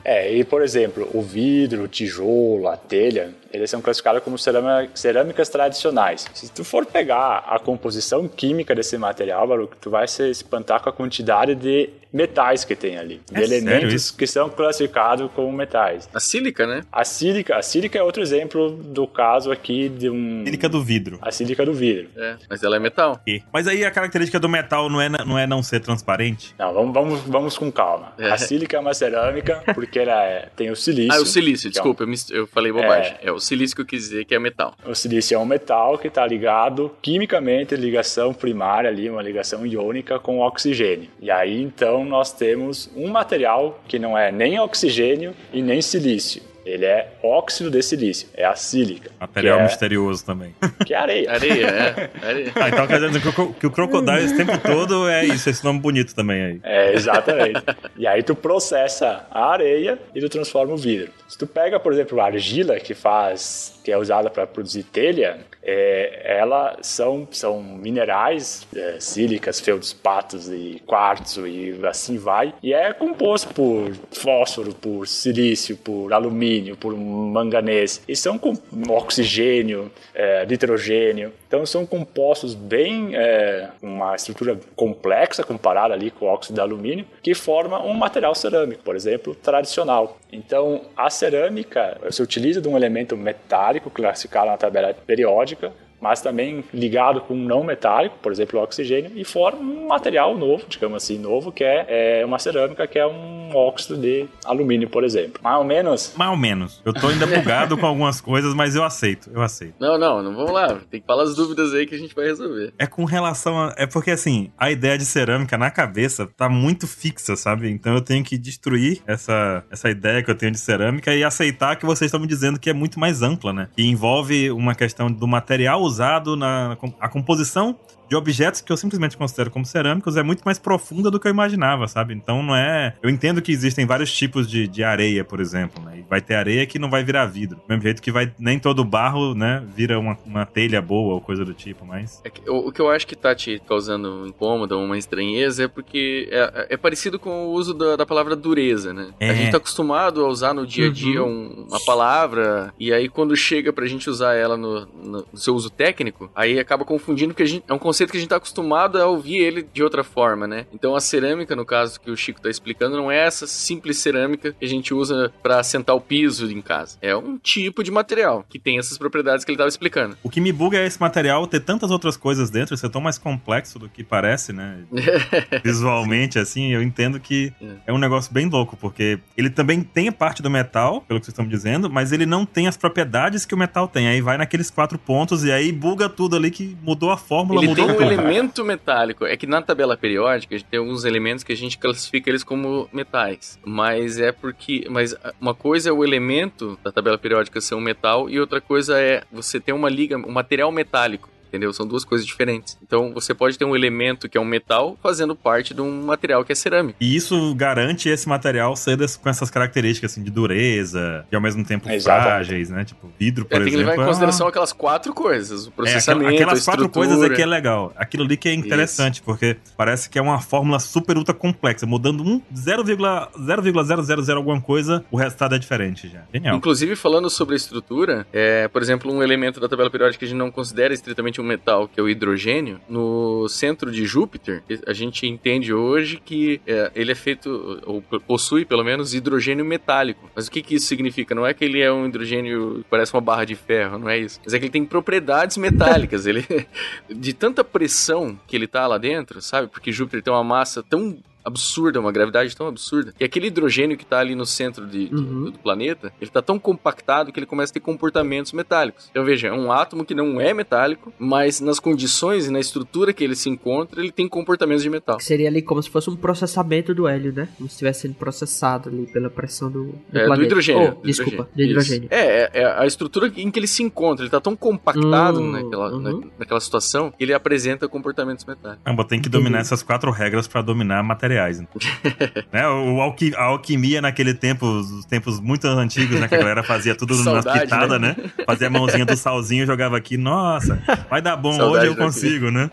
S3: É, e por exemplo, o vidro, o tijolo, a telha, eles são classificados como cerâmicas tradicionais. Se tu for pegar a composição química desse material, Baruch, tu vai se espantar com a quantidade de metais que tem ali, é de elementos que são classificados como metais.
S6: A sílica, né?
S3: A sílica, a sílica é outro exemplo do caso aqui de um
S2: sílica do vidro.
S3: A sílica do vidro.
S6: É, mas ela é metal.
S2: E, mas aí a característica do metal não é não é não ser transparente?
S3: Não, vamos vamos, vamos com calma. É. A sílica é uma cerâmica porque ela é, tem o silício.
S6: Ah, o silício, desculpa, é um... eu, eu, falei bobagem. É. é o silício que eu quis dizer que é metal.
S3: O silício é um metal que está ligado quimicamente, ligação primária ali, uma ligação iônica com oxigênio. E aí então nós temos um material que não é nem oxigênio e nem silício. Ele é óxido de silício, é a sílica.
S2: Material é, misterioso também.
S3: Que é areia.
S6: Areia, é. Areia.
S2: Ah, então quer dizer que o, que o crocodile esse tempo todo é isso, esse nome bonito também aí.
S3: É, exatamente. e aí tu processa a areia e tu transforma o vidro. Se tu pega, por exemplo, a argila que faz, que é usada para produzir telha, é, ela são, são minerais é, sílicas, feldspatos e quartzo e assim vai. E é composto por fósforo, por silício, por alumínio, por manganês. E são com oxigênio, é, nitrogênio. Então são compostos bem é, uma estrutura complexa comparada ali com o óxido de alumínio que forma um material cerâmico, por exemplo, tradicional. Então a cerâmica se utiliza de um elemento metálico classificado na tabela periódica mas também ligado com um não metálico, por exemplo, o oxigênio, e forma um material novo, digamos assim, novo, que é, é uma cerâmica, que é um óxido de alumínio, por exemplo. Mais ou menos?
S2: Mais ou menos. Eu tô ainda bugado com algumas coisas, mas eu aceito, eu aceito.
S6: Não, não, não vamos lá. Tem que falar as dúvidas aí que a gente vai resolver.
S2: É com relação a... É porque, assim, a ideia de cerâmica na cabeça tá muito fixa, sabe? Então eu tenho que destruir essa, essa ideia que eu tenho de cerâmica e aceitar que vocês estão me dizendo que é muito mais ampla, né? Que envolve uma questão do material usado na a composição de objetos que eu simplesmente considero como cerâmicos é muito mais profunda do que eu imaginava, sabe? Então não é. Eu entendo que existem vários tipos de, de areia, por exemplo, né? E vai ter areia que não vai virar vidro. Do mesmo jeito que vai nem todo barro, né, vira uma, uma telha boa ou coisa do tipo, mas.
S6: É que, o, o, que eu acho que tá te causando um incômodo, uma estranheza, é porque é, é parecido com o uso da, da palavra dureza, né? É. A gente tá acostumado a usar no dia a dia uhum. um, uma palavra, e aí quando chega pra gente usar ela no, no, no seu uso técnico, aí acaba confundindo que a gente. É um conceito que a gente tá acostumado a ouvir ele de outra forma, né? Então a cerâmica, no caso que o Chico tá explicando, não é essa simples cerâmica que a gente usa para assentar o piso em casa. É um tipo de material que tem essas propriedades que ele tava explicando.
S2: O que me buga é esse material ter tantas outras coisas dentro, ser tão mais complexo do que parece, né? Visualmente, assim, eu entendo que é. é um negócio bem louco, porque ele também tem a parte do metal, pelo que vocês estão me dizendo, mas ele não tem as propriedades que o metal tem. Aí vai naqueles quatro pontos e aí buga tudo ali que mudou a fórmula,
S6: ele
S2: mudou
S6: um elemento metálico. É que na tabela periódica a gente tem alguns elementos que a gente classifica eles como metais. Mas é porque. Mas uma coisa é o elemento da tabela periódica ser um metal e outra coisa é você ter uma liga, um material metálico entendeu? São duas coisas diferentes. Então você pode ter um elemento que é um metal fazendo parte de um material que é cerâmico.
S2: E isso garante esse material ser com essas características assim, de dureza, e ao mesmo tempo é, frágeis, né? Tipo, vidro, por é,
S6: exemplo.
S2: Tem que
S6: levar em é consideração é aquelas quatro coisas: o processamento,
S2: é, aquelas
S6: quatro
S2: coisas é que é legal. Aquilo ali que é interessante, isso. porque parece que é uma fórmula super ultra complexa. Mudando um 0,000 alguma coisa, o resultado é diferente já. Genial.
S6: Inclusive, falando sobre a estrutura, é, por exemplo, um elemento da tabela periódica que a gente não considera estritamente um metal, que é o hidrogênio, no centro de Júpiter, a gente entende hoje que é, ele é feito, ou possui pelo menos, hidrogênio metálico. Mas o que, que isso significa? Não é que ele é um hidrogênio que parece uma barra de ferro, não é isso. Mas é que ele tem propriedades metálicas. ele De tanta pressão que ele tá lá dentro, sabe? Porque Júpiter tem uma massa tão absurda, uma gravidade tão absurda. E aquele hidrogênio que está ali no centro de, uhum. do, do, planeta, ele está tão compactado que ele começa a ter comportamentos metálicos. Então veja, é um átomo que não é metálico, mas nas condições e na estrutura que ele se encontra, ele tem comportamentos de metal.
S4: Seria ali como se fosse um processamento do hélio, né? Como se estivesse sendo processado ali pela pressão do,
S6: do, é, do hidrogênio.
S4: Oh, do desculpa, hidrogênio. do hidrogênio.
S6: É, é, é, a estrutura em que ele se encontra. Ele está tão compactado hum, naquela, uhum. na, naquela situação que ele apresenta comportamentos metálicos.
S2: Ah, tem que dominar essas quatro regras para dominar materiais. Então. né? O alqui, a alquimia naquele tempo, os tempos muito antigos, né? Que a galera fazia tudo na pitada, né? né? Fazia a mãozinha do salzinho, jogava aqui, nossa, vai dar bom, Saudade hoje eu consigo, né?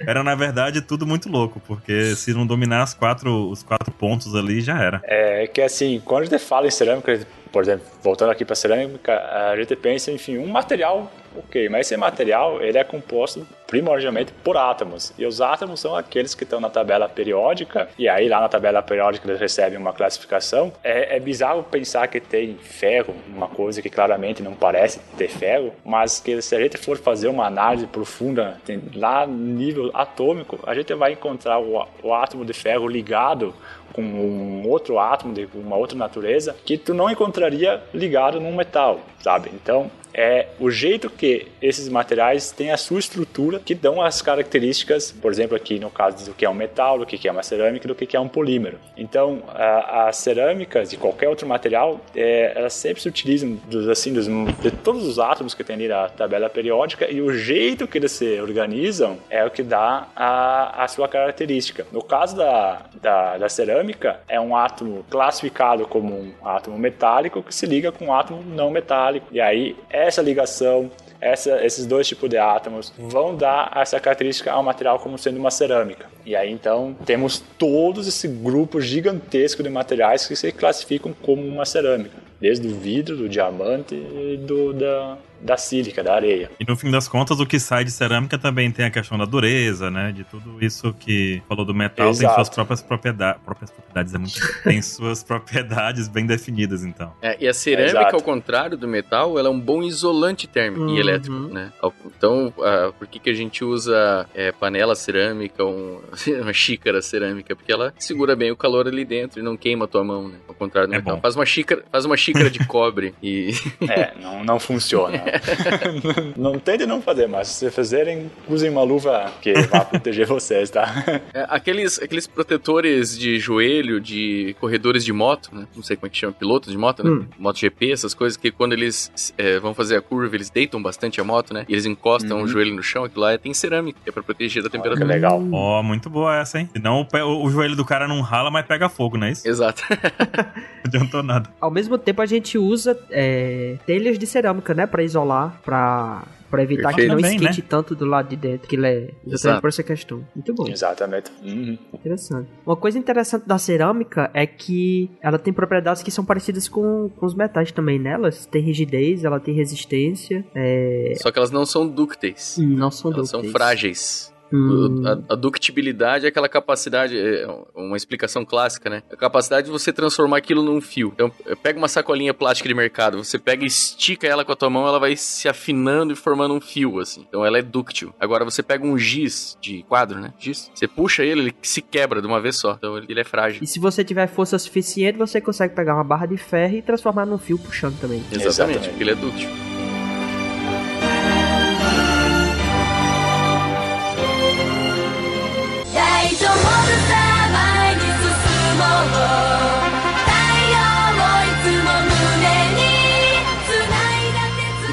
S2: Era, na verdade, tudo muito louco, porque se não dominar as quatro, os quatro pontos ali, já era.
S3: É que assim, quando a gente fala em cerâmica, por exemplo, voltando aqui para cerâmica, a gente pensa, enfim, um material Ok, mas esse material ele é composto primordialmente por átomos. E os átomos são aqueles que estão na tabela periódica, e aí lá na tabela periódica eles recebem uma classificação. É, é bizarro pensar que tem ferro, uma coisa que claramente não parece ter ferro, mas que se a gente for fazer uma análise profunda tem, lá nível atômico, a gente vai encontrar o, o átomo de ferro ligado com um outro átomo de uma outra natureza que tu não encontraria ligado num metal, sabe? Então, é o jeito que esses materiais têm a sua estrutura que dão as características, por exemplo, aqui no caso do que é um metal, do que é uma cerâmica, do que é um polímero. Então, as cerâmicas e qualquer outro material, é, elas sempre se utilizam dos, assim, dos, de todos os átomos que tem ali na tabela periódica e o jeito que eles se organizam é o que dá a, a sua característica. No caso da, da, da cerâmica, é um átomo classificado como um átomo metálico que se liga com um átomo não metálico. E aí, essa ligação, essa, esses dois tipos de átomos vão dar essa característica ao material como sendo uma cerâmica. E aí então temos todos esse grupo gigantesco de materiais que se classificam como uma cerâmica, desde o vidro, do diamante e do, da, da sílica, da areia.
S2: E no fim das contas, o que sai de cerâmica também tem a questão da dureza, né? De tudo isso que falou do metal Exato. tem suas próprias propriedades. Próprias propriedades é muito. tem suas propriedades bem definidas, então.
S6: É, e a cerâmica, ao contrário do metal, ela é um bom isolante térmico uhum. e elétrico, né? Então, uh, por que, que a gente usa é, panela cerâmica, um, uma xícara cerâmica? Porque ela segura bem o calor ali dentro e não queima a tua mão, né? Ao contrário do é metal. Faz uma xícara, faz uma xícara de cobre e.
S3: É, não, não funciona. não tente não fazer, mas se fizerem, usem uma luva que vai proteger vocês, tá?
S6: É, aqueles, aqueles protetores de joelho de corredores de moto, né? Não sei como é que chama, piloto de moto, né? Hum. MotoGP, essas coisas que quando eles é, vão fazer a curva, eles deitam bastante a moto, né? E eles encostam uhum. o joelho no chão, aquilo lá tem cerâmica, que é pra proteger da temperatura.
S3: que legal.
S2: Ó, oh, muito boa essa, hein? Senão o, o, joelho do cara não rala, mas pega fogo, não é isso?
S6: Exato.
S2: não adiantou nada.
S4: Ao mesmo tempo, a gente usa é, telhas de cerâmica, né? Pra isolar, pra para evitar Perfeito. que não Também, esquente né? tanto do lado de dentro, que ele é exatamente por essa questão. Muito bom.
S3: Exatamente. Uhum.
S4: Interessante. Uma coisa interessante da cerâmica é que ela tem propriedades que são parecidas com, com os metais também nelas. Tem rigidez, ela tem resistência. É...
S6: Só que elas não são dúcteis.
S4: Não são
S6: elas
S4: dúcteis.
S6: são frágeis. Hum. A, a, ductibilidade é aquela capacidade, é uma explicação clássica, né? A capacidade de você transformar aquilo num fio. Então, pega uma sacolinha plástica de mercado, você pega e estica ela com a tua mão, ela vai se afinando e formando um fio, assim. Então, ela é dúctil. Agora, você pega um giz de quadro, né? Giz. Você puxa ele, ele se quebra de uma vez só. Então, ele é frágil.
S4: E se você tiver força suficiente, você consegue pegar uma barra de ferro e transformar num fio puxando também.
S6: Exatamente, Exatamente. porque ele é dúctil.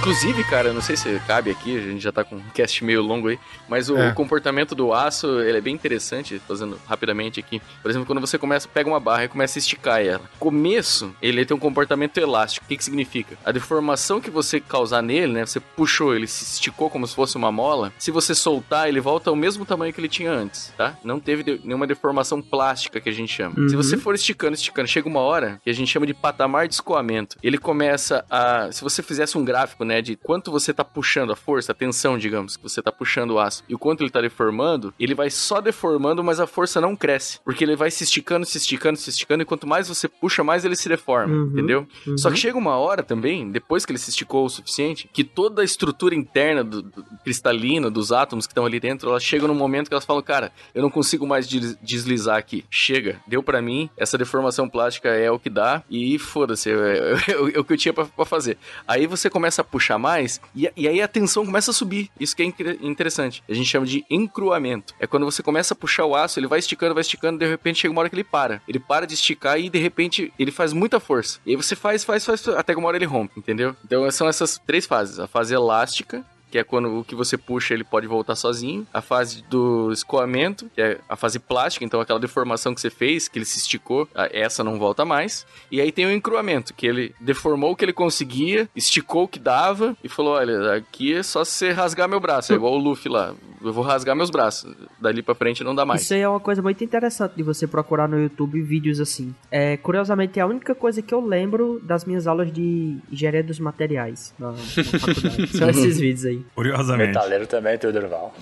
S6: Inclusive, cara, não sei se cabe aqui, a gente já tá com um cast meio longo aí, mas o, é. comportamento do aço, ele é bem interessante, fazendo rapidamente aqui. Por exemplo, quando você começa, pega uma barra e começa a esticar ela. Começo, ele tem um comportamento elástico. O que que significa? A deformação que você causar nele, né, você puxou, ele se esticou como se fosse uma mola, se você soltar, ele volta ao mesmo tamanho que ele tinha antes, tá? Não teve de, nenhuma deformação plástica que a gente chama. Uhum. Se você for esticando, esticando, chega uma hora que a gente chama de patamar de escoamento. Ele começa a... Se você fizesse um gráfico, né, né? De quanto você tá puxando a força, a tensão, digamos, que você tá puxando o aço, e o quanto ele tá deformando, ele vai só deformando, mas a força não cresce. Porque ele vai se esticando, se esticando, se esticando, e quanto mais você puxa, mais ele se deforma, uhum, entendeu? Uhum. Só que chega uma hora também, depois que ele se esticou o suficiente, que toda a estrutura interna do, do cristalina, dos átomos que estão ali dentro, elas chegam num momento que elas falam, cara, eu não consigo mais deslizar aqui. Chega, deu para mim, essa deformação plástica é o que dá, e foda-se, é, é, é, é, o que eu tinha para fazer. Aí você começa a puxar puxar mais, e, e aí a tensão começa a subir. Isso que é interessante. A gente chama de encruamento. É quando você começa a puxar o aço, ele vai esticando, vai esticando, de repente chega uma hora que ele para. Ele para de esticar e de repente ele faz muita força. E aí você faz, faz, faz, até que uma hora ele rompe, entendeu? Então são essas três fases: a fase elástica, que é quando o que você puxa ele pode voltar sozinho. A fase do escoamento, que é a fase plástica, então aquela deformação que você fez, que ele se esticou, essa não volta mais. E aí tem o encruamento, que ele deformou o que ele conseguia, esticou o que dava e falou: olha, aqui é só você rasgar meu braço, é igual o Luffy lá eu vou rasgar meus braços. Dali pra frente não dá mais.
S4: Isso aí é uma coisa muito interessante de você procurar no YouTube vídeos assim. É, curiosamente, é a única coisa que eu lembro das minhas aulas de engenharia dos materiais na, na faculdade. São esses vídeos aí.
S2: Curiosamente.
S3: Metaleiro também, teu Durval.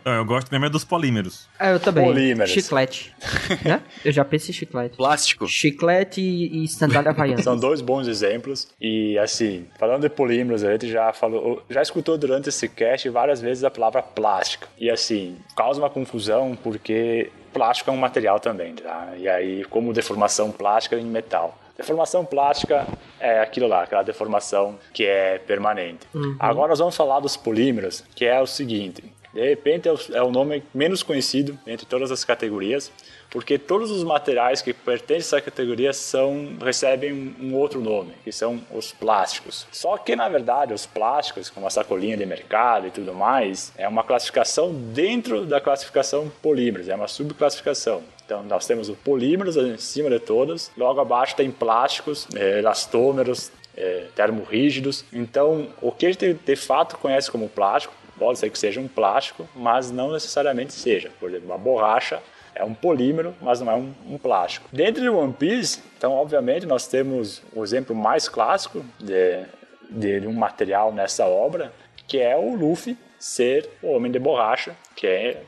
S2: Então, eu gosto mesmo é dos polímeros.
S4: É, eu também.
S3: Polímeros.
S4: Chiclete. né? Eu já pensei em chiclete.
S6: Plástico.
S4: Chiclete e, e sandália havaiana.
S3: São dois bons exemplos. E assim, falando de polímeros, a gente já falou, já escutou durante esse cast várias vezes a palavra plástico. E assim, causa uma confusão porque plástico é um material também, tá? E aí, como deformação plástica em metal. Deformação plástica é aquilo lá, aquela deformação que é permanente. Agora nós vamos falar dos polímeros, que é o seguinte: de repente é o, é o nome menos conhecido entre todas as categorias, porque todos os materiais que pertencem a essa categoria são recebem um outro nome, que são os plásticos. Só que na verdade os plásticos, como a sacolinha de mercado e tudo mais, é uma classificação dentro da classificação polímeros, é uma subclassificação. Então nós temos o polímeros em cima de todos, logo abaixo tem plásticos, eh, elastômeros, eh, termorrígidos. Então o que a gente de fato conhece como plástico pode ser que seja um plástico, mas não necessariamente seja. Por exemplo, uma borracha é um polímero, mas não é um, um plástico. Dentro de One Piece, então, obviamente, nós temos o exemplo mais clássico de, de um material nessa obra, que é o Luffy ser o homem de borracha, que é,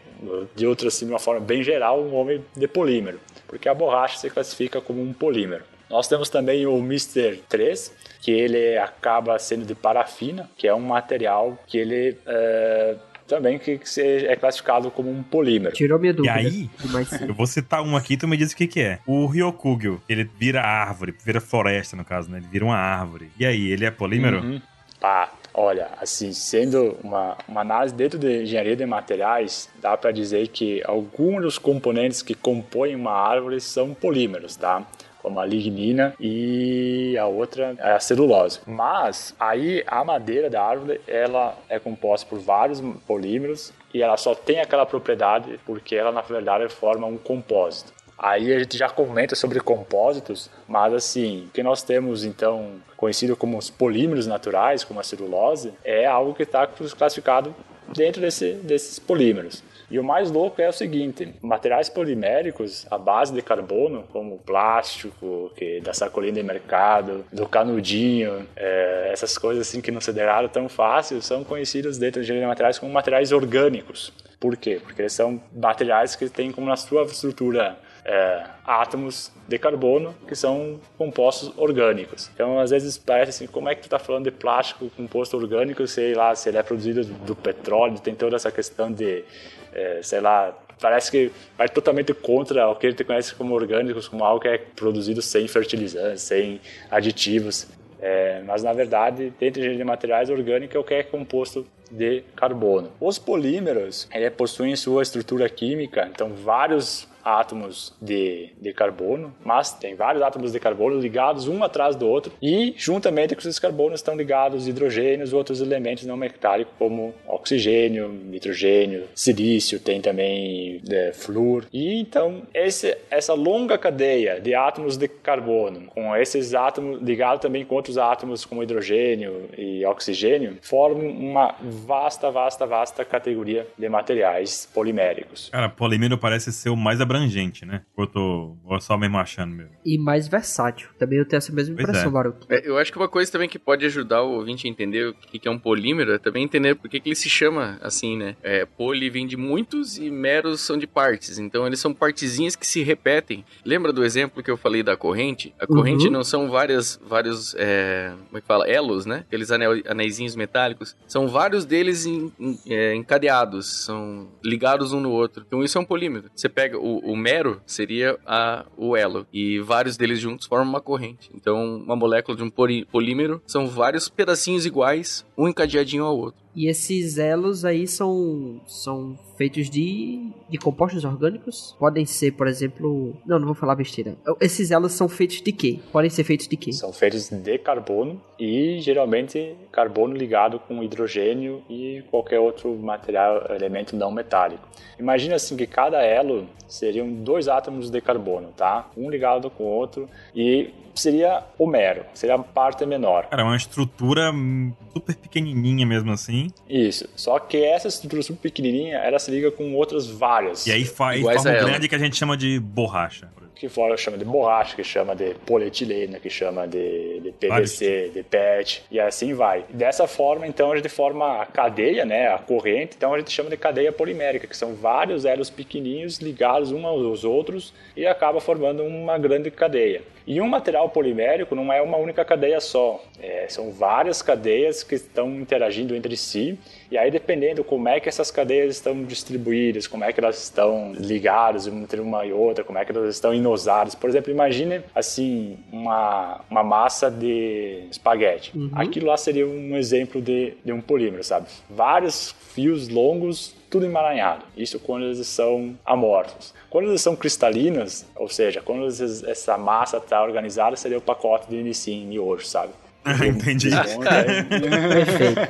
S3: de outra assim, de uma forma bem geral, um homem de polímero, porque a borracha se classifica como um polímero. Nós temos também o Mr. 3, que ele acaba sendo de parafina, que é um material que ele é, também que que é classificado como um polímero.
S4: Tirou minha
S2: E
S4: dúvida.
S2: aí,
S4: mais cedo.
S2: eu vou citar um aqui, tu me diz o que que é. O Ryokugyo, ele vira árvore, vira floresta no caso, né? Ele vira uma árvore. E aí, ele é polímero?
S3: Uhum. Pá, olha, assim, sendo uma, uma análise dentro de engenharia de materiais, dá para dizer que alguns dos componentes que compõem uma árvore são polímeros, tá? Como a lignina e a outra é a celulose. Mas aí a madeira da árvore ela é composta por vários polímeros e ela só tem aquela propriedade porque ela na verdade forma um compósito. Aí a gente já comenta sobre compósitos, mas assim, o que nós temos então conhecido como os polímeros naturais, como a celulose, é algo que está classificado dentro desse, desses polímeros. E o mais louco é o seguinte: materiais poliméricos à base de carbono, como o plástico, que da sacolinha de mercado, do canudinho, é, essas coisas assim que não se degradam tão fácil, são conhecidos dentro de de materiais como materiais orgânicos. Por quê? Porque eles são materiais que têm como na sua estrutura é, átomos de carbono que são compostos orgânicos. Então, às vezes parece assim, como é que tu está falando de plástico composto orgânico, sei lá, se ele é produzido do petróleo, tem toda essa questão de, é, sei lá, parece que vai totalmente contra o que a gente conhece como orgânicos, como algo que é produzido sem fertilizantes, sem aditivos. É, mas na verdade, dentro de materiais orgânica é o que é composto de carbono. Os polímeros ele possuem sua estrutura química, então vários átomos de, de carbono, mas tem vários átomos de carbono ligados um atrás do outro e juntamente com esses carbonos estão ligados hidrogênios outros elementos não metálicos como oxigênio, nitrogênio, silício, tem também é, flúor. E então esse, essa longa cadeia de átomos de carbono com esses átomos ligados também com outros átomos como hidrogênio e oxigênio formam uma vasta, vasta, vasta categoria de materiais poliméricos.
S2: Cara, polímero parece ser o mais abrangente, né? Ou eu tô só mesmo achando mesmo.
S4: E mais versátil. Também eu tenho essa mesma
S2: Pois
S4: impressão,
S2: é.
S4: Baruch.
S6: É, eu acho que uma coisa também que pode ajudar o ouvinte a entender o que que é um polímero é também entender por que que ele se chama assim, né? É, poli vem de muitos e meros são de partes. Então eles são partezinhas que se repetem. Lembra do exemplo que eu falei da corrente? A corrente
S4: Uhum.
S6: não são várias, vários, é, como é que fala? Elos, né? Aqueles anel, anéisinhos metálicos. São vários deles em- em- é, encadeados, são ligados um no outro. Então isso é um polímero. Você pega o, o mero, seria a, o elo. E vários deles juntos formam uma corrente. Então, uma molécula de um polímero são vários pedacinhos iguais, um encadeadinho ao outro.
S4: E esses elos aí são, são feitos de, de compostos orgânicos? Podem ser, por exemplo. Não, não vou falar besteira. Esses elos são feitos de quê? Podem ser feitos de quê?
S3: São feitos de carbono e geralmente carbono ligado com hidrogênio e qualquer outro material, elemento não metálico. Imagina assim que cada elo seriam dois átomos de carbono, tá? Um ligado com o outro e seria o mero, seria a parte menor.
S2: Cara, é uma estrutura super pequenininha mesmo assim.
S3: Isso. Só que essa estrutura super pequenininha, ela se liga com outras várias.
S2: E aí faz forma grande que a gente chama de borracha
S3: que fora chama de borracha, que chama de polietileno, que chama de, de PVC, de PET, e assim vai. Dessa forma, então, a gente forma a cadeia, né, a corrente, então a gente chama de cadeia polimérica, que são vários elos pequenininhos ligados uns aos outros e acaba formando uma grande cadeia. E um material polimérico não é uma única cadeia só, é, são várias cadeias que estão interagindo entre si, e aí dependendo como é que essas cadeias estão distribuídas, como é que elas estão ligadas entre uma e outra, como é que elas estão inosadas. Por exemplo, imagine assim uma, uma massa de espaguete. Uhum. Aquilo lá seria um exemplo de, de um polímero, sabe? Vários fios longos tudo emaranhado. Isso quando eles são amorfos. Quando eles são cristalinas, ou seja, quando eles, essa massa está organizada, seria o pacote de Nissin miojo, sabe?
S2: Entendi.
S5: Perfeito.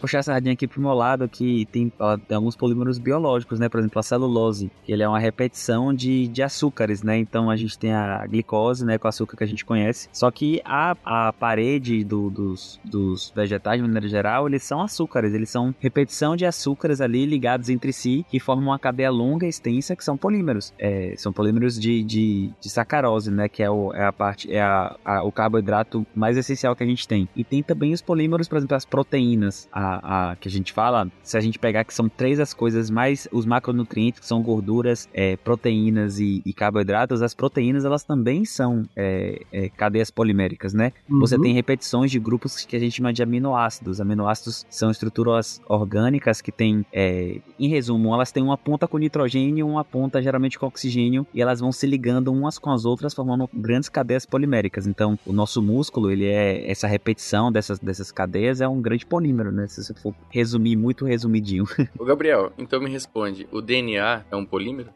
S5: Puxar essa radinha aqui pro meu lado, que tem, tem, alguns polímeros biológicos, né? Por exemplo, a celulose, que ele é uma repetição de, de açúcares, né? Então a gente tem a glicose, né? Com açúcar que a gente conhece. Só que a, a parede do, dos, dos vegetais, de maneira geral, eles são açúcares. Eles são repetição de açúcares ali ligados entre si, que formam uma cadeia longa e extensa, que são polímeros. É, são polímeros de, de, de sacarose, né? Que é, o, é a parte, é a, a, o carboidrato mais essencial que a gente tem. E tem também os polímeros, por exemplo, as proteínas, a, a, que a gente fala, se a gente pegar que são três as coisas mais, os macronutrientes, que são gorduras, é, proteínas e, e, carboidratos, as proteínas, elas também são é, é, cadeias poliméricas, né? Uhum. Você tem repetições de grupos que a gente chama de aminoácidos. Aminoácidos são estruturas orgânicas que têm, é, em resumo, elas têm uma ponta com nitrogênio, uma ponta geralmente com oxigênio, e elas vão se ligando umas com as outras, formando grandes cadeias poliméricas. Então, o nosso músculo, ele é essa repetição dessas, dessas cadeias é um grande polímero, né? Se você for resumir muito resumidinho.
S6: O Gabriel, então me responde, o DNA é um polímero?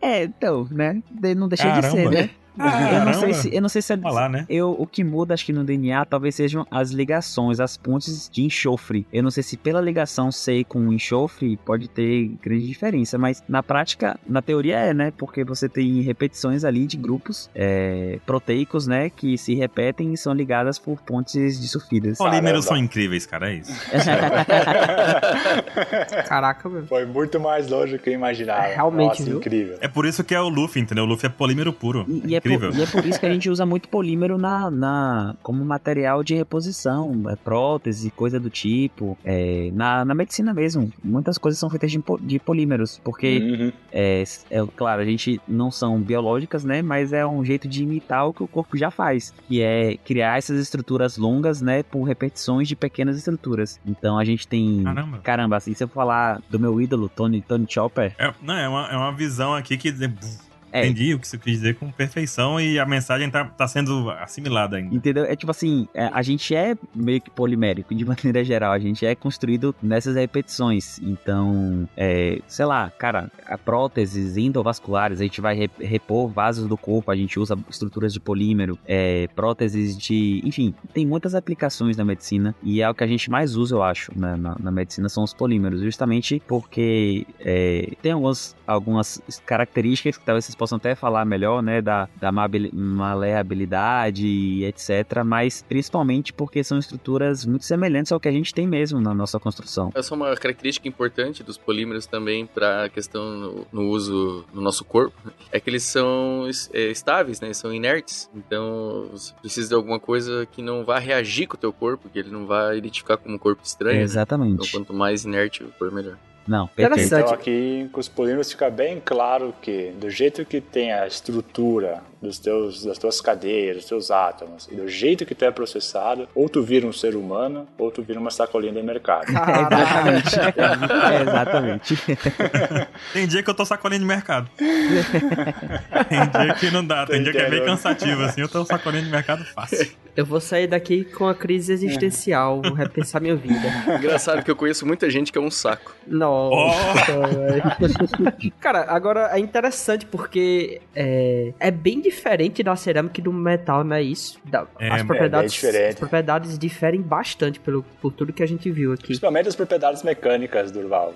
S5: é, então, né? Não deixa Caramba. de ser, né? Ah, eu, não sei se, eu não sei se é,
S2: lá, né?
S5: eu, o que muda, acho que no DNA, talvez sejam as ligações, as pontes de enxofre. Eu não sei se pela ligação ser com enxofre pode ter grande diferença, mas na prática, na teoria é, né? Porque você tem repetições ali de grupos é, proteicos, né? Que se repetem e são ligadas por pontes de sulfidas.
S2: Polímeros são incríveis, cara, é isso.
S4: Caraca, meu.
S3: Foi muito mais longe do que eu imaginava.
S4: É, realmente,
S3: Nossa, incrível.
S2: É por isso que é o Luffy, entendeu? O Luffy é polímero puro.
S5: E, e é Incrível. Por, e é por isso que a gente usa muito polímero na, na, como material de reposição, é, prótese, coisa do tipo. É, na, na medicina mesmo, muitas coisas são feitas de, de polímeros, porque, uhum. é, é, claro, a gente não são biológicas, né? Mas é um jeito de imitar o que o corpo já faz, que é criar essas estruturas longas, né? Por repetições de pequenas estruturas. Então a gente tem. Caramba, Caramba assim, se eu falar do meu ídolo, Tony, Tony Chopper.
S2: É, não, é uma, é uma visão aqui que é. Entendi o que você quis dizer com perfeição e a mensagem tá, tá sendo assimilada ainda.
S5: Entendeu? É tipo assim, é, a gente é meio que polimérico de maneira geral, a gente é construído nessas repetições. Então, é, sei lá, cara, próteses endovasculares, a gente vai repor vasos do corpo, a gente usa estruturas de polímero, é, próteses de. Enfim, tem muitas aplicações na medicina e é o que a gente mais usa, eu acho, na, na, na medicina, são os polímeros, justamente porque é, tem algumas, algumas características que talvez vocês possam até falar melhor, né, da, da maleabilidade e etc, mas principalmente porque são estruturas muito semelhantes ao que a gente tem mesmo na nossa construção.
S6: Essa é uma característica importante dos polímeros também para a questão no, no, uso no nosso corpo, é que eles são é, estáveis, né, são inertes, então você precisa de alguma coisa que não vá reagir com o teu corpo, que ele não vá identificar como um corpo estranho. Né?
S5: Exatamente. Né?
S6: Então quanto mais inerte for, melhor.
S5: Não, perfeito.
S3: Então aqui com os polímeros fica bem claro que do jeito que tem a estrutura dos teus, das tuas cadeias, dos teus átomos, e do jeito que tu é processado, ou tu vira um ser humano, ou tu vira uma sacolinha de mercado.
S5: exatamente. é, exatamente.
S2: tem dia que eu tô sacolinha de mercado. tem dia que não dá, tem dia que é bem cansativo, assim, eu tô sacolinha de mercado fácil.
S4: Eu vou sair daqui com a crise existencial, vou repensar minha vida.
S6: Engraçado que eu conheço muita gente que é um saco.
S4: Nossa, oh. Cara, agora é interessante porque é, é bem diferente da cerâmica e do metal, não é isso? Da, é, as, propriedades, é as propriedades diferem bastante pelo, por tudo que a gente viu aqui.
S3: Principalmente as propriedades mecânicas, Durval.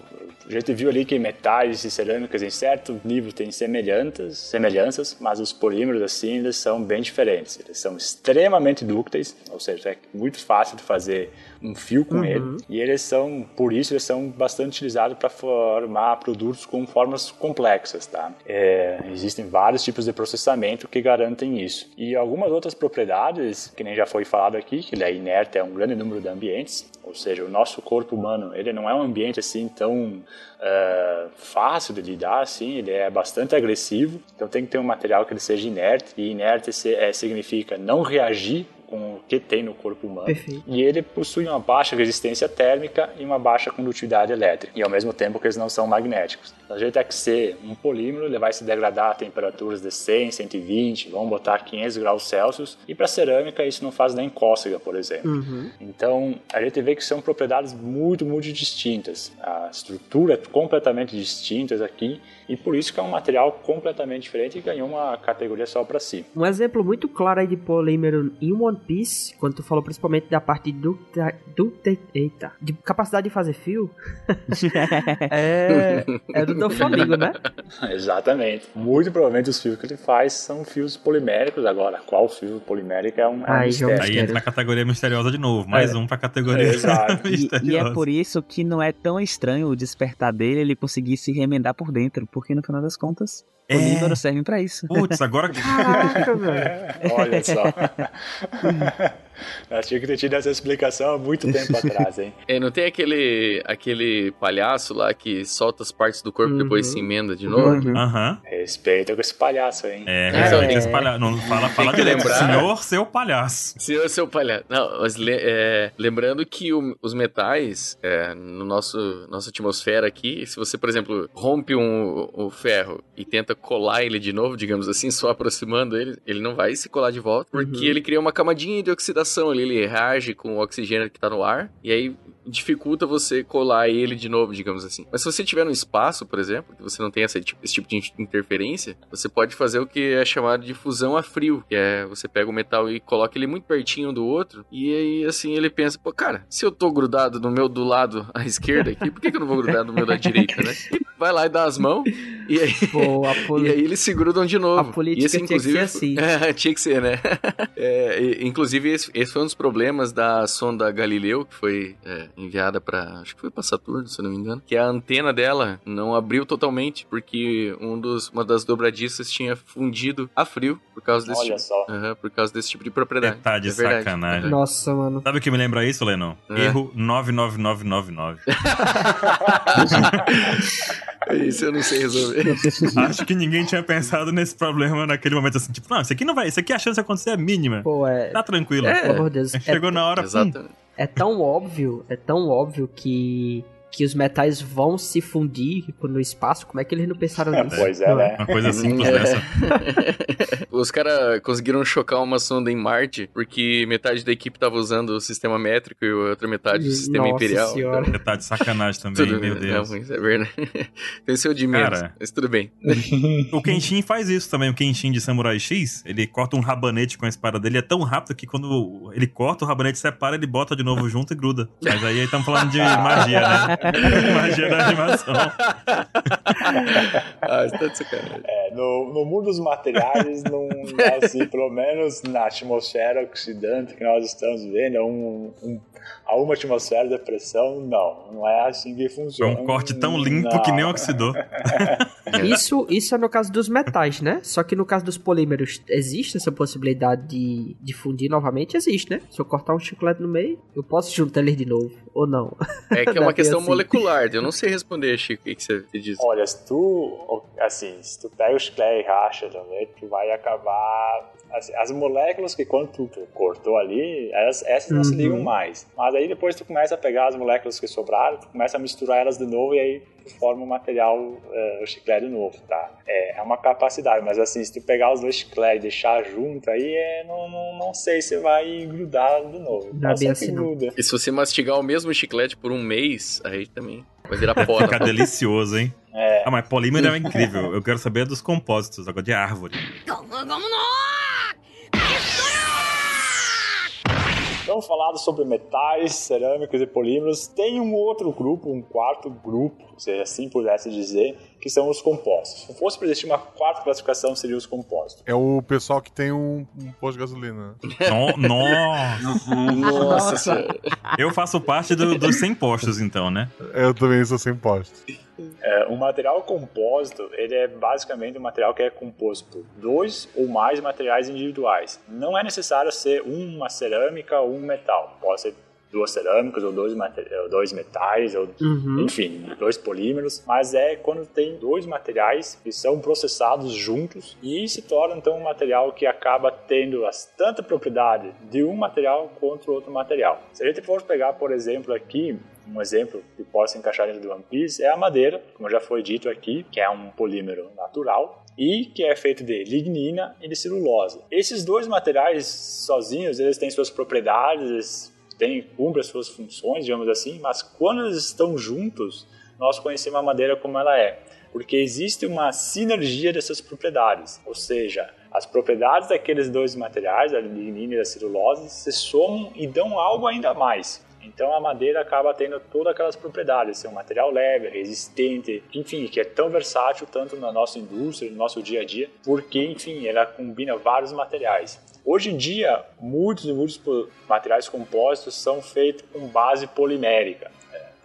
S3: A gente viu ali que metais e cerâmicas em certo nível têm semelhanças, semelhanças, mas os polímeros assim eles são bem diferentes. Eles são extremamente dúcteis, ou seja, é muito fácil de fazer um fio com uhum. ele. E eles são, por isso, eles são bastante utilizados para formar produtos com formas complexas, tá? É, existem vários tipos de processamento que garantem isso. E algumas outras propriedades, que nem já foi falado aqui, que ele é inerte a um grande número de ambientes, ou seja, o nosso corpo humano, ele não é um ambiente assim tão uh, fácil de lidar, assim, ele é bastante agressivo, então tem que ter um material que ele seja inerte, e inerte é, significa não reagir com o que tem no corpo humano. Perfeito. E ele possui uma baixa resistência térmica e uma baixa condutividade elétrica, e ao mesmo tempo que eles não são magnéticos. A gente tem que ser um polímero, ele vai se degradar a temperaturas de 100, 120, vamos botar 500 graus Celsius, e para cerâmica isso não faz nem cócega, por exemplo. Uhum. Então, a gente vê que são propriedades muito, muito distintas. A estrutura é completamente distintas aqui, e por isso que é um material completamente diferente e ganhou uma categoria só para si.
S4: Um exemplo muito claro aí de polímero em One Piece, quando tu falou principalmente da parte do, do eita, de capacidade de fazer fio, é, é do teu Flamengo, né?
S3: Exatamente. Muito provavelmente os fios que ele faz são fios poliméricos agora. Qual fio polimérico é um, é um mistério.
S2: Aí entra na categoria misteriosa de novo, mais é. um pra categoria é,
S5: misteriosa. E, e é por isso que não é tão estranho o despertar dele ele conseguir se remendar por dentro, porque no final das contas, é. polímeros servem pra isso.
S2: Putz, agora.
S3: Caraca, velho. Olha só. Eu tinha que ter tido essa explicação há muito tempo atrás, hein?
S6: É, não tem aquele, aquele palhaço lá que solta as partes do corpo e uhum. depois se emenda de novo?
S2: Uhum. Uhum.
S3: Respeita com esse palhaço, hein?
S2: É, respeita é. esse palhaço. Não fala, fala de lembrar. Senhor, seu palhaço.
S6: Senhor, seu palhaço. Não, mas é, lembrando que o, os metais, é, no nosso nossa atmosfera aqui, se você, por exemplo, rompe um, o ferro e tenta colar ele de novo, digamos assim, só aproximando ele, ele não vai se colar de volta, porque uhum. ele cria uma camadinha de oxidação ali, ele reage com o oxigênio que tá no ar, e aí dificulta você colar ele de novo, digamos assim. Mas se você tiver no espaço, por exemplo, que você não tem esse tipo, esse tipo de interferência, você pode fazer o que é chamado de fusão a frio, que é você pega o metal e coloca ele muito pertinho do outro, e aí assim ele pensa, pô, cara, se eu tô grudado no meu do lado à esquerda aqui, por que, que eu não vou grudar no meu da direita, né? E vai lá e dá as mãos, e aí, e aí eles se grudam de novo.
S4: A política esse, inclusive, tinha que ser assim.
S6: É, tinha que ser, né? É, e, inclusive, esse, esse, foi um dos problemas da sonda Galileu, que foi é, enviada para acho que foi para Saturno, se eu não me engano, que a antena dela não abriu totalmente porque um dos, uma das dobradiças tinha fundido a frio por causa desse
S3: Olha
S6: tipo,
S3: só.
S6: Uh -huh, por causa desse tipo de propriedade.
S2: Tá de é sacanagem.
S4: Nossa, mano.
S2: Sabe o que me lembra isso, Lennon? É. Erro 99999.
S6: isso eu não sei resolver.
S2: Acho que ninguém tinha pensado nesse problema naquele momento assim, tipo, não, isso aqui não vai, isso aqui a chance de acontecer é mínima. Pô, é. Tá tranquilo. É,
S4: pelo amor de Deus.
S2: Chegou
S4: é,
S2: na hora.
S6: Exatamente. Hum,
S4: é tão óbvio, é tão óbvio que que os metais vão se fundir no espaço. Como é que eles não pensaram
S3: é,
S4: nisso?
S3: Pois é, né?
S2: Uma coisa simples dessa.
S6: os caras conseguiram chocar uma sonda em Marte porque metade da equipe tava usando o sistema métrico e a outra metade o sistema
S4: Nossa
S6: imperial.
S4: Senhora.
S2: Então... Metade de sacanagem também, tudo, meu Deus.
S6: Não, isso é verdade. Tem seu de menos, Cara, mas tudo bem.
S2: o Kenshin faz isso também. O Kenshin de Samurai X, ele corta um rabanete com a espada dele. É tão rápido que quando ele corta, o rabanete separa, ele bota de novo junto e gruda. Mas aí estamos falando de magia, né? Magia da animação.
S6: ah, isso tá de sacanagem.
S3: É, no, no mundo dos materiais, não, assim, pelo menos na atmosfera oxidante que nós estamos vendo, é um, um a uma atmosfera de pressão, não. Não é assim que funciona.
S2: É um corte tão limpo não. que nem oxidou.
S4: isso, isso é no caso dos metais, né? Só que no caso dos polímeros, existe essa possibilidade de, de fundir novamente? Existe, né? Se eu cortar um chiclete no meio, eu posso juntar eles de novo, ou não?
S6: É que é uma questão assim. molecular, eu não sei responder, Chico, o que, que você diz.
S3: Olha, se tu, assim, se tu pega o chiclete e racha também, tu vai acabar as, as moléculas que quando tu cortou ali, elas, essas não uhum. se ligam mais. Mas aí depois tu começa a pegar as moléculas que sobraram, tu começa a misturar elas de novo e aí forma o material, uh, o chiclete de novo, tá? É, é uma capacidade, mas assim, se tu pegar os dois chicletes e deixar junto, aí é, não, não, não sei se vai grudar de novo.
S4: Não, bem assim gruda.
S6: E se você mastigar o mesmo chiclete por um mês, aí também vai virar pó.
S2: Fica delicioso, hein? É. Ah, mas polímero é incrível. Eu quero saber dos compósitos, agora de árvore.
S3: Então Falado sobre metais, cerâmicos e polímeros, tem um outro grupo, um quarto grupo, se assim pudesse dizer, que são os compostos. Se fosse para existir uma quarta classificação, seria os compostos.
S1: É o pessoal que tem um, um posto de gasolina.
S2: No, nossa!
S6: Nossa!
S2: Eu faço parte do, dos 100 postos, então, né?
S1: Eu também sou sem postos.
S3: É, o material compósito, ele é basicamente um material que é composto por dois ou mais materiais individuais. Não é necessário ser uma cerâmica ou um metal. Pode ser duas cerâmicas ou dois, dois metais, ou, uhum. enfim, dois polímeros, mas é quando tem dois materiais que são processados juntos e se torna então um material que acaba tendo as, tanta propriedade de um material quanto outro material. Se a gente for pegar, por exemplo, aqui um exemplo que possa encaixar dentro do One Piece é a madeira, como já foi dito aqui, que é um polímero natural e que é feito de lignina e de celulose. Esses dois materiais sozinhos, eles têm suas propriedades, têm, cumprem as suas funções, digamos assim, mas quando eles estão juntos, nós conhecemos a madeira como ela é, porque existe uma sinergia dessas propriedades, ou seja, as propriedades daqueles dois materiais, a lignina e a celulose, se somam e dão algo ainda mais. Então a madeira acaba tendo todas aquelas propriedades, ser um material leve, resistente, enfim, que é tão versátil tanto na nossa indústria, no nosso dia a dia, porque, enfim, ela combina vários materiais. Hoje em dia, muitos e muitos materiais compostos são feitos com base polimérica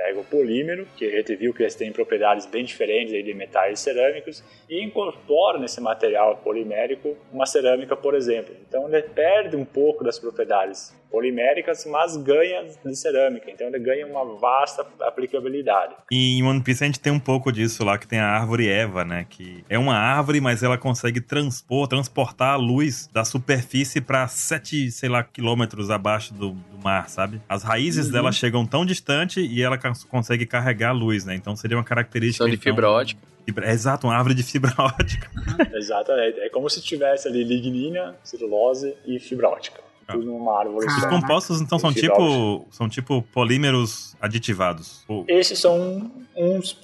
S3: pega o polímero, que a gente viu que eles têm propriedades bem diferentes de metais cerâmicos, e incorpora nesse material polimérico uma cerâmica, por exemplo. Então ele perde um pouco das propriedades poliméricas, mas ganha de cerâmica. Então ele ganha uma vasta aplicabilidade.
S2: E em One Piece a gente tem um pouco disso lá, que tem a árvore Eva, né? Que é uma árvore, mas ela consegue transpor, transportar a luz da superfície para 7, sei lá, quilômetros abaixo do, do mar, sabe? As raízes uhum. dela chegam tão distante e ela consegue carregar a luz, né? Então seria uma característica.
S6: São de
S2: então,
S6: fibra ótica.
S2: Fibra, exato, uma árvore de fibra ótica.
S3: Exatamente. É como se tivesse ali lignina, celulose e fibra ótica. Ah. Tudo numa árvore
S2: Os compostos, então, são tipo, são tipo polímeros aditivados.
S3: Esses são uns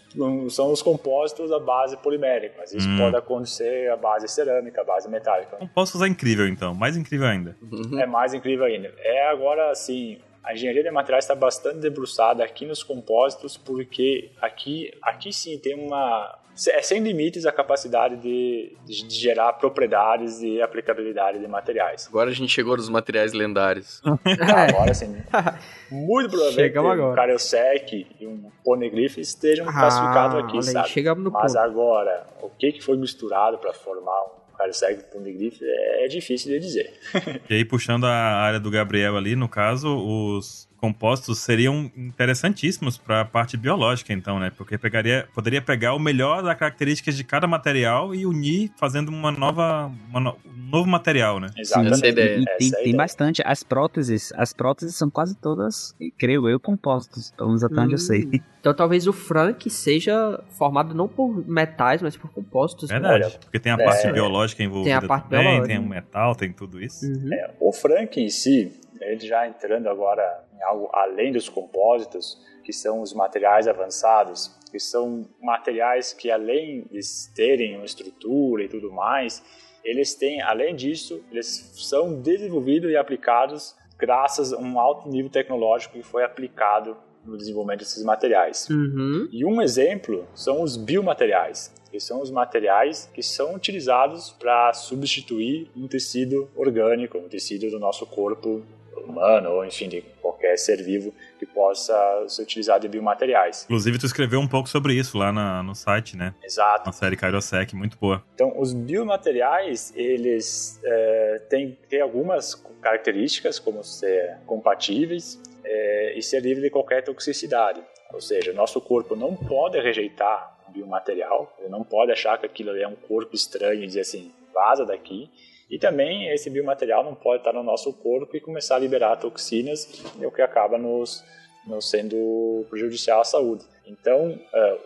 S3: são os compostos da base polimérica, mas isso hum. pode acontecer a base cerâmica, a base metálica.
S2: Compostos é incrível, então, mais incrível ainda.
S3: É mais incrível ainda. É agora, assim, a engenharia de materiais está bastante debruçada aqui nos compósitos, porque aqui, aqui sim tem uma, é sem limites a capacidade de, de, gerar propriedades e aplicabilidade de materiais.
S6: Agora a gente chegou nos materiais lendários.
S3: agora sim. Muito provavelmente um Karyosek e um Poneglyph estejam ah, classificados aqui, sabe?
S4: Chegamos no
S3: Mas
S4: ponto.
S3: agora, o que, que foi misturado para formar um Karyosek e Poneglyph é, é difícil de dizer.
S2: e aí, puxando a área do Gabriel ali, no caso, os compostos seriam interessantíssimos para a parte biológica, então, né? Porque pegaria, poderia pegar o melhor das características de cada material e unir fazendo uma nova, uma no, um novo material, né?
S5: Exatamente. Sim, essa é e, e tem, tem bastante. As próteses, as próteses são quase todas, creio eu, compostos, pelo menos até onde eu sei. Hum.
S4: Então talvez o Frank seja formado não por metais, mas por compostos.
S2: Verdade, né? porque tem a parte é, biológica envolvida tem a parte também, biológica. tem o metal, tem tudo isso.
S3: Uhum. É, o Frank em si, ele já entrando agora em algo além dos compósitos, que são os materiais avançados, que são materiais que além de terem uma estrutura e tudo mais, eles têm, além disso, eles são desenvolvidos e aplicados graças a um alto nível tecnológico que foi aplicado no desenvolvimento desses materiais.
S4: Uhum.
S3: E um exemplo são os biomateriais, que são os materiais que são utilizados para substituir um tecido orgânico, um tecido do nosso corpo humano ou enfim de qualquer ser vivo que possa ser utilizado em biomateriais.
S2: Inclusive tu escreveu um pouco sobre isso lá na, no site, né?
S3: Exato.
S2: Na série Kairosec, muito boa.
S3: Então os biomateriais eles é, têm, têm algumas características como ser compatíveis é, e ser livre de qualquer toxicidade. Ou seja, nosso corpo não pode rejeitar biomaterial, ele não pode achar que aquilo é um corpo estranho e dizer assim, vaza daqui. E também esse biomaterial não pode estar no nosso corpo e começar a liberar toxinas, o que acaba nos, nos sendo prejudicial à saúde. Então,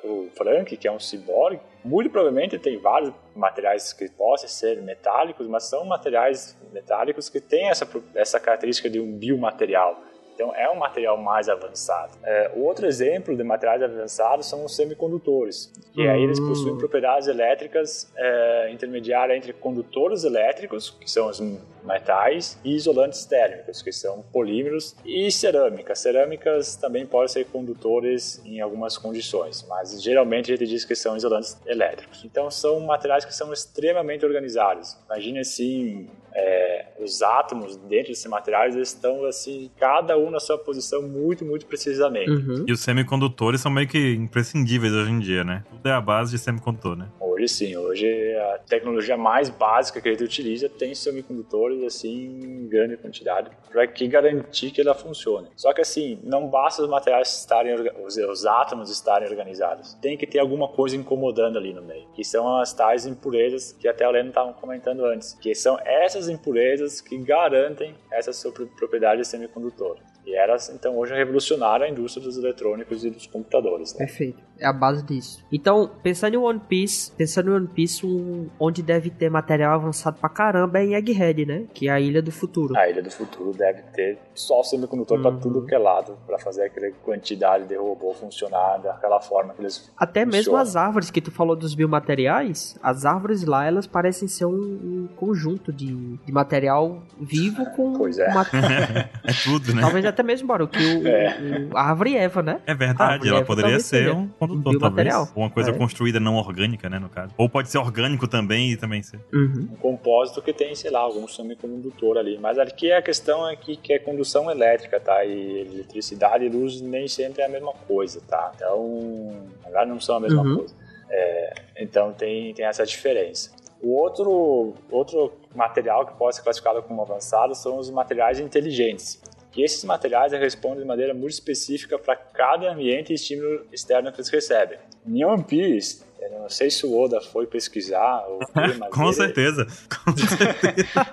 S3: uh, o Frank, que é um ciborgue, muito provavelmente tem vários materiais que possam ser metálicos, mas são materiais metálicos que têm essa, essa característica de um biomaterial. Então é um material mais avançado. É, o outro exemplo de materiais avançados são os semicondutores, que aí eles possuem propriedades elétricas é, intermediárias entre condutores elétricos, que são os metais, e isolantes térmicos, que são polímeros, e cerâmica. Cerâmicas também podem ser condutores em algumas condições, mas geralmente a gente diz que são isolantes elétricos. Então são materiais que são extremamente organizados. Imagine assim, é, os átomos dentro desses materiais estão assim, cada um na sua posição muito, muito precisamente.
S2: Uhum. E os semicondutores são meio que imprescindíveis hoje em dia, né? Tudo é a base de semicondutor, né?
S3: Hoje sim, hoje a tecnologia mais básica que a gente utiliza tem semicondutores assim em grande quantidade para que garantir que ela funcione. Só que assim, não basta os materiais estarem os, os átomos estarem organizados. Tem que ter alguma coisa incomodando ali no meio, que são as tais impurezas que até o Leno estava comentando antes, que são essas impurezas que garantem essa propriedade semicondutor. E elas, então, hoje revolucionaram a indústria dos eletrônicos e dos computadores. Né?
S4: Perfeito. É a base disso. Então, pensando em One Piece, pensando em One Piece, um, onde deve ter material avançado pra caramba é em Egghead, né? Que é a Ilha do Futuro.
S3: A Ilha do Futuro deve ter só semicondutor uhum. pra tudo que é lado, pra fazer aquela quantidade de robô funcionar daquela forma que eles
S4: Até funcionam. mesmo as árvores que tu falou dos biomateriais, as árvores lá, elas parecem ser um, um conjunto de, de material vivo com...
S3: Pois é.
S2: Uma... é tudo, né?
S4: Talvez até mesmo, Baru, que o, é. o, a árvore Eva, né?
S2: É verdade, ela Eva poderia ser um condutor, talvez. Ou uma coisa é. construída não orgânica, né, no caso. Ou pode ser orgânico também e também ser.
S3: Uhum. Um compósito que tem, sei lá, algum semicondutor ali. Mas aqui a questão é que, que é condução elétrica, tá? E eletricidade e luz nem sempre é a mesma coisa, tá? Então, agora não são a mesma uhum. coisa. É, então tem, tem essa diferença. O outro, outro material que pode ser classificado como avançado são os materiais inteligentes. E esses materiais respondem de maneira muito específica para cada ambiente e estímulo externo que eles recebem. Em One Piece, eu não sei se o Oda foi pesquisar ou
S2: mas Com ele... certeza. Com certeza.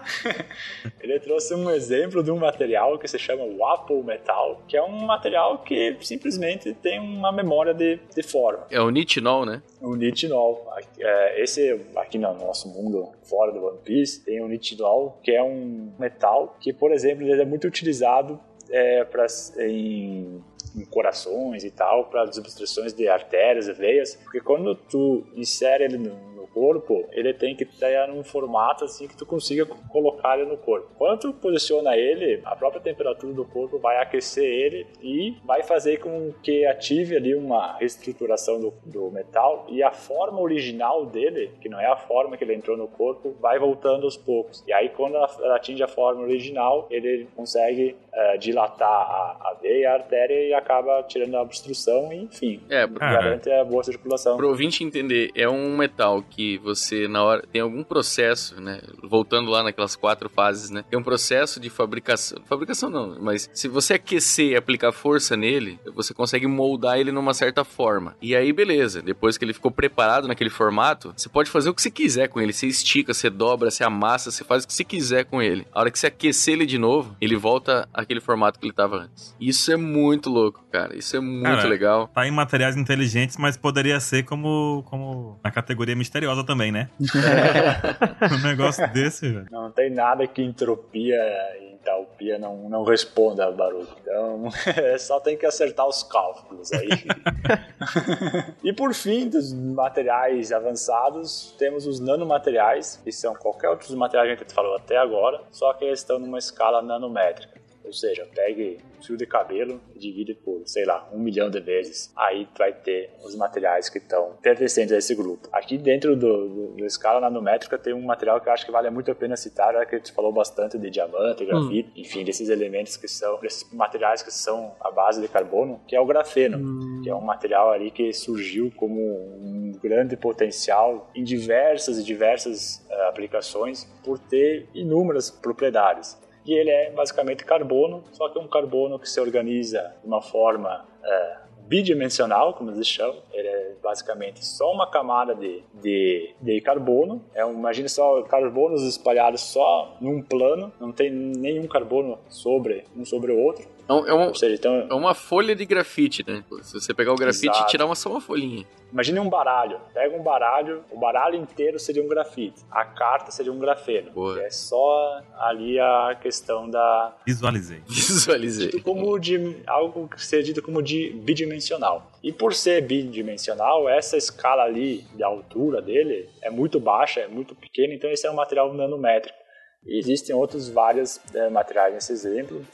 S3: ele trouxe um exemplo de um material que se chama Wapo Metal, que é um material que simplesmente tem uma memória de, de forma.
S6: É o nitinol, né?
S3: O nitinol. É, esse aqui no nosso mundo, fora do One Piece, tem o nitinol, que é um metal que, por exemplo, ele é muito utilizado é, pra, em em corações e tal, para as obstruções de artérias e veias, porque quando tu insere ele no, corpo, ele tem que estar num formato assim que tu consiga colocar ele no corpo. Quando tu posiciona ele, a própria temperatura do corpo vai aquecer ele e vai fazer com que ative ali uma reestruturação do, do metal e a forma original dele, que não é a forma que ele entrou no corpo, vai voltando aos poucos. E aí quando ela atinge a forma original, ele consegue uh, dilatar a, a veia, a artéria e acaba tirando a obstrução e, enfim,
S6: é,
S3: garante a boa circulação.
S6: Para o ouvinte entender, é um metal que você, na hora, tem algum processo, né? Voltando lá naquelas quatro fases, né? Tem um processo de fabricação. Fabricação não, mas se você aquecer e aplicar força nele, você consegue moldar ele numa certa forma. E aí, beleza. Depois que ele ficou preparado naquele formato, você pode fazer o que você quiser com ele. Você estica, você dobra, você amassa, você faz o que você quiser com ele. A hora que você aquecer ele de novo, ele volta àquele formato que ele estava antes. Isso é muito louco cara. Isso é muito cara, legal.
S2: Tá em materiais inteligentes, mas poderia ser como, como na categoria misteriosa também, né? É. um negócio desse, velho.
S3: Não tem nada que entropia e entalpia não, não responda a barulho. Então, só tem que acertar os cálculos aí. e por fim, dos materiais avançados, temos os nanomateriais, que são qualquer outros materiais que a gente falou até agora, só que eles estão numa escala nanométrica. Ou seja, pegue um fio de cabelo e divide por, sei lá, um milhão de vezes. Aí tu vai ter os materiais que estão pertencentes a esse grupo. Aqui dentro do, do, do, escala nanométrica tem um material que eu acho que vale muito a pena citar, já que a gente falou bastante de diamante, grafite, hum. enfim, desses elementos que são, desses materiais que são a base de carbono, que é o grafeno, hum. que é um material ali que surgiu como um grande potencial em diversas e diversas uh, aplicações por ter inúmeras propriedades e ele é basicamente carbono, só que um carbono que se organiza de uma forma é, bidimensional, como eles chamam. Ele é basicamente só uma camada de, de, de carbono. É imagine só carbonos espalhados só num plano, não tem nenhum carbono sobre um sobre o outro
S6: É, um, é, um, seja, então... é uma folha de grafite, né? Se você pegar o grafite Exato. e tirar uma, só uma folhinha.
S3: Imagine um baralho. Pega um baralho, o baralho inteiro seria um grafite. A carta seria um grafeno. É só ali a questão da.
S2: Visualizei.
S6: Visualizei.
S3: Como de algo que seria dito como de bidimensional. E por ser bidimensional, essa escala ali de altura dele é muito baixa, é muito pequena, então esse é um material nanométrico. E existem outros vários é, materiais nesse exemplo.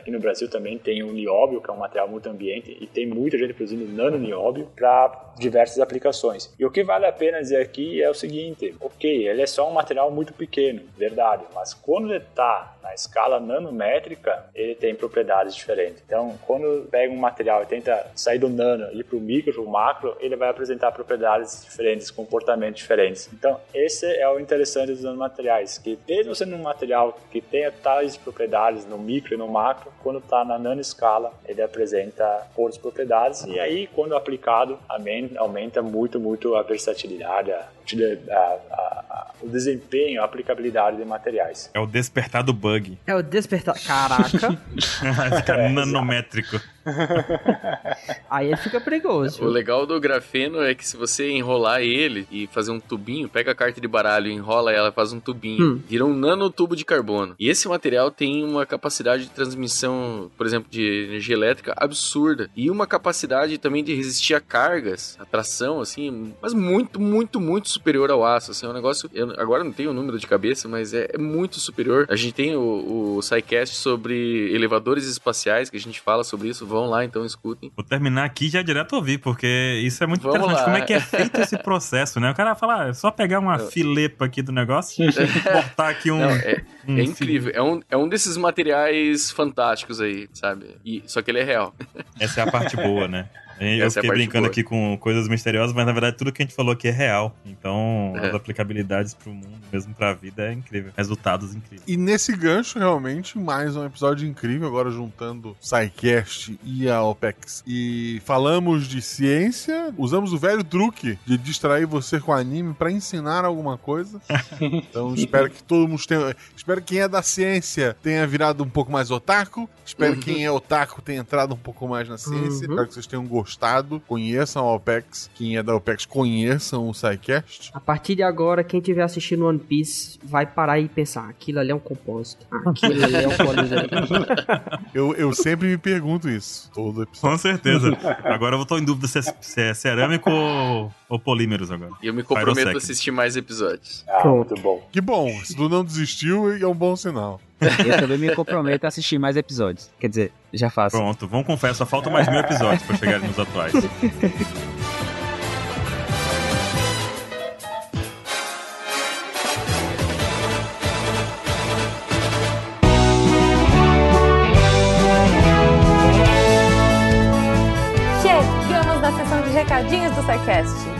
S3: Aqui no Brasil também tem o nióbio, que é um material muito ambiente, e tem muita gente produzindo nano nióbio para diversas aplicações. E o que vale a pena dizer aqui é o seguinte: ok, ele é só um material muito pequeno, verdade, mas quando ele está na escala nanométrica, ele tem propriedades diferentes. Então, quando pega um material e tenta sair do nano e ir para o micro, para o macro, ele vai apresentar propriedades diferentes, comportamentos diferentes. Então, esse é o interessante dos nanomateriais, que mesmo sendo um material que tenha tais propriedades no micro e no macro, quando está na nanoscala, ele apresenta outras propriedades e aí, quando aplicado, aumenta muito, muito a versatilidade, a, a, a, o desempenho, a aplicabilidade de materiais.
S2: É o despertar do bug.
S4: É o despertar. Caraca!
S2: Fica é, nanométrico.
S4: Aí ele fica perigoso.
S6: O legal do grafeno é que se você enrolar ele e fazer um tubinho, pega a carta de baralho, enrola ela, faz um tubinho, hum. vira um nanotubo de carbono. E esse material tem uma capacidade de transmissão, por exemplo, de energia elétrica absurda e uma capacidade também de resistir a cargas, a tração, assim, mas muito, muito, muito superior ao aço. Assim, é um negócio. Eu agora não tenho o número de cabeça, mas é, é muito superior. A gente tem o, o SciCast sobre elevadores espaciais, que a gente fala sobre isso Vão lá, então escutem.
S2: Vou terminar aqui já direto ouvir, porque isso é muito Vamos interessante. Lá. Como é que é feito esse processo, né? O cara fala, ah, é só pegar uma filepa aqui do negócio e botar aqui um. Não,
S6: é, um é incrível. É um, é um desses materiais fantásticos aí, sabe? E, só que ele é real.
S2: Essa é a parte boa, né? Eu Essa é fiquei é brincando boa. aqui com coisas misteriosas, mas na verdade tudo que a gente falou aqui é real. Então, é. as aplicabilidades pro mundo, mesmo pra vida, é incrível. Resultados incríveis.
S1: E nesse gancho, realmente, mais um episódio incrível, agora juntando SciCast e a OPEX. E falamos de ciência, usamos o velho truque de distrair você com anime para ensinar alguma coisa. Então, espero que todo mundo tenha. Espero que quem é da ciência tenha virado um pouco mais otaku. Espero que quem é otaku tenha entrado um pouco mais na ciência. Uhum. Espero que vocês tenham gostado gostado, conheçam a OPEX. Quem é da OPEX, conheçam o SciCast.
S4: A partir de agora, quem estiver assistindo One Piece vai parar e pensar: aquilo ali é um compósito. Aquilo ali é um
S1: eu, eu sempre me pergunto isso. Todo
S2: episódio. Com certeza. Agora eu tô em dúvida se é, se é cerâmico ou, ou, polímeros agora.
S6: E eu me comprometo a assistir mais episódios.
S3: Ah, muito bom.
S1: Que bom. Se tu não desistiu, é um bom sinal.
S5: Eu também me comprometo a assistir mais episódios. Quer dizer, já faço.
S2: Pronto, vamos confessar, só faltam mais mil episódios para chegarem nos atuais.
S9: Chegamos na sessão de recadinhos do SciCast.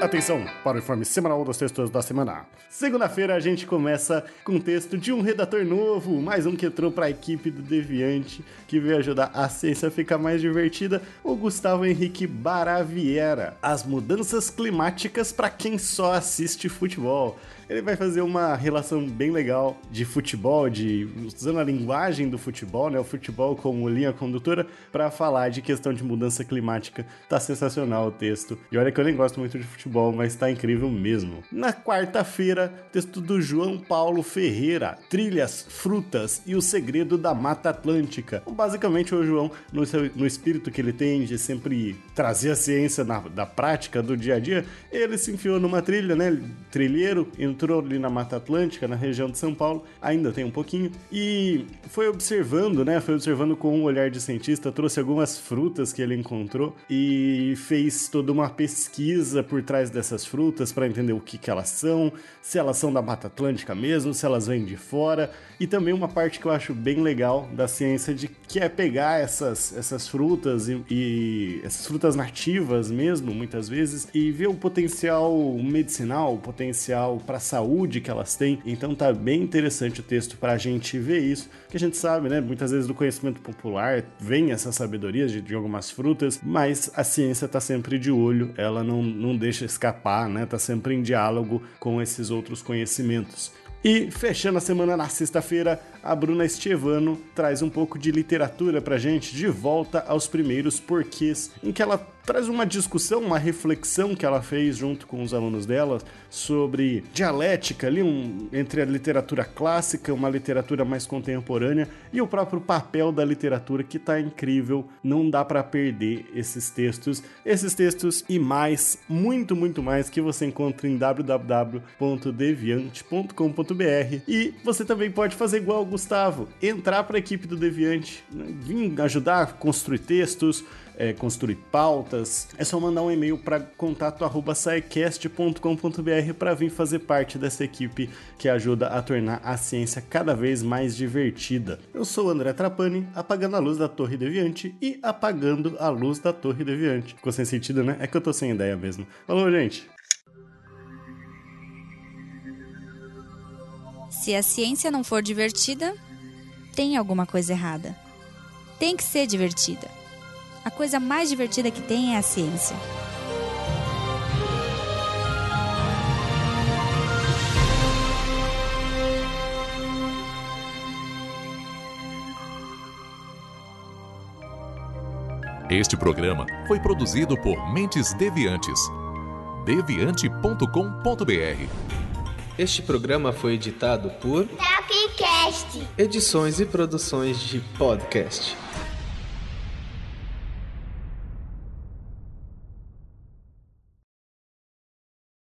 S10: Atenção para o informe semanal dos textos da semana. Segunda-feira a gente começa com um texto de um redator novo, mais um que entrou para a equipe do Deviante, que veio ajudar a ciência a ficar mais divertida, o Gustavo Henrique Baraviera. As mudanças climáticas para quem só assiste futebol ele vai fazer uma relação bem legal de futebol, de usando a linguagem do futebol, né, o futebol como linha condutora para falar de questão de mudança climática. Tá sensacional o texto. E olha que eu nem gosto muito de futebol mas tá incrível mesmo. Na quarta-feira, texto do João Paulo Ferreira, Trilhas, Frutas e o Segredo da Mata Atlântica. Basicamente, o João, no, seu, no espírito que ele tem de sempre trazer a ciência na, da prática do dia a dia, ele se enfiou numa trilha, né? Trilheiro, entrou ali na Mata Atlântica, na região de São Paulo, ainda tem um pouquinho, e foi observando, né? Foi observando com um olhar de cientista, trouxe algumas frutas que ele encontrou e fez toda uma pesquisa por trás dessas frutas para entender o que, que elas são, se elas são da Mata Atlântica mesmo, se elas vêm de fora, e também uma parte que eu acho bem legal da ciência de que é pegar essas, essas frutas e, e essas frutas nativas mesmo, muitas vezes, e ver o potencial medicinal, o potencial para saúde que elas têm. Então tá bem interessante o texto para a gente ver isso, que a gente sabe, né? Muitas vezes do conhecimento popular vem essa sabedoria de, de algumas frutas, mas a ciência tá sempre de olho, ela não, não deixa escapar, né? Tá sempre em diálogo com esses outros conhecimentos. E fechando a semana na sexta-feira, a Bruna Estevano traz um pouco de literatura pra gente, de volta aos primeiros porquês, em que ela traz uma discussão, uma reflexão que ela fez junto com os alunos dela sobre dialética ali um, entre a literatura clássica, uma literatura mais contemporânea e o próprio papel da literatura que tá incrível, não dá para perder esses textos, esses textos e mais, muito muito mais que você encontra em www.deviante.com.br e você também pode fazer igual o Gustavo, entrar para a equipe do Deviante, né, vir ajudar a construir textos, é, construir pautas, é só mandar um e-mail para contato@saicast.com.br para vir fazer parte dessa equipe que ajuda a tornar a ciência cada vez mais divertida. Eu sou o André Trapani, apagando a luz da Torre Deviante e apagando a luz da Torre Deviante. Ficou sem sentido, né? É que eu tô sem ideia mesmo. Falou, gente!
S7: Se a ciência não for divertida, tem alguma coisa errada. Tem que ser divertida. A coisa mais divertida que tem é a ciência.
S11: Este programa foi produzido por Mentes Deviantes. deviante.com.br.
S12: Este programa foi editado por
S13: Tapcast.
S12: Edições e produções de podcast.